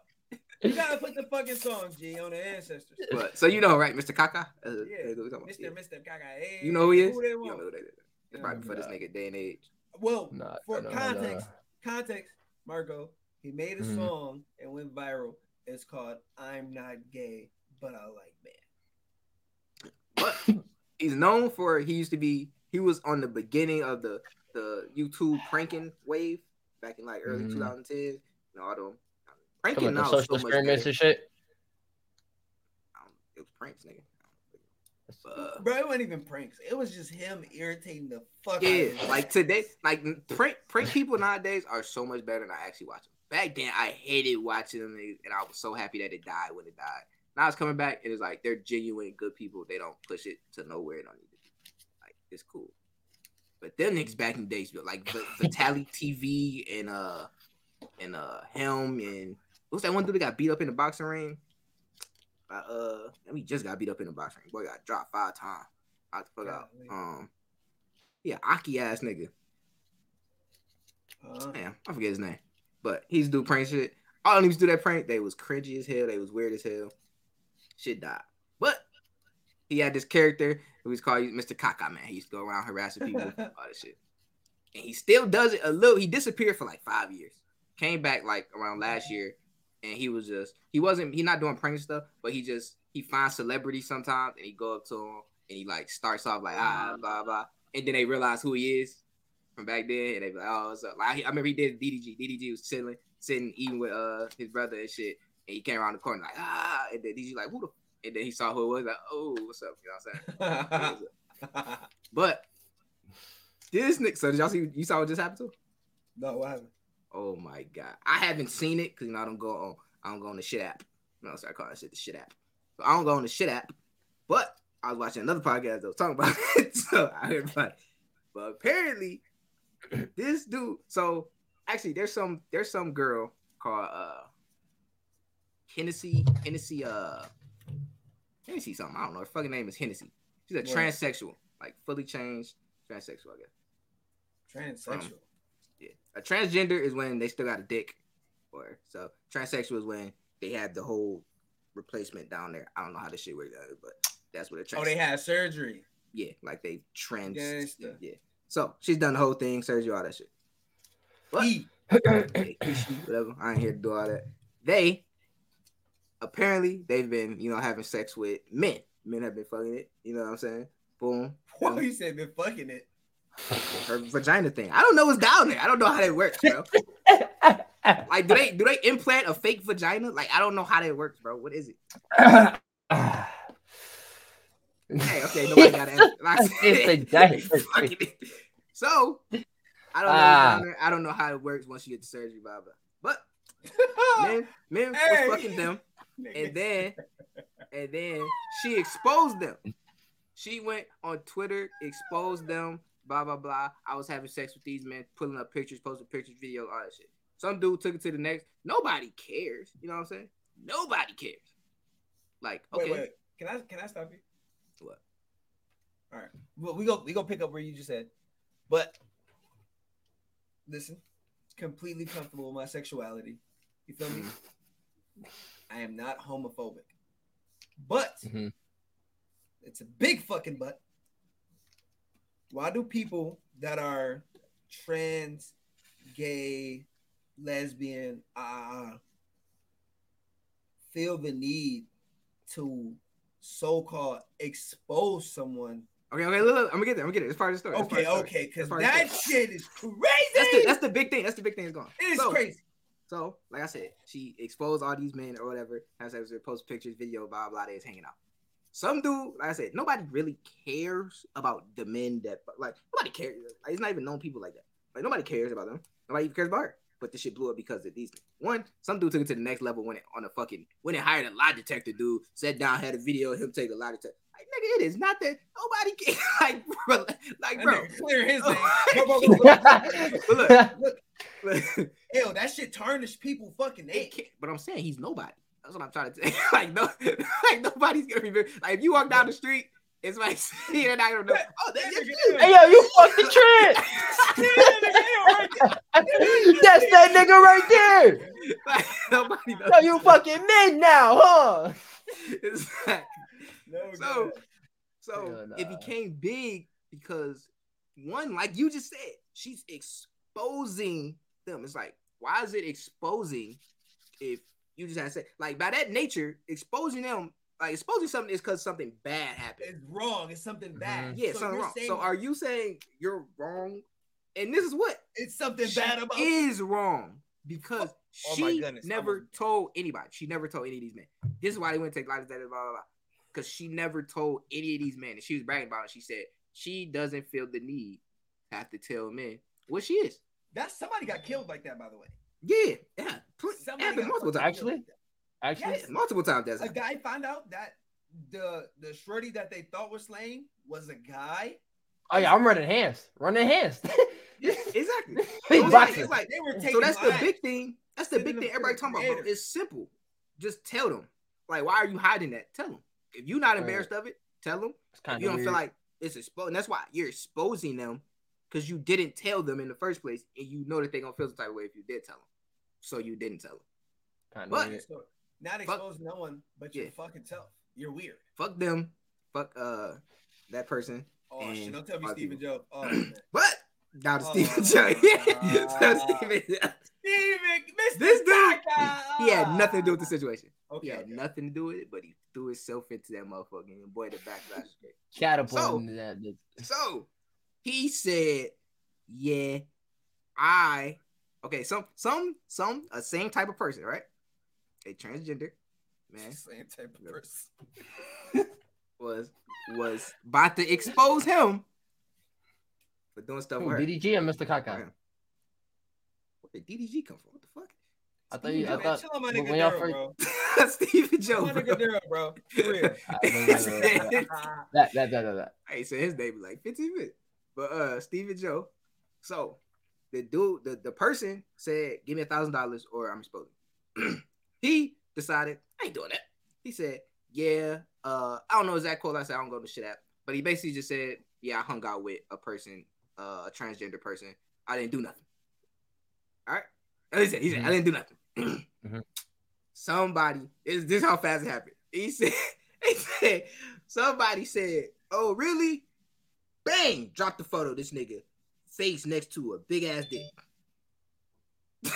You gotta put the fucking song, G, on the ancestors. but so you know, right, Mr. Kaka? Uh, Yeah. that's what we talking about. Mr. Yeah. Mr. Gaga. Hey, You know who he is? they You want. don't know who that is. It's Yeah. probably for this nigga day and age. Well, Nah, for no, no, no, context, no. context, Marco, he made a Mhm. song and went viral. It's called "I'm Not Gay, But I Like Man." But he's known for he used to be he was on the beginning of the the YouTube pranking wave back in like early Mhm. 2010s. And all them pranking about now the is so social much experiments and shit. I It was pranks, nigga. Uh, Bro, it wasn't even pranks. It was just him irritating the fuck out yeah, of like today, like prank prank people nowadays are so much better than I actually watch them. Back then, I hated watching them, and I was so happy that it died when it died. Now it's coming back, and it's like they're genuine good people. They don't push it to nowhere. It don't need to be. Like it's cool. But them niggas back in the days, like V- Vitaly TV and uh and uh Helm and what's that one dude that got beat up in the boxing ring? Uh, uh, we just got beat up in the boxing ring. Boy got dropped five times. The fuck out. Um, yeah, Aki ass nigga. Uh, Damn, I forget his name. But he's do prank shit. All them used to do that prank. They was cringy as hell. They was weird as hell. Shit died. He had this character who was called Mr. Kaka Man. He used to go around harassing people, all that shit. And he still does it a little. He disappeared for like five years. Came back like around last year, and he was just he wasn't he not doing prank stuff, but he just he finds celebrities sometimes and he go up to them and he like starts off like ah blah blah, and then they realize who he is from back then, and they be like, "Oh, what's up?" Like I remember he did DDG. DDG was chilling, sitting, eating with uh his brother and shit, and he came around the corner like ah, and then DDG like who the? And then he saw who it was like oh what's up, you know what I'm saying? But this nigga, so did y'all see? You saw what just happened to? him? no, what happened? Oh my god, I haven't seen it because you know I don't go on I don't go on the shit app. You know, so I call that shit the shit app. So I don't go on the shit app, but I was watching another podcast that was talking about it, so I heard about it. But apparently, this dude. So actually, there's some there's some girl called uh Hennessy Hennessy uh Hennessy something. I don't know. Her fucking name is Hennessy. She's a What? transsexual, like fully changed transsexual. I guess. Transsexual. Um, yeah. A transgender is when they still got a dick, or so transsexual is when they have the whole replacement down there. I don't know how this shit works, out, but that's what a trans. Oh, they had surgery. yeah, like they trans. Gangsta. Yeah. So she's done the whole thing, surgery, all that shit. Hey, whatever. I ain't here to do all that. They apparently they've been, you know, having sex with men. Men have been fucking it. You know what I'm saying? Boom. Why you said been fucking it? Her vagina thing. I don't know what's down there. I don't know how that works, bro. Like, do they do they implant a fake vagina? Like, I don't know how that works, bro. What is it? Hey, okay, nobody got to answer. It's vagina. fucking it. so, I don't know. what's ah. down there. I don't know how it works once you get the surgery, blah blah. But men, men Hey. was fucking them, and then and then she exposed them. She went on Twitter, exposed them, blah blah blah. I was having sex with these men, pulling up pictures, posting pictures, videos, all that shit. Some dude took it to the next. Nobody cares. You know what I'm saying? Nobody cares. Like, okay, Wait, wait. Can I can I stop you? What? All right. Well, we go we go pick up where you just said, but listen, completely comfortable with my sexuality. You feel me? I am not homophobic, but Mhm. it's a big fucking but. Why do people that are trans, gay, lesbian, uh, feel the need to so-called expose someone? okay, okay. Look, look, I'm gonna get there. I'm gonna get there. It's part of the story. Okay, of the story. okay, because It's part of the that shit is crazy. That's the, that's the big thing. That's the big thing that's going. it is so, crazy. So, like I said, she exposed all these men or whatever. Has sex with post pictures, video, blah blah. They is hanging out. Some dude, like I said, nobody really cares about the men that like nobody cares. Like, it's not even known people like that. Like nobody cares about them. Nobody even cares about her. But the shit blew up because of these. One, some dude took it to the next level when it on a fucking when it hired a lie detector dude, sat down, had a video of him take a lie detector. Like nigga, it is not that nobody cares. like bro, like bro. clear his name. But Look, look, ew, that shit tarnished people fucking It name. can't- but I'm saying he's nobody. That's what I'm trying to say. like no, like nobody's gonna remember. Like if you walk down the street, it's like you're not gonna know. Oh, that, that's you. Hey yo, you fucked the trend. That's that nigga right there. like, nobody knows. Yo, you fucking men now, huh? It's like- No, So- God. so Hell it became big because one, like you just said, she's exposing them. It's like, why is it exposing if you just had to say like by that nature, exposing them, like exposing something is because something bad happened. it's wrong. It's something mm-hmm. bad. Yeah, So something you're wrong. saying So are you saying you're wrong? And this is what it's something she bad about is wrong because Oh, oh my she goodness, I never was- told anybody. She never told any of these men. This is why they went to take lives. Blah blah blah. Because she never told any of these men, and she was bragging about it. She said she doesn't feel the need to have to tell men what she is. that somebody got killed like that, by the way. Yeah, yeah, pl- Somebody happened multiple times. Actually? like. Actually, Yes. Multiple times. That's a guy found out that the the shorty that they thought was slain was a guy. oh yeah, I'm running hands, running hands. yeah, exactly. Big So like- boxing. like They were So that's the big thing. That's the big thing everybody talking about. Bro. It's simple. Just tell them. Like, why are you hiding that? Tell them. If you're not Right. embarrassed of it, tell them. It's kind you of don't feel like it's exposed, that's why you're exposing them because you didn't tell them in the first place, and you know that they're gonna feel some type of way if you did tell them. So you didn't tell them. kind but- of weird. So, not Fuck. expose no one, but you're Yeah. fucking tough. You're weird. Fuck them. Fuck uh that person. Oh shit! Don't tell me Stephen. Joe. Oh, man. But now to Oh, Stephen Joe. God. Stephen Joe. Steven, Mr. This dude, Kaka! He had nothing to do with the situation. Okay, he had okay. nothing to do with it, but he threw himself into that motherfucker, and boy, the backlash is great. Catapulting that. So he said, "Yeah, I okay. Some some some a same type of person, right? A transgender man Same type of person. was was about to expose him for doing stuff Who, with her. DDG and Mr. Kaka. Okay. Where did DDG come from? What the fuck? I thought you. I Man, thought chill on my when nigga y'all first- bro. Stephen Joe, on my bro. nigga Daryl, bro. That that that that. that. Hey, so his name is like 15 minutes. But uh Stephen Joe. So the dude, the, the person said, give me a thousand dollars or I'm exposing. he decided, I ain't doing that. He said, Yeah, uh, I don't know exact quote. I said I don't go to shit app. But he basically just said, Yeah, I hung out with a person, uh, a transgender person. I didn't do nothing. All right. He said, he said, I didn't do nothing. Mhm. Somebody, is this how fast it happened. He said, he said, somebody said, Oh, really? Bang! Drop the photo. This nigga face next to a big ass dick.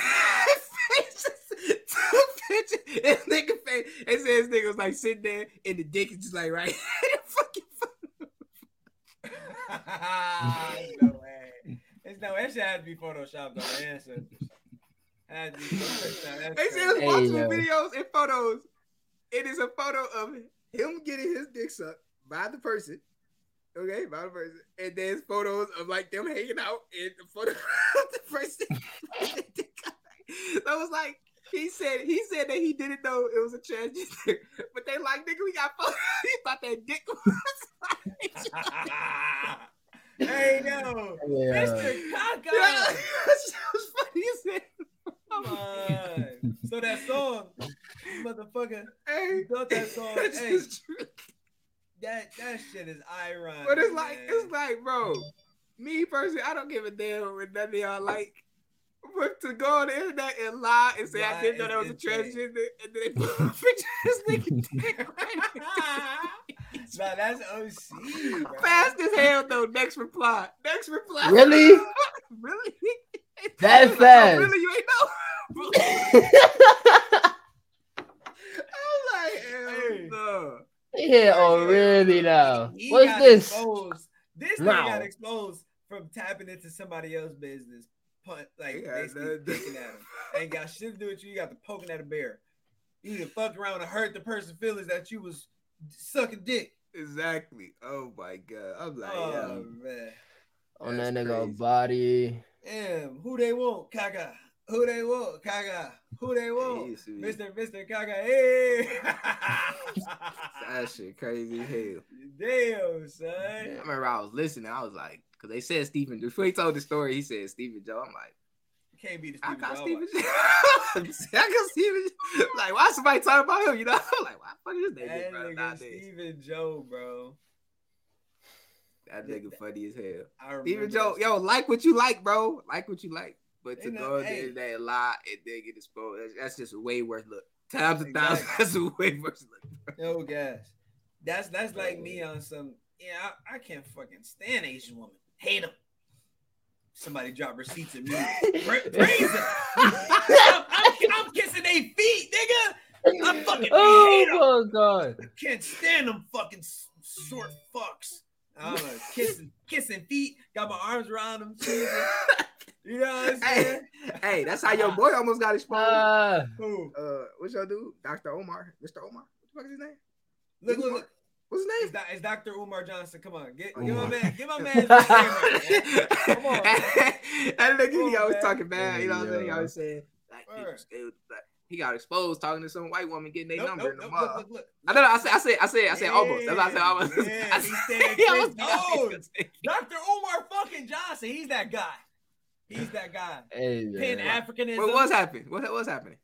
This nigga face. It says nigga was like sitting there, and the dick is just like right. Fucking. no way. It's no. That shit had to be photoshopped though. The answer. Had to be photoshopped. They said crazy. multiple yo. videos and photos. It is a photo of him getting his dick sucked by the person. Okay, by the person. And there's photos of like them hanging out in the photo of the person. so it was like he said he said that he didn't know it was a transgender. But they like nigga, we got photos. he thought that dick was hey no, Yeah. Mr. Kaka. yeah, that was funny as hell. Come on. So that song, motherfucker, Hey, you built that song. that's Hey, just true. That that shit is ironic. But it's like man. it's like, bro, me personally, I don't give a damn what none of y'all like. But to go on the internet and lie and say I didn't know is that was a transgender, and then they put a picture of this nigga dick right nah, that's OC. Bro. Fast as hell though. Next reply. Next reply. Really? really? That Oh, fast? really? You ain't know? I'm like, hell Hey. no. Yeah. Oh, really? Now, He what's this? Exposed. This nigga Now. got exposed from tapping into somebody else's business, punt, like Yeah, basically that- picking at him. Ain't got shit to do with you. You got the poking at a bear. You either fucked around and hurt the person's feelings that you was sucking dick. Exactly. Oh my god. I'm like, Oh yeah. man, On that That's nigga crazy. body. damn. Who they want, Kaka? Who they want, Kaga? Who they want, be- Mister Mister Kaka? Hey, That shit crazy hell. damn son. I remember I was listening. I was like, because they said Stephen. Before he told the story, he said Stephen Joe. I'm like, Can't be the I Stephen got Joe. Stephen. Joe. I got Stephen. Joe. Like, why somebody talking about him? You know, I'm like, why the fuck is this nigga, bro? nigga Stephen Joe, bro. that nigga funny as hell. I Stephen Joe, yo, like what you like, bro. Like what you like. But to go on the hey. internet and lie and then get exposed, that's, that's just way worse look. Times a Exactly. thousand, that's a way worse look. No gas. That's that's like me on some. Yeah, I, I can't fucking stand Asian woman. Hate them. Somebody drop receipts at me. Praise them. I'm, I'm, I'm kissing their feet, nigga. I fucking oh hate 'em. Oh my god. Can't stand them fucking short fucks. I'm like kissing, kissing feet. Got my arms around them. cheesing. You know what I'm Hey, saying? hey, that's how your boy almost got exposed. Uh, Who? uh, what's your dude? Dr. Omar, Mr. Omar. What the fuck is his name? Look, look, look. What's his It's, name? Do- it's Dr. Umar Johnson. Come on, get, give my yeah. man, give my man. his disclaimer, man. Come on, that nigga, Come he always man. talking bad. You know what I'm saying? He Yeah. always saying like people Word. stay with black. He got exposed talking to some white woman getting their Nope, number nope, in the nope, mall. look, look, look. I don't know. I said, I said, I said, I said almost. That's what I said. Almost. Yeah, I he said, said he almost Chris. Jones. Dr. Umar fucking Johnson. He's that guy. He's that guy. hey, Pan man. Africanism. What was happening? What was happening?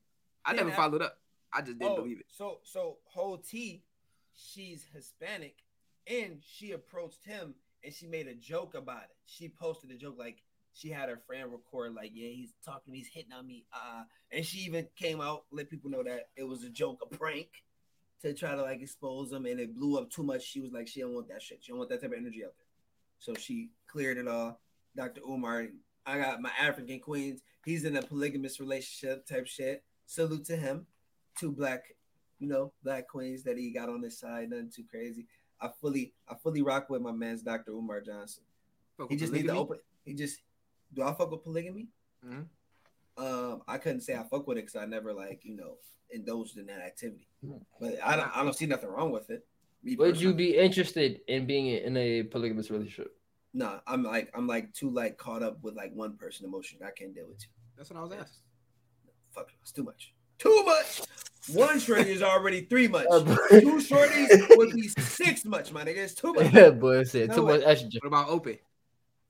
I Yeah, never that- followed up. I just didn't Oh, believe it. so so whole T, she's Hispanic, and she approached him and she made a joke about it. She posted a joke like she had her friend record like, yeah, he's talking, he's hitting on me, uh, and she even came out let people know that it was a joke, a prank, to try to like expose him, and it blew up too much. She was like, she don't want that shit. She don't want that type of energy out there. So she cleared it all. Dr. Umar, I got my African queens. He's in a polygamous relationship type shit. Salute to him. Two black, you know, black queens that he got on his side. Nothing too crazy. I fully, I fully rock with my man's Dr. Umar Johnson. Fuck He just needs to open. He just do I fuck with polygamy? Mhm. Um, I couldn't say I fuck with it because I never like you know indulged in that activity. Hmm. But I don't, I don't see nothing wrong with it. Me Would you be interested in being in a polygamous relationship? No, I'm like I'm like too like caught up with like one person emotion. I can't deal with you. That's what I was asking. fuck, it's too much. Too much. One shorty is already three much. Two shorties would be six much, my nigga. It's too much. Yeah, boy, said No too way. much estrogen. What about open?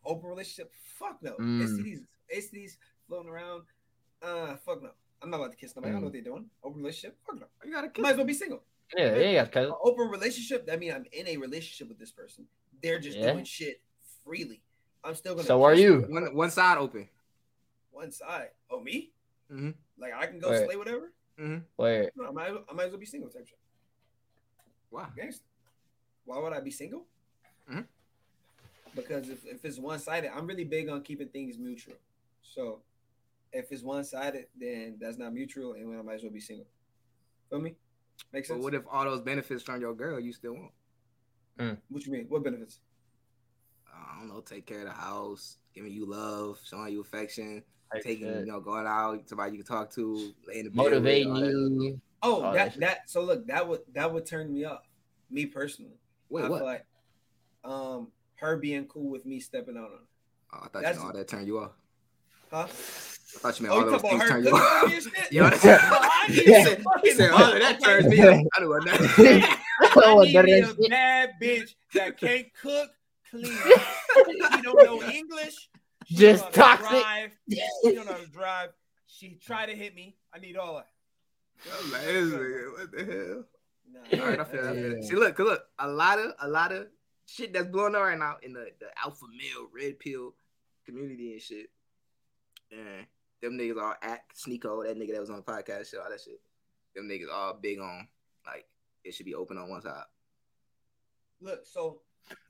Open relationship, fuck no. Mm. STDs, STDs floating around, uh, fuck no. I'm not about to kiss nobody. I don't know what they're doing. Open relationship, fuck no. You gotta kiss. Might as well be single. Yeah, yeah, yeah, cuz. Open relationship, that means I'm in a relationship with this person. They're just Yeah. doing shit freely. I'm still gonna. So are you. One one side open. One side. Oh, me? Mhm. Like I can go Right. slay whatever. Wait, No, I might, I might as well be single type shit. Wow. Gangsta. Why would I be single? Mhm. Because if, if it's one sided, I'm really big on keeping things mutual. So if it's one sided, then that's not mutual, and I might as well be single. Feel me? Makes But sense. what if all those benefits from your girl you still want? what you mean? What benefits? I don't know, take care of the house, giving you love, showing you affection, type taking shit. you know, going out, somebody you can talk to, laying the bed with, motivating that. you. Oh, Oh, that that's- that. So look, that would that would turn me off. Me personally, Wait, I what? feel like um her being cool with me stepping out on her. Oh, I thought that's- you know all that turned you off. Huh? I thought you meant Oh, all you those talking things about turn you off. for me and shit? Yo, that's- Well, I need He a said- He said, all of that turns me off. I don't want that. I need none of me that a shit. bad bitch that can't cook, clean. She don't know English. She Just don't know how to toxic. drive. She don't know how to drive. She tried to hit me. I need all that. I'm like, what the hell? Nah, All right, I feel, it, I feel. it. Yeah. See, look, 'cause look, a lot of, a lot of shit that's blowing up right now in the, the alpha male red pill community and shit. And them niggas all act Sneako, that nigga that was on the podcast, show, all that shit. Them niggas all big on like it should be open on one side. Look, so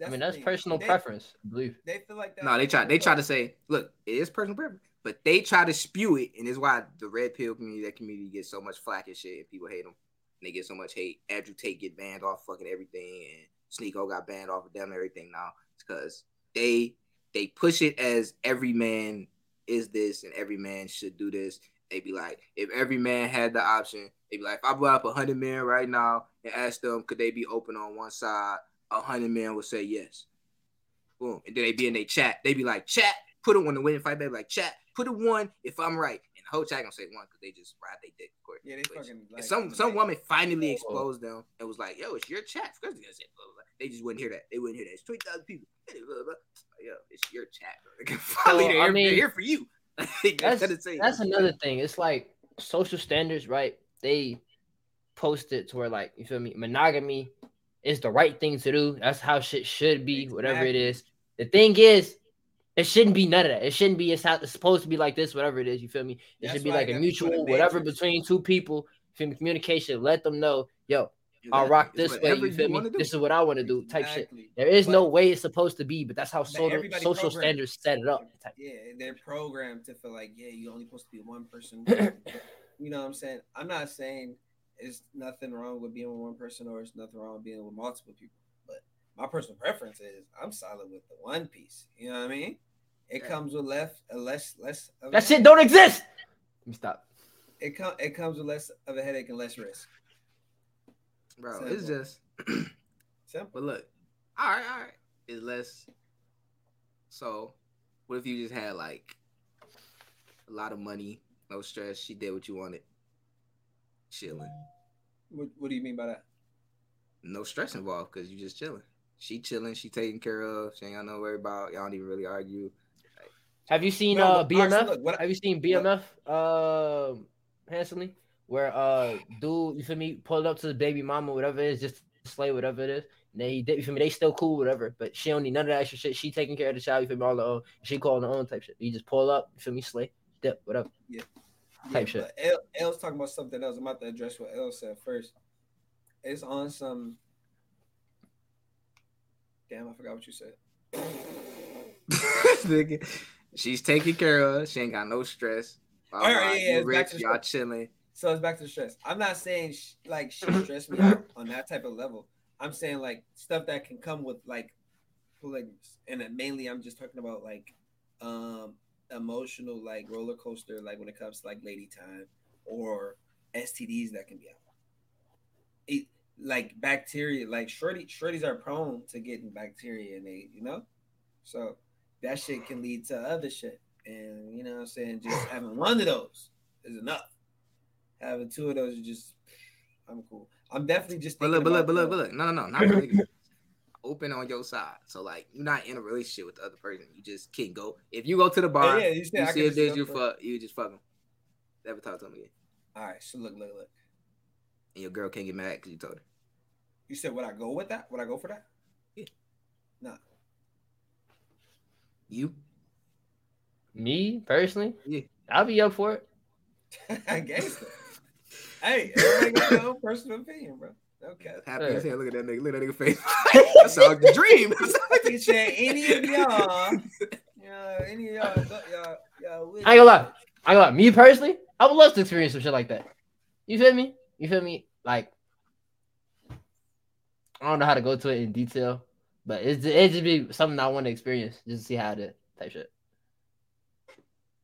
I mean, that's personal They- preference, I believe. They feel like that. No, they try, they try to say, look, it is personal preference, but they try to spew it, and it's why the red pill community, that community gets so much flack and shit, and people hate them. And they get so much hate. Andrew Tate get banned off fucking everything, and Sneako got banned off of them and everything now. It's because they they push it as every man is this and every man should do this. They be like, if every man had the option, they'd be like, if I brought up a hundred men right now and asked them, could they be open on one side? A hundred men would say yes. Boom. And then they be in their chat. They be like, chat, put it when the winning fight back, like chat, put it one if I'm right. And the whole chat gonna say one because they just ride they dick. of course. Yeah, they But fucking. Like, some some woman finally Oh. exposed them and was like, "Yo, it's your chat." Of course, they say blah, blah, blah. They just wouldn't hear that. They wouldn't hear that. It's twenty thousand people. Blah, blah, blah. Yo, it's your chat, bro. Finally, So, they're, I they're mean, here for you. They That's say that's another thing. It's like social standards, right? They post it to where like you feel me, monogamy is the right thing to do. That's how shit should be, whatever it is. The thing is, it shouldn't be none of that. It shouldn't be. It's how it's supposed to be like this, whatever it is. You feel me? It That's should be like a mutual, whatever between two people. Feel me? Communication. Let them know, yo, I'll rock this way. You feel me? This is what I want to do. Type shit. Exactly. There is no way it's supposed to be, but that's how But social social standards set it up. Type. Yeah, they're programmed to feel like, yeah, you're only supposed to be one person. you know what I'm saying? I'm not saying it's nothing wrong with being with one person or it's nothing wrong with being with multiple people. But my personal preference is I'm solid with the one piece. You know what I mean? It comes with less, less, less. Of a That shit headache. don't exist. Let me stop. It com- it comes with less of a headache and less risk. bro. It's just. Simple. But look, all right, all right. It's less. So, what if you just had like a lot of money, no stress? She did what you wanted, chilling, What, what do you mean by that? no stress involved because you just chilling. She chilling, she taken care of. She ain't got no worry about. Y'all don't even really argue. Have you seen No, uh but honestly, BMF? look, what- Have you seen BMF uh handsomely? Where uh dude, you feel me, pulled up to the baby mama, whatever it is, just slay whatever it is. And then he did you feel me, they still cool, whatever. But she don't need none of that extra shit. She taking care of the child, you feel me, all the own. She calling her own type shit. You just pull up, you feel me, slay, dip, whatever. Type shit. but L, L's talking about something else. I'm about to address what L said first. It's on some. Damn, I forgot what you said. Nigga, She's taking care of. She ain't got no stress. All right, yeah, yeah, it's back rich, to y'all stress. chilling. So it's back to the stress. I'm not saying sh- like she stressed me out on that type of level. I'm saying like stuff that can come with like polygamous, and mainly I'm just talking about like um emotional like roller coaster, like when it comes to like lady time or STDs that can be out. It, like bacteria, like shorty shorties are prone to getting bacteria in they, you know, so that shit can lead to other shit, and you know what I'm saying. Just having one of those is enough. having two of those is just I'm cool. I'm definitely just But look, but look, but look, but look. No, no, no, not. Open on your side. So like you're not in a relationship with the other person. You just can't go. If you go to the bar, yeah, you, said you see could a bitch you fuck, you just fuck them. Never talk to them again. All right, so look, look, look. And your girl can't get mad because you told her. You said would I go with that? Would I go for that? Yeah. Nah. You? Me personally, Yeah. I'll be up for it. I guess. hey, everybody got their own personal opinion, bro. Okay. Happy Yeah. as hell. Look at that nigga. Look at that nigga face. That's all the dream. He said any of y'all, yeah, any of y'all, y'all, y'all I ain't gonna lie. I ain't gonna lie. Me personally, I would love to experience some shit like that. You feel me? You feel me? Like, I don't know how to go to it in detail, but it's it just be something I want to experience just to see how it type shit.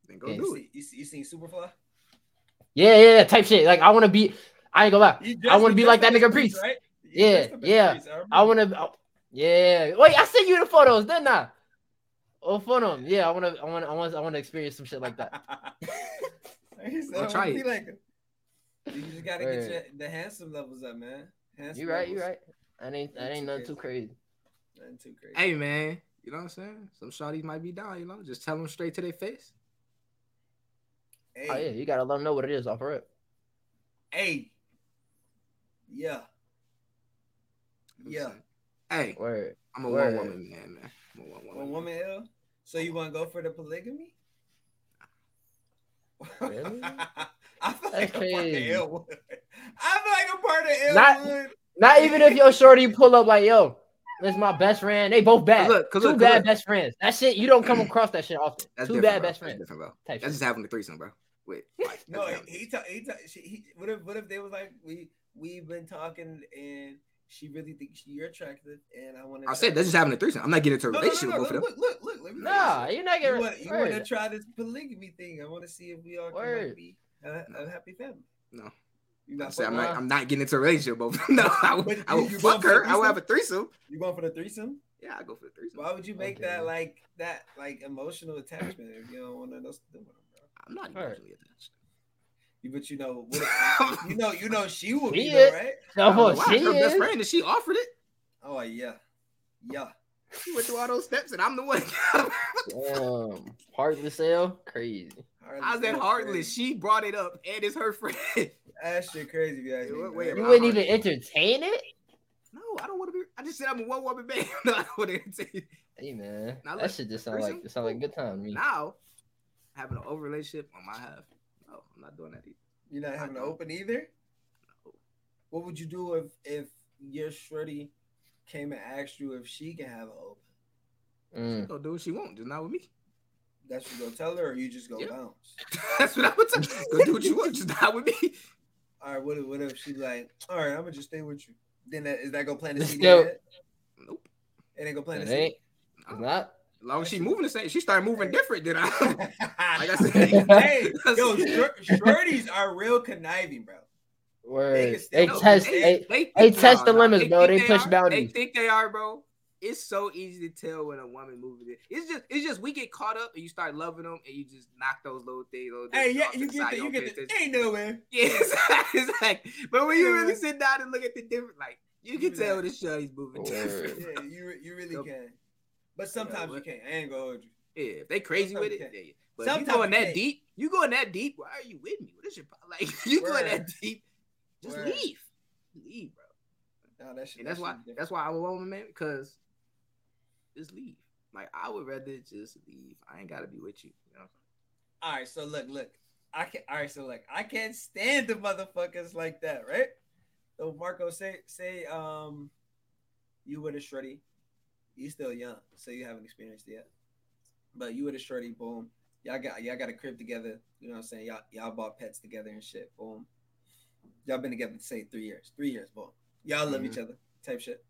Then go Yeah. You, do it. see, you, see, you seen Superfly? Yeah, yeah, yeah, type shit. Like I want to be. I ain't gonna lie. You I wanna be like that nigga as Priest. right? Yeah, dressed up as yeah. Priest, I remember. want to. Oh, yeah. Wait, I sent you the photos, didn't I? Oh, for them. Yeah, I want to. I want. I want. I want to experience some shit like that. he said, I'll I try wanna be it. like him. You just gotta Word. get your, the handsome levels up, man. Handsome You right. You right. That ain't. That ain't nothing too crazy. Nothing too crazy. Hey man, you know what I'm saying? Some shawties might be down, you know. Just tell them straight to their face. hey, Oh yeah, you gotta let them know what it is off of it. hey. Yeah. Yeah. Hey, Word. I'm a Word. one woman man, man. I'm a one woman. One woman ill. So you want to go for the polygamy? Really? I feel That's like a part of crazy. I feel like a part of ill Not- Not even if your shorty pull up like, yo, this is my best friend. They both bad. Look, 'cause Two look, 'cause bad look. best friends. That shit, you don't come across that shit often. That's Two bad bro. best That's friends. different, bro. Type That's just having a threesome, bro. Wait, like, No, he he, ta- he, ta- she, he what if what if they was like we we've been talking and she really thinks you're attractive and I want to. I said that's just having a threesome. I'm not getting into a no, no, relationship no, no, with both of look, them. look, look, let me Nah, you're not You getting. want, you want to try this polygamy thing? I want to see if we all can Word. like, be a, a happy family. No. I not said I'm not. I'm not getting into a relationship with both. of them. No, I would. But I you- would fuck her. a I would have a threesome. You going for the threesome? Yeah, I go for the threesome. Why would you make Okay. that like that like emotional attachment if you don't want to know what to do with them, bro? I'm not Word. emotionally attached. You, but you know, what, you know, you know, she would be She though, is. right? I Oh, why. she Her best friend, and she offered it. Oh yeah, yeah. She went through all those steps, and I'm the one. Damn, heartless sale, crazy. How's that heartless? She brought it up, and it's her friend. That shit crazy. If you ask Yeah, me, what- man. wait, You wouldn't even entertain it. No, I don't want to be. I just said I'm a one woman band. no, I don't want to entertain. Hey man, Now that look, shit just sound threesome? like it sound like a good time to me. Now, having an open relationship on my half. No, I'm not doing that either. You're not having to open either. No. What would you do if if your shorty came and asked you if she can have an open? Mm. Go do what she want, just not with me. That's what you go tell her, or you just go Yeah. bounce. That's what I would tell. Go do what you want, just not with me. All right, what if, what if she like, all right, I'm gonna just stay with you. Then that, is that gonna plant a It's seed still- in your head? Nope. It ain't gonna plant a It seed. ain't. It's not. As long as she moving the same, she started moving different than I. like I said, hey, yo, shorties are real conniving, bro. Word. can They test. they- They, they, they test the limits, bro. think They push are. boundaries. They think they are, bro. It's so easy to tell when a woman moves it. It's just, it's just we get caught up and you start loving them and you just knock those little things. Little Hey, yeah, you get the, you get the, ain't no way. Yeah, exactly. But when you really sit down and look at the different, like you can be tell like- the shorty's moving different. Yeah, you you really Yep. can. But sometimes you can't. I ain't gonna hold you. Yeah, if they crazy with it, yeah. But if you Sometimes going you that can't. deep, you going that deep. Why are you with me? What is your? Like you going that deep? Just Word. leave, leave, bro. No, that shit, And that's that why different. that's why I'm a woman, man. Because just leave. Like I would rather just leave. I ain't gotta be with you. You know. All right, so look, look. I can all right, so look, I can't stand the motherfuckers like that, right? So Marco, say say um you with a shorty, you still young, so you haven't experienced it yet. But you with a shorty, boom. Y'all got y'all got a crib together, you know what I'm saying? Y'all y'all bought pets together and shit, boom. Y'all been together say three years. Three years, boom. Y'all love Mhm. each other, type shit.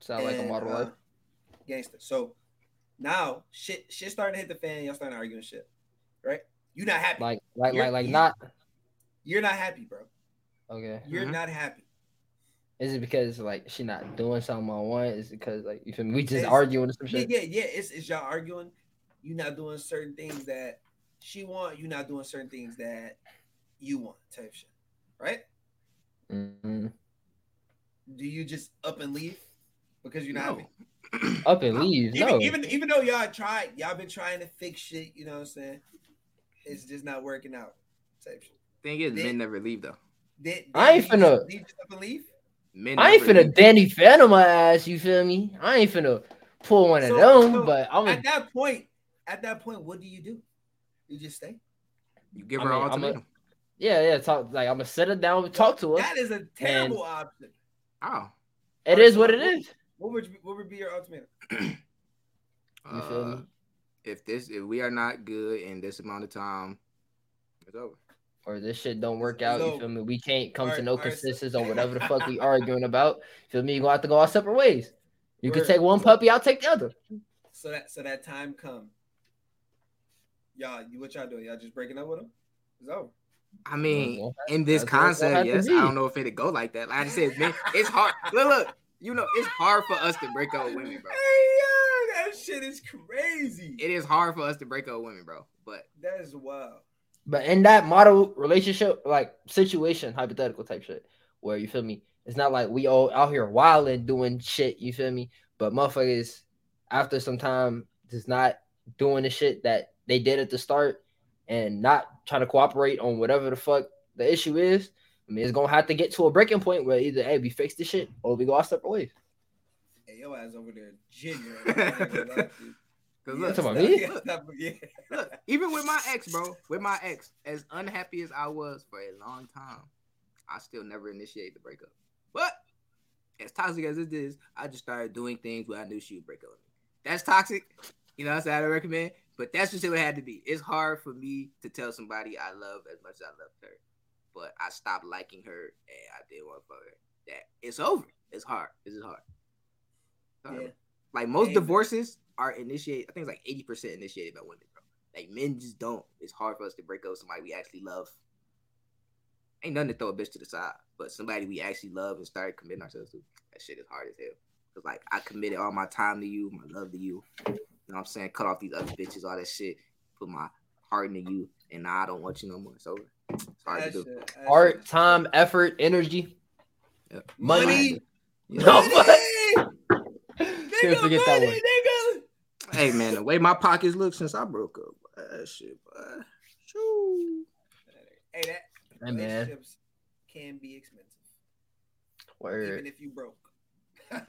Sound like a And, model uh, life. Gangster. So now shit shit starting to hit the fan, y'all starting arguing shit. Right? You're not happy. Like, like, you're- like, like you- not. You're not happy, bro. Okay. You're Mhm. not happy. Is it because like she not doing something I want? Is it because like you feel me? We just It's- arguing or some Yeah, shit? yeah, yeah. It's, it's y'all arguing. You not doing certain things that she want. You not doing certain things that you want. Type shit. right? Mhm. Do you just up and leave because you're not No. happy? Up and leave. Even, No. even even though y'all tried, y'all been trying to fix shit. You know what I'm saying? It's just not working out. Type shit. Thing is, Then- men never leave though. Did, I ain't did finna- just- just up and leave. Men I ain't finna leave. Danny Phantom my ass. You feel me? I ain't finna pull one of them. so but I'm At a, that point, at that point, what do you do? You just stay. You give I her mean, an I'm a- ultimatum. yeah, yeah. Talk like I'm gonna sit her down, and talk to her. That is a terrible option. Oh, It is what it is. What would you, what would be your ultimatum? You feel uh, me? if this if we are not good in this amount of time, it's over. Or this shit don't work out. So- you feel me? We can't come to no alright, so- consensus on whatever the fuck we arguing about. Feel me? You gonna have to go our separate ways. You can take one puppy, I'll take the other. So that so that time come. Y'all, you what y'all doing? Y'all just breaking up with him? It's over. I mean, mm, Well, in this that's what it's gonna have concept, yes. I don't know if it'd go like that. Like I said, man, it's hard. Look, look, you know, it's hard for us to break up with women, bro. Hey, yo, that shit is crazy. It is hard for us to break up with women, bro. But that is wild. But in that model relationship, like situation, hypothetical type shit, where you feel me, it's not like we all out here wilding doing shit, you feel me? But motherfuckers, after some time, just not doing the shit that they did at the start and not trying to cooperate on whatever the fuck the issue is. I mean, it's gonna have to get to a breaking point where either hey, we fix this shit or we go our separate ways. Hey, your ass over there genuine. I ain't gonna lie to you. cause look, about me? yeah, stop- yeah. look, even with my ex, bro, with my ex, as unhappy as I was for a long time, I still never initiated the breakup. But as toxic as it is, I just started doing things where I knew she would break up with me. That's toxic. You know, that's what I don't recommend. But that's just what it had to be. It's hard for me to tell somebody I love as much as I loved her. But I stopped liking her and I didn't want for her. That it's over. It's hard. This is hard. It's hard. Yeah. Like most Amen. divorces are initiated. I think it's like eighty percent initiated by women, bro. Like men just don't. It's hard for us to break up with somebody we actually love. Ain't nothing to throw a bitch to the side, but somebody we actually love and started committing ourselves to. That shit is hard as hell. Cause like I committed all my time to you, my love to you. You know what I'm saying? Cut off these other bitches, all that shit. Put my heart into you, and now I don't want you no more. It's over. It's hard That to do. shit- that Art, shit- time, effort, energy, Yeah. money. Yeah. No, Money! Can't Nigga, forget that money, one. Nigga. Hey man, the way my pockets look since I broke up, boy, that shit, boy. Shoo. Hey, that Hey, man. can be expensive, Word. even if you broke.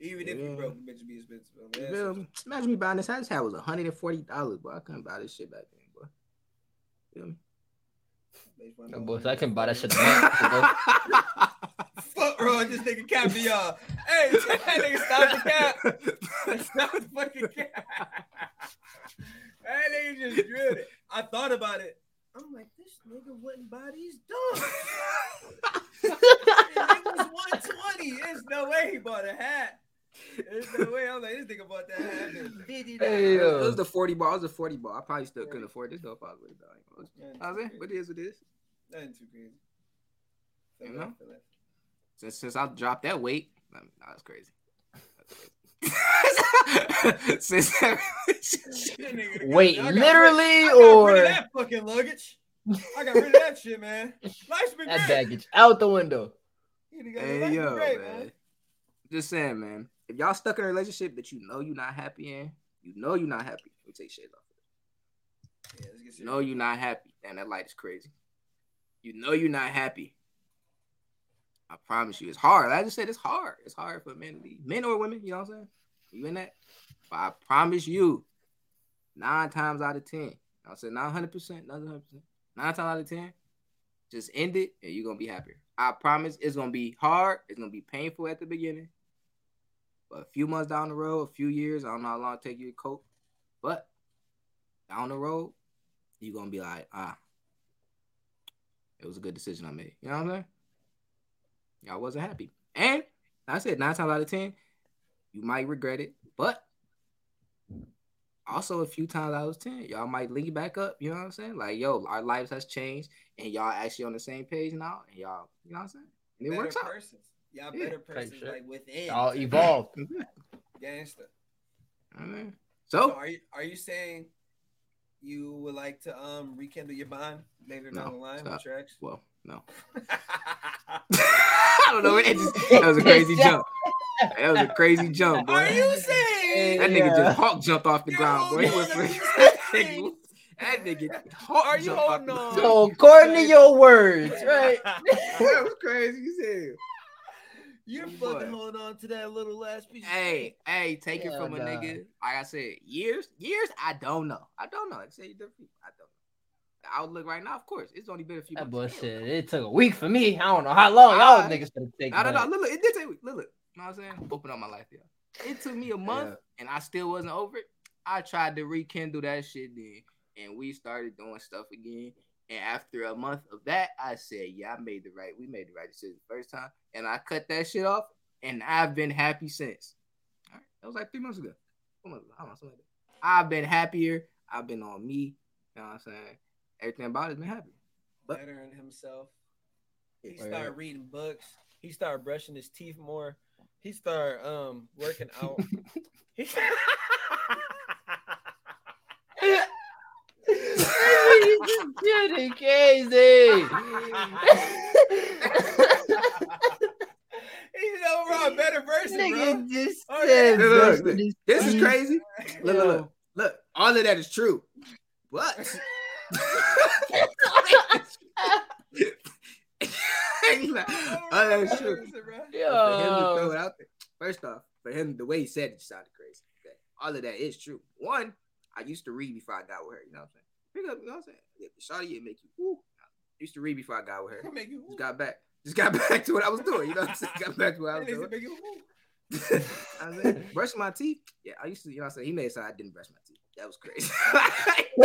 even if you broke, the bitch would be expensive. I mean, You that's feel just- me? Imagine me buying this house. This house was hundred and forty dollars, but I couldn't buy this shit back then, boy. Feel me? bitch wanna No, know boys, I can buy that shit. the- Fuck, bro. This nigga cap to y'all. Hey, that nigga stop the cap. Stop the fucking cap. that nigga just drilled it. I thought about it. I'm like, this nigga wouldn't buy these dogs. nigga was 120. There's no way he bought a hat. There's no way. I'm like, this nigga bought that hat for fifty it was the forty ball. It was a forty ball. I probably still couldn't afford this though if I was with it, though. I was like, what is what it is? Nothing too crazy. So You I know? Feel like- Since since I dropped that weight, I mean, nah, that's crazy. That's crazy. since that That nigga got- Wait, I literally rid- I got rid or of that fucking luggage. I got rid of that shit, man. Life's been that great. baggage out the window. You nigga, Hey life's yo, great, man. Just saying, man. If y'all stuck in a relationship that you know you're not happy in, you know you're not happy. Let me take shit off. Yeah, let's you know you're not happy. Damn, that light is crazy. You know you're not happy. I promise you, it's hard. I just said it's hard. It's hard for men to be men or women. You know what I'm saying? You in that? But I promise you, nine times out of ten, I said not 100 percent, not 100 percent, nine times out of ten, just end it and you're gonna be happier. I promise it's gonna be hard. It's gonna be painful at the beginning, but a few months down the road, a few years, I don't know how long it take you to cope, but down the road, you're gonna be like, ah, it was a good decision I made. You know what I'm saying? Y'all wasn't happy. And like I said nine times out of ten, you might regret it, but also a few times out of ten, y'all might link back up. You know what I'm saying? Like, yo, our lives has changed, and y'all actually on the same page now, and y'all, you know what I'm saying? And it better works out. persons. Y'all Yeah, better type persons shit. like within. Y'all evolved. Gangster. I mean, So so are you are you saying you would like to um rekindle your bond later No, down the line stop. with your ex? Well, no. I don't know. It just, that was a crazy jump. That was a crazy jump, boy. Are you saying? That nigga Yeah. just hawk jumped off the Yo, ground, boy. He was on, that nigga, hawk Are you jumped off holding the on? ground. So according to your words, right? That was crazy You said. You're Boy. fucking holding on to that little last piece. of Hey, hey, take it Yeah, from a nah. nigga. Like I said, years, years. I don't know. I don't know. Like I say, different people. I don't know. Outlook right now, of course, it's only been a few. That months. bullshit. It took a week for me. I don't know how long y'all Ah. niggas gonna take. No, no, no. Look, look, it did take. Look, look. You know what I'm saying? Open up my life, yeah. It took me a month, and I still wasn't over it. I tried to rekindle that shit then, and we started doing stuff again. And after a month of that, I said, "Yeah, I made the right. We made the right decision the first time." And I cut that shit off, and I've been happy since. All right, that was like three months ago. Months ago. Know, like. I've been happier. I've been on me. You know what I'm saying? Everything about it's been happy. but- bettering himself. He Yeah. started reading books. He started brushing his teeth more. He started um working out. He- Getting crazy. He's an overall better person, bro. Nigga just Oh, said yeah. Look, look, This is crazy. Look, look, look, look. All of that is true, but He's like, oh, all that is true. Person, bro. For him to throw Yo. it out there. First off, for him, the way he said it sounded crazy. Okay. All of that is true. One, I used to read before I got with her. You know what I'm saying? Pick up, you know what I'm saying? Yeah, Shawty, it make you woo. Used to read before I got with her. Make you Just got back. Just got back to what I was doing. You know what I'm saying? Got back to what I was doing. Make you woo. I mean, brushing my teeth. Yeah, I used to. You know what I'm saying? He made it so I didn't brush my teeth. That was crazy.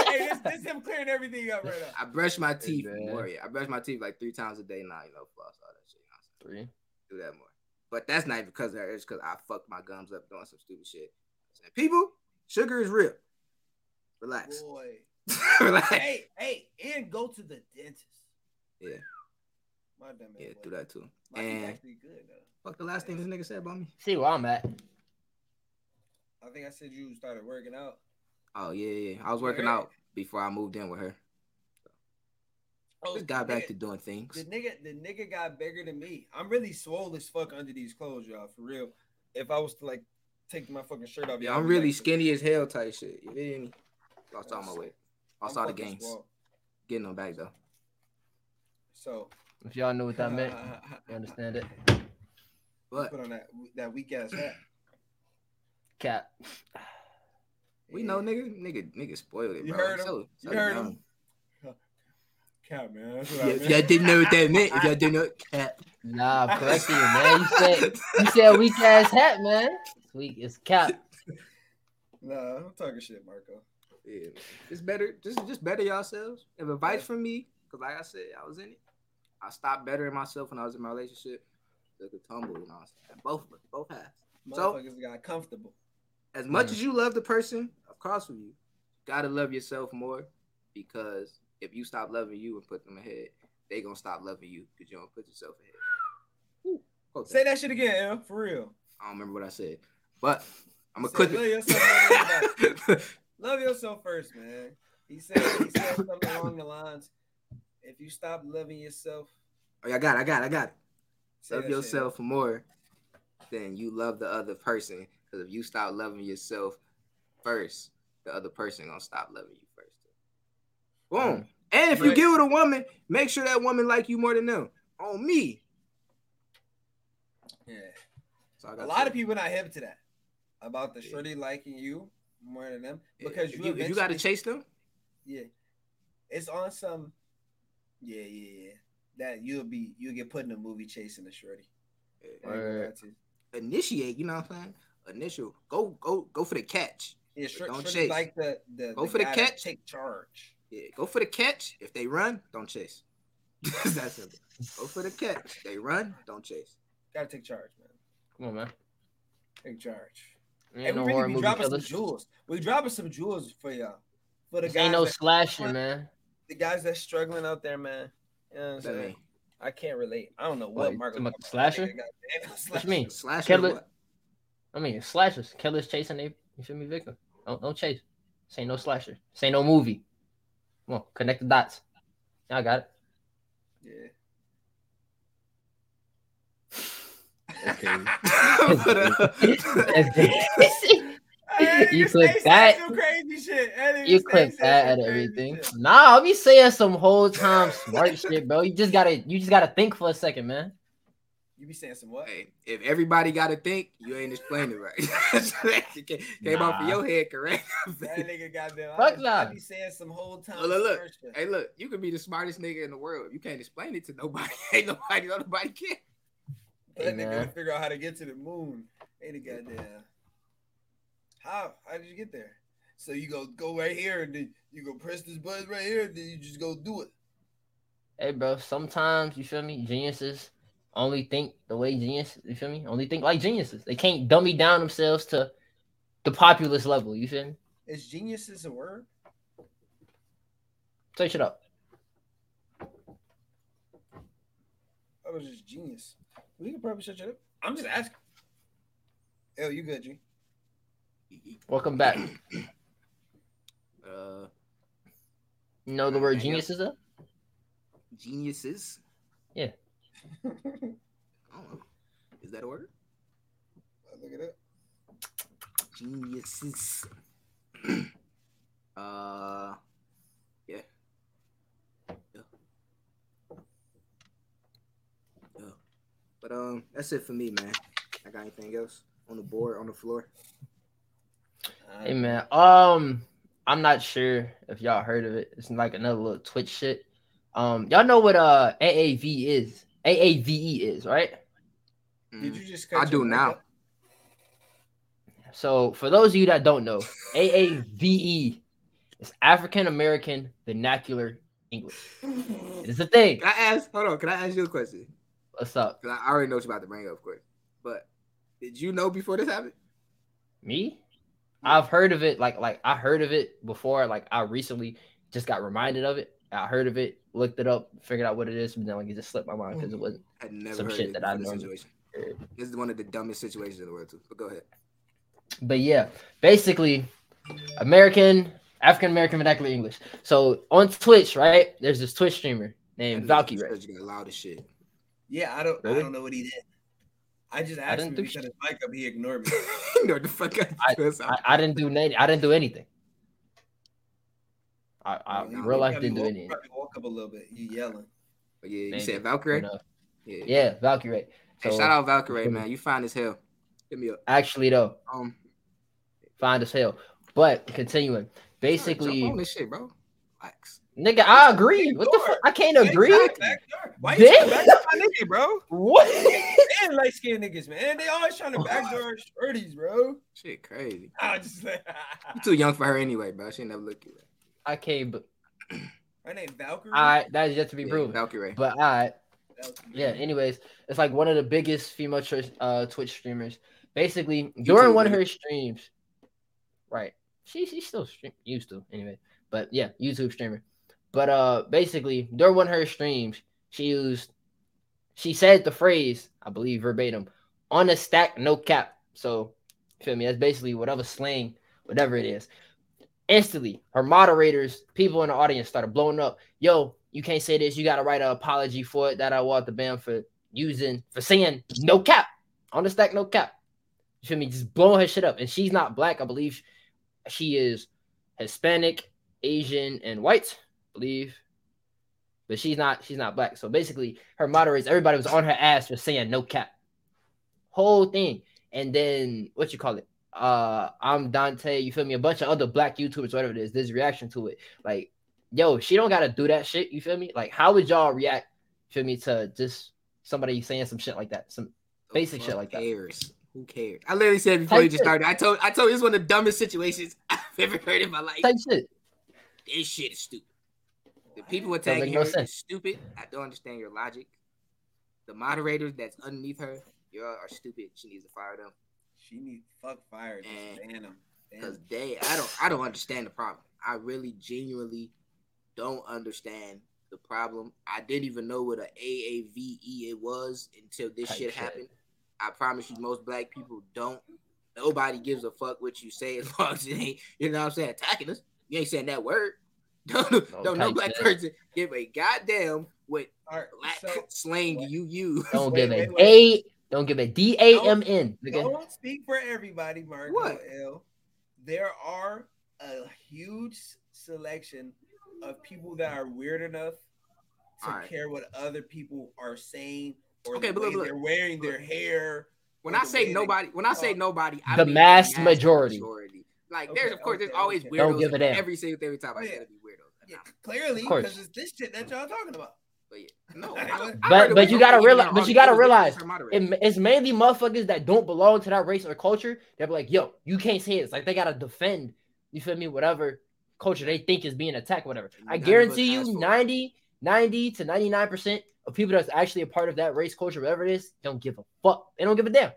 hey, this, this him clearing everything up right now. I brush my teeth man. more. Yeah, I brush my teeth like three times a day now. You know, floss all that shit. You know what Three. do that more. But that's not because of her. It's because I fucked my gums up doing some stupid shit. Saying, People, sugar is real. Relax. Boy. Relax. Hey, hey, and go to the dentist. Yeah, My dumb yeah, boy. do that too. My And actually good though. fuck the last thing this nigga said about me. See where I'm at. I think I said you started working out. Oh yeah, yeah. I was working Yeah. out before I moved in with her. Oh, Just got back nigga- to doing things. The nigga, the nigga got bigger than me. I'm really swole as fuck under these clothes, y'all. For real. If I was to like take my fucking shirt off, Yeah, I'm really like, skinny as hell type shit. You feel me? Lost all my I'm weight. Lost I'm all the fucking gains. swole. Getting them back though. So If y'all knew what that meant, you understand it. But Put on that that weak ass hat. Cap. we know nigga, nigga, nigga spoiled it, You bro. heard him? So- You so heard young. him? Cap, man. That's what Yeah, I if y'all didn't know what that meant, if y'all didn't know, cap. Nah, I'm correcting you, man. You said you said weak ass hat, man. It's weak. It's cap. Nah, I'm talking shit, Marco. Yeah, just better, just just better yourselves. If advice from me, because like I said, I was in it. I stopped bettering myself when I was in my relationship. Took a tumble, you know. what I'm saying? Both both halves. So- got comfortable. As much Mm. as you love the person across from you, you gotta love yourself more because if you stop loving you and put them ahead, they gonna stop loving you because you don't put yourself ahead. Quote Say that. shit again, L, for real. I don't remember what I said, but I'm gonna clip love it. yourself, Love yourself first, man. He said he said something along the lines. If you stop loving yourself, oh, yeah, I got, it, I got, it, I got it. say love that shit. yourself more than you love the other person. Because if you stop loving yourself first, the other person gonna stop loving you first. Boom. Mm. And if you Right. get with a woman, make sure that woman like you more than them. On me. Yeah. So I A got lot to- of people not hip to that about the Yeah. shorty liking you more than them yeah, because if you, you, you gotta chase them, Yeah, it's on some. Yeah, yeah, yeah. That you'll be you'll get put in a movie chasing the shorty. I ain't gonna lie Word. to you. initiate. You know what I'm saying? Initial. Go, go, go for the catch. Yeah, short, Don't shorty chase. like the the Go for the catch. Take charge. Yeah, go for the catch. If they run, don't chase. That's simple. Go for the catch. They run, don't chase. Gotta take charge, man. Come on, man. Take charge. Ain't And no we horror really be dropping some jewels. We dropping some jewels for y'all. For the This guys, ain't no that, slasher, man. the guys that's struggling out there, man. You know what I'm saying? I can't relate. I don't know What, what you Marco. talking about the talking about. slasher? Nigga, goddamn, What slasher. you mean? Slasher. Kill it. what? I mean, slashers, killers chasing they, you feel me, victim. Don't, don't chase. This ain't no slasher. This ain't no movie. Come on, connect the dots. Yeah, I got it. Yeah. Okay. But, Hey, You nigga clip that. some crazy shit. You clip that some and everything. shit. Nah, I'll be saying some whole time smart shit, bro. You just gotta you just gotta think for a second, man. You be saying some what? Hey, if everybody got to think, you ain't explaining right. It came came off of your head, correct? That nigga goddamn. Fuck I, nah. I be saying some whole time. Look, look, look. hey, look, you could be the smartest nigga in the world. You can't explain it to nobody. Ain't nobody, nobody can. Hey, That nigga man. to figure out how to get to the moon. Ain't a goddamn. How? How did you get there? So you go go right here and then you go press this button right here and then you just go do it. Hey, bro. Sometimes you feel me. Geniuses only think the way genius. You feel me? Only think like geniuses. They can't dummy down themselves to the populist level. You feel me? Is genius is a word? Say shit up. I was just genius. We can probably shut you up. I'm just asking. Hell, you good, G? Welcome back. Uh, You know the word geniuses? up. genius is a? geniuses. Yeah. I. Is that a word? Look at it. Geniuses. uh, yeah. Yeah. Yeah. But um, that's it for me, man. I got anything else on the board on the floor? Hey man, um, I'm not sure if y'all heard of it. It's like another little Twitch shit. Um, y'all know what uh AAV is? AAVE is right. Did Mm. you just? I do now. up? So for those of you that don't know, AAVE is African American Vernacular English. It is a thing. Can I ask? Hold on. Can I ask you a question? What's up? 'Cause I already know what you're about to bring up, of course. But did you know before this happened? Me? I've heard of it. Like like I heard of it before. Like I recently just got reminded of it. I heard of it, looked it up, figured out what it is, but then like it just slipped my mind because it wasn't. I never Some heard shit it that I before this normally situation. This is one of the dumbest situations in the world, too. But go ahead. But yeah, basically, American African American vernacular English. So on Twitch, right? There's this Twitch streamer named That nigga Valkyrae. You loud as shit. Yeah, I don't. I don't know what he did. I just asked didn't him do if he cut his mic up. He ignored me. no, the fuck out I- of I, I didn't do any, I didn't do anything. I, I He- in real life didn't do woke- anything. Probably woke up a little bit. You yelling. But yeah, you Maybe. said Valkyrie? Yeah. Yeah, Valkyrae. Hey, shout out Valkyrie, man. You fine as hell. Hit me up. actually though, Um, fine as hell. But continuing, jump basically, on this shit, bro. Relax. nigga, I agree. What the fuck? I can't agree. Exactly. Why you trying to backdoor my nigga, bro? What? And light skinned niggas, man. They always trying to backdoor shorties, bro. Shit, crazy. I just like, You too young for her anyway, bro. She never looked you. I can't. But my name Valkyrie. all right, that is yet to be Yeah, proven. Valkyrie. But all right. Valkyrie. Yeah. Anyways, it's like one of the biggest female tr- uh, Twitch streamers. Basically, during one of her streams, right? She she still stream used to anyway. But yeah, YouTube streamer. But uh, basically, during one of her streams, she used, she said the phrase, I believe verbatim, on a stack, no cap. So, feel me? That's basically whatever slang, whatever it is. Instantly, her moderators, people in the audience started blowing up. Yo, you can't say this. You got to write an apology for it. That I want the band for using for saying no cap on the stack, no cap. You feel me? Just blowing her shit up. And she's not black. I believe she is Hispanic, Asian, and white. I believe, but she's not. She's not black. So basically, her moderators, everybody was on her ass for saying no cap. Whole thing. And then what you call it? Uh, I'm Dante. You feel me? A bunch of other black YouTubers, whatever it is. This reaction to it, like, yo, she don't gotta do that shit. You feel me? Like, how would y'all react? You feel me to just somebody saying some shit like that? Some The basic shit fuck like that. Cares? Who cares? I literally said before Type you just started. I told I told you it's one of the dumbest situations I've ever heard in my life. type shit. This shit is stupid. The people attacking no her sense. is stupid. I don't understand your logic. The moderators that's underneath her, y'all are stupid. She needs to fire them She need fuck fire. Just And- ban them. because they. I don't. I don't understand the problem. I really genuinely don't understand the problem. I didn't even know what a AAVE it was until this Type shit shit. happened. I promise you, most black people don't. nobody gives a fuck what you say as long as it ain't, you know what I'm saying, attacking us. You ain't saying that word. Don't, don't no black shit. person give a goddamn what All right, black so slang you use. Don't give a wait, wait. A. Don't give a D A M N. nigga. don't speak for everybody, Marco What? L. There are a huge selection of people that are weird enough to All right. care what other people are saying or Okay, the but way look, look. they're wearing their hair. When I say nobody, when I say nobody, I The mean mass majority. majority. Like Okay, there's of course there's always okay. weirdos. Don't give a damn. Every single every time I say yeah. to be weirdos. Yeah, clearly, because it's this shit that y'all talking about. But yeah. No, But- I- I But but you gotta realize, but you gotta realize, it, it's mainly motherfuckers that don't belong to that race or culture. They're like, yo, you can't say it. It's like they gotta defend. You feel me? Whatever culture they think is being attacked, whatever. I None of us guarantee you, for 90, 90 to ninety nine percent of people that's actually a part of that race culture, whatever it is, don't give a fuck. They don't give a damn.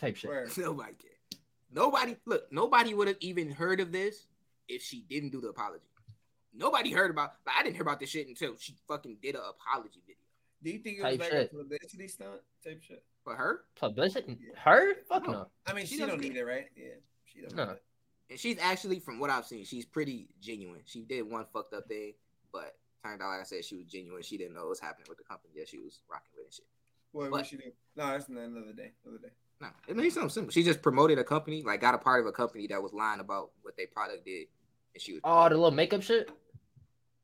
Type shit. Word. Nobody cares. Nobody look. Nobody would have even heard of this if she didn't do the apology. Nobody heard about. Like, I didn't hear about this shit until she fucking did an apology video Do you think it was Type like shit. a publicity stunt type shit? for her, Publicity? Yeah. Her? Fuck No. no. I mean, She she, don't need it, right? Yeah, she don't. No. need it. and she's actually, from what I've seen, she's pretty genuine. She did one fucked up thing, but turned out, like I said, she was genuine. She didn't know what was happening with the company that she was rocking with and shit. What, What? what she do? No, that's not another day. Another day. No, it made something simple. She just promoted a company, like got a part of a company that was lying about what their product did, and she was. Oh, the little makeup shit?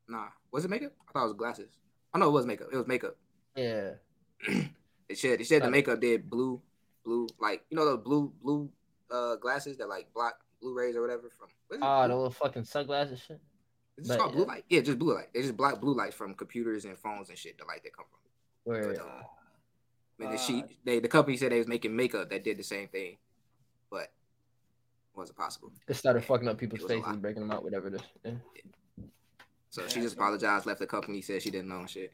Nah, was it makeup? I thought it was glasses. Oh know it was makeup. It was makeup. Yeah. It said it said the Uh, makeup did blue, blue like you know those blue blue uh glasses that like block blue rays or whatever from. what is it? Oh, the Blue- little fucking sunglasses shit. Is it but, called blue yeah. light? Yeah, just blue light. They just block blue lights from computers and phones and shit. The light that come from. Where But, Uh, And then Uh, she they the company said they was making makeup that did the same thing, but wasn't possible. it started fucking up people's It was a faces, lot. breaking them out, whatever it is. Yeah. So she just apologized, left the company, said she didn't know shit.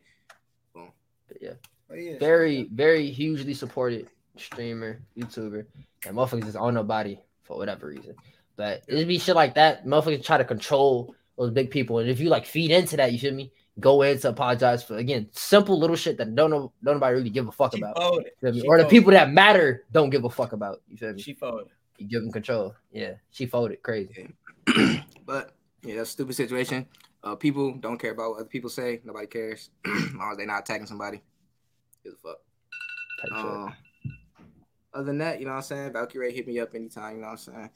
Boom. But yeah. but yeah, Very, very hugely supported streamer, YouTuber. And motherfuckers just on nobody for whatever reason. But it'd be shit like that. Motherfuckers try to control those big people. And if you like feed into that, you feel me? Go in to apologize for again simple little shit that don't know don't nobody really give a fuck she about. folded. You feel me? She Or the folded. people that matter don't give a fuck about. You feel me? She folded. You give them control. Yeah. She folded crazy. but yeah, that's a stupid situation. Uh, people don't care about what other people say. Nobody cares as long as they're not attacking somebody. Give a fuck. Type. Um, other than that, you know what I'm saying? Valkyrie, hit me up anytime. You know what I'm saying?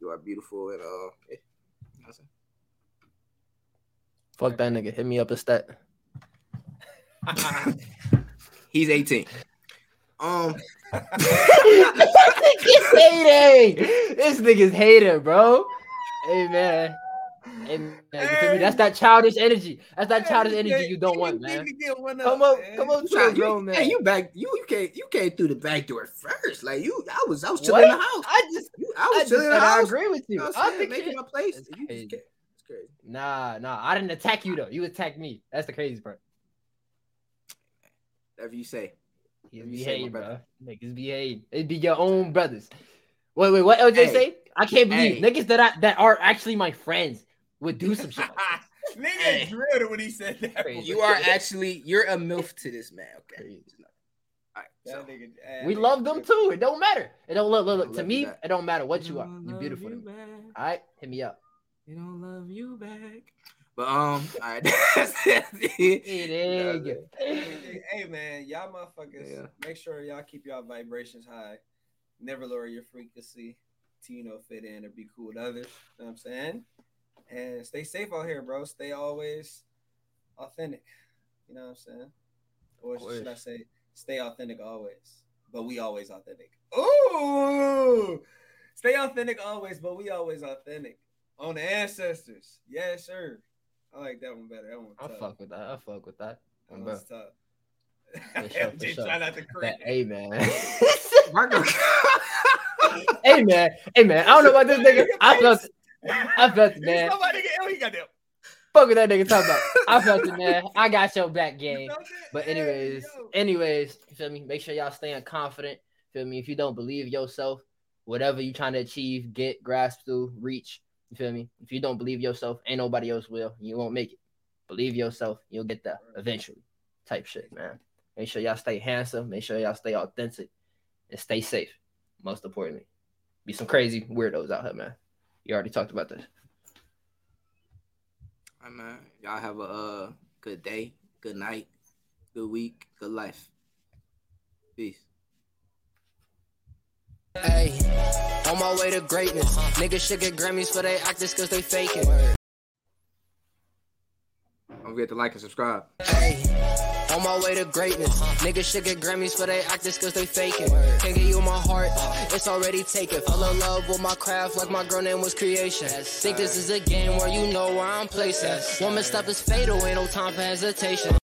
You are beautiful and uh, yeah. You know what I'm saying? Fuck that nigga. Hit me up a stat. He's 18. Um, this nigga's hating. This nigga's hating, bro. Hey man. Hey man, uh, you feel me? That's that childish energy. That's that childish energy you don't want, man. Come up, come up you to try- a grown you, man. hey, you back? You you came you came through the back door first. Like you, I was I was chilling What? in the house. I just, You, I I was just chilling said in the I agree with You you. know I I'm saying? think Making it- my place. It's You crazy. It's crazy. Nah, nah. I didn't attack you though. You attacked me. That's the crazy part. Whatever you say. You Let me be say, my bro. Niggas be hating. It be your own brothers. Wait, wait. What LJ Hey. say? I can't believe Hey. niggas that I, that are actually my friends would do some shit. Like. Nigga Hey. drilled it when he said that. You are actually you're a milf to this man. Okay. Crazy. All right. So. nigga- that We love them too. It don't matter. It don't look, look, look to me. It don't matter what you are. You love beautiful. you All right, hit me up. They don't love you back. But um, all right. That's. Hey. Hey, hey, man, y'all motherfuckers, Yeah. make sure y'all keep y'all vibrations high. Never lower your frequency to you know fit in or be cool with others. You know what I'm saying? And stay safe out here, bro. Stay always authentic. You know what I'm saying? Or should I say, stay authentic always, but we always authentic. Ooh, stay authentic always, but we always authentic. On the ancestors, Yeah, sure. I like that one better. That one. I tough. fuck with that. I fuck with that. That bro. one's tough. For sure, for sure. try not to That- cringe. hey man. Marco. hey man. Hey man. I don't know about this nigga. I felt it. I felt it, man. Somebody get, he got them. Fuck with that nigga talking about. I felt it, man. I got your back game. But anyways, anyways, you feel me? Make sure y'all staying confident. Feel me? If you don't believe yourself, whatever you trying to achieve, get, grasp through, reach. You feel me? If you don't believe yourself, ain't nobody else will. You won't make it. Believe yourself, you'll get there eventually. Type shit, man. Make sure y'all stay handsome. Make sure y'all stay authentic and stay safe. Most importantly. Be some crazy weirdos out here, man. You already talked about this. All right, man. Y'all have a uh, good day, good night, good week, good life. Peace. Hey, on my way to greatness. Niggas should get Grammys for they actors cause they faking. Don't forget to like and subscribe. Hey, on my way to greatness. Niggas should get Grammys for they actors cause they faking. Can't get you my heart, it's already taken. Fell in love with my craft like my girl name was creation. Think this is a game where you know where I'm placing. One misstep is fatal, ain't no time for hesitation.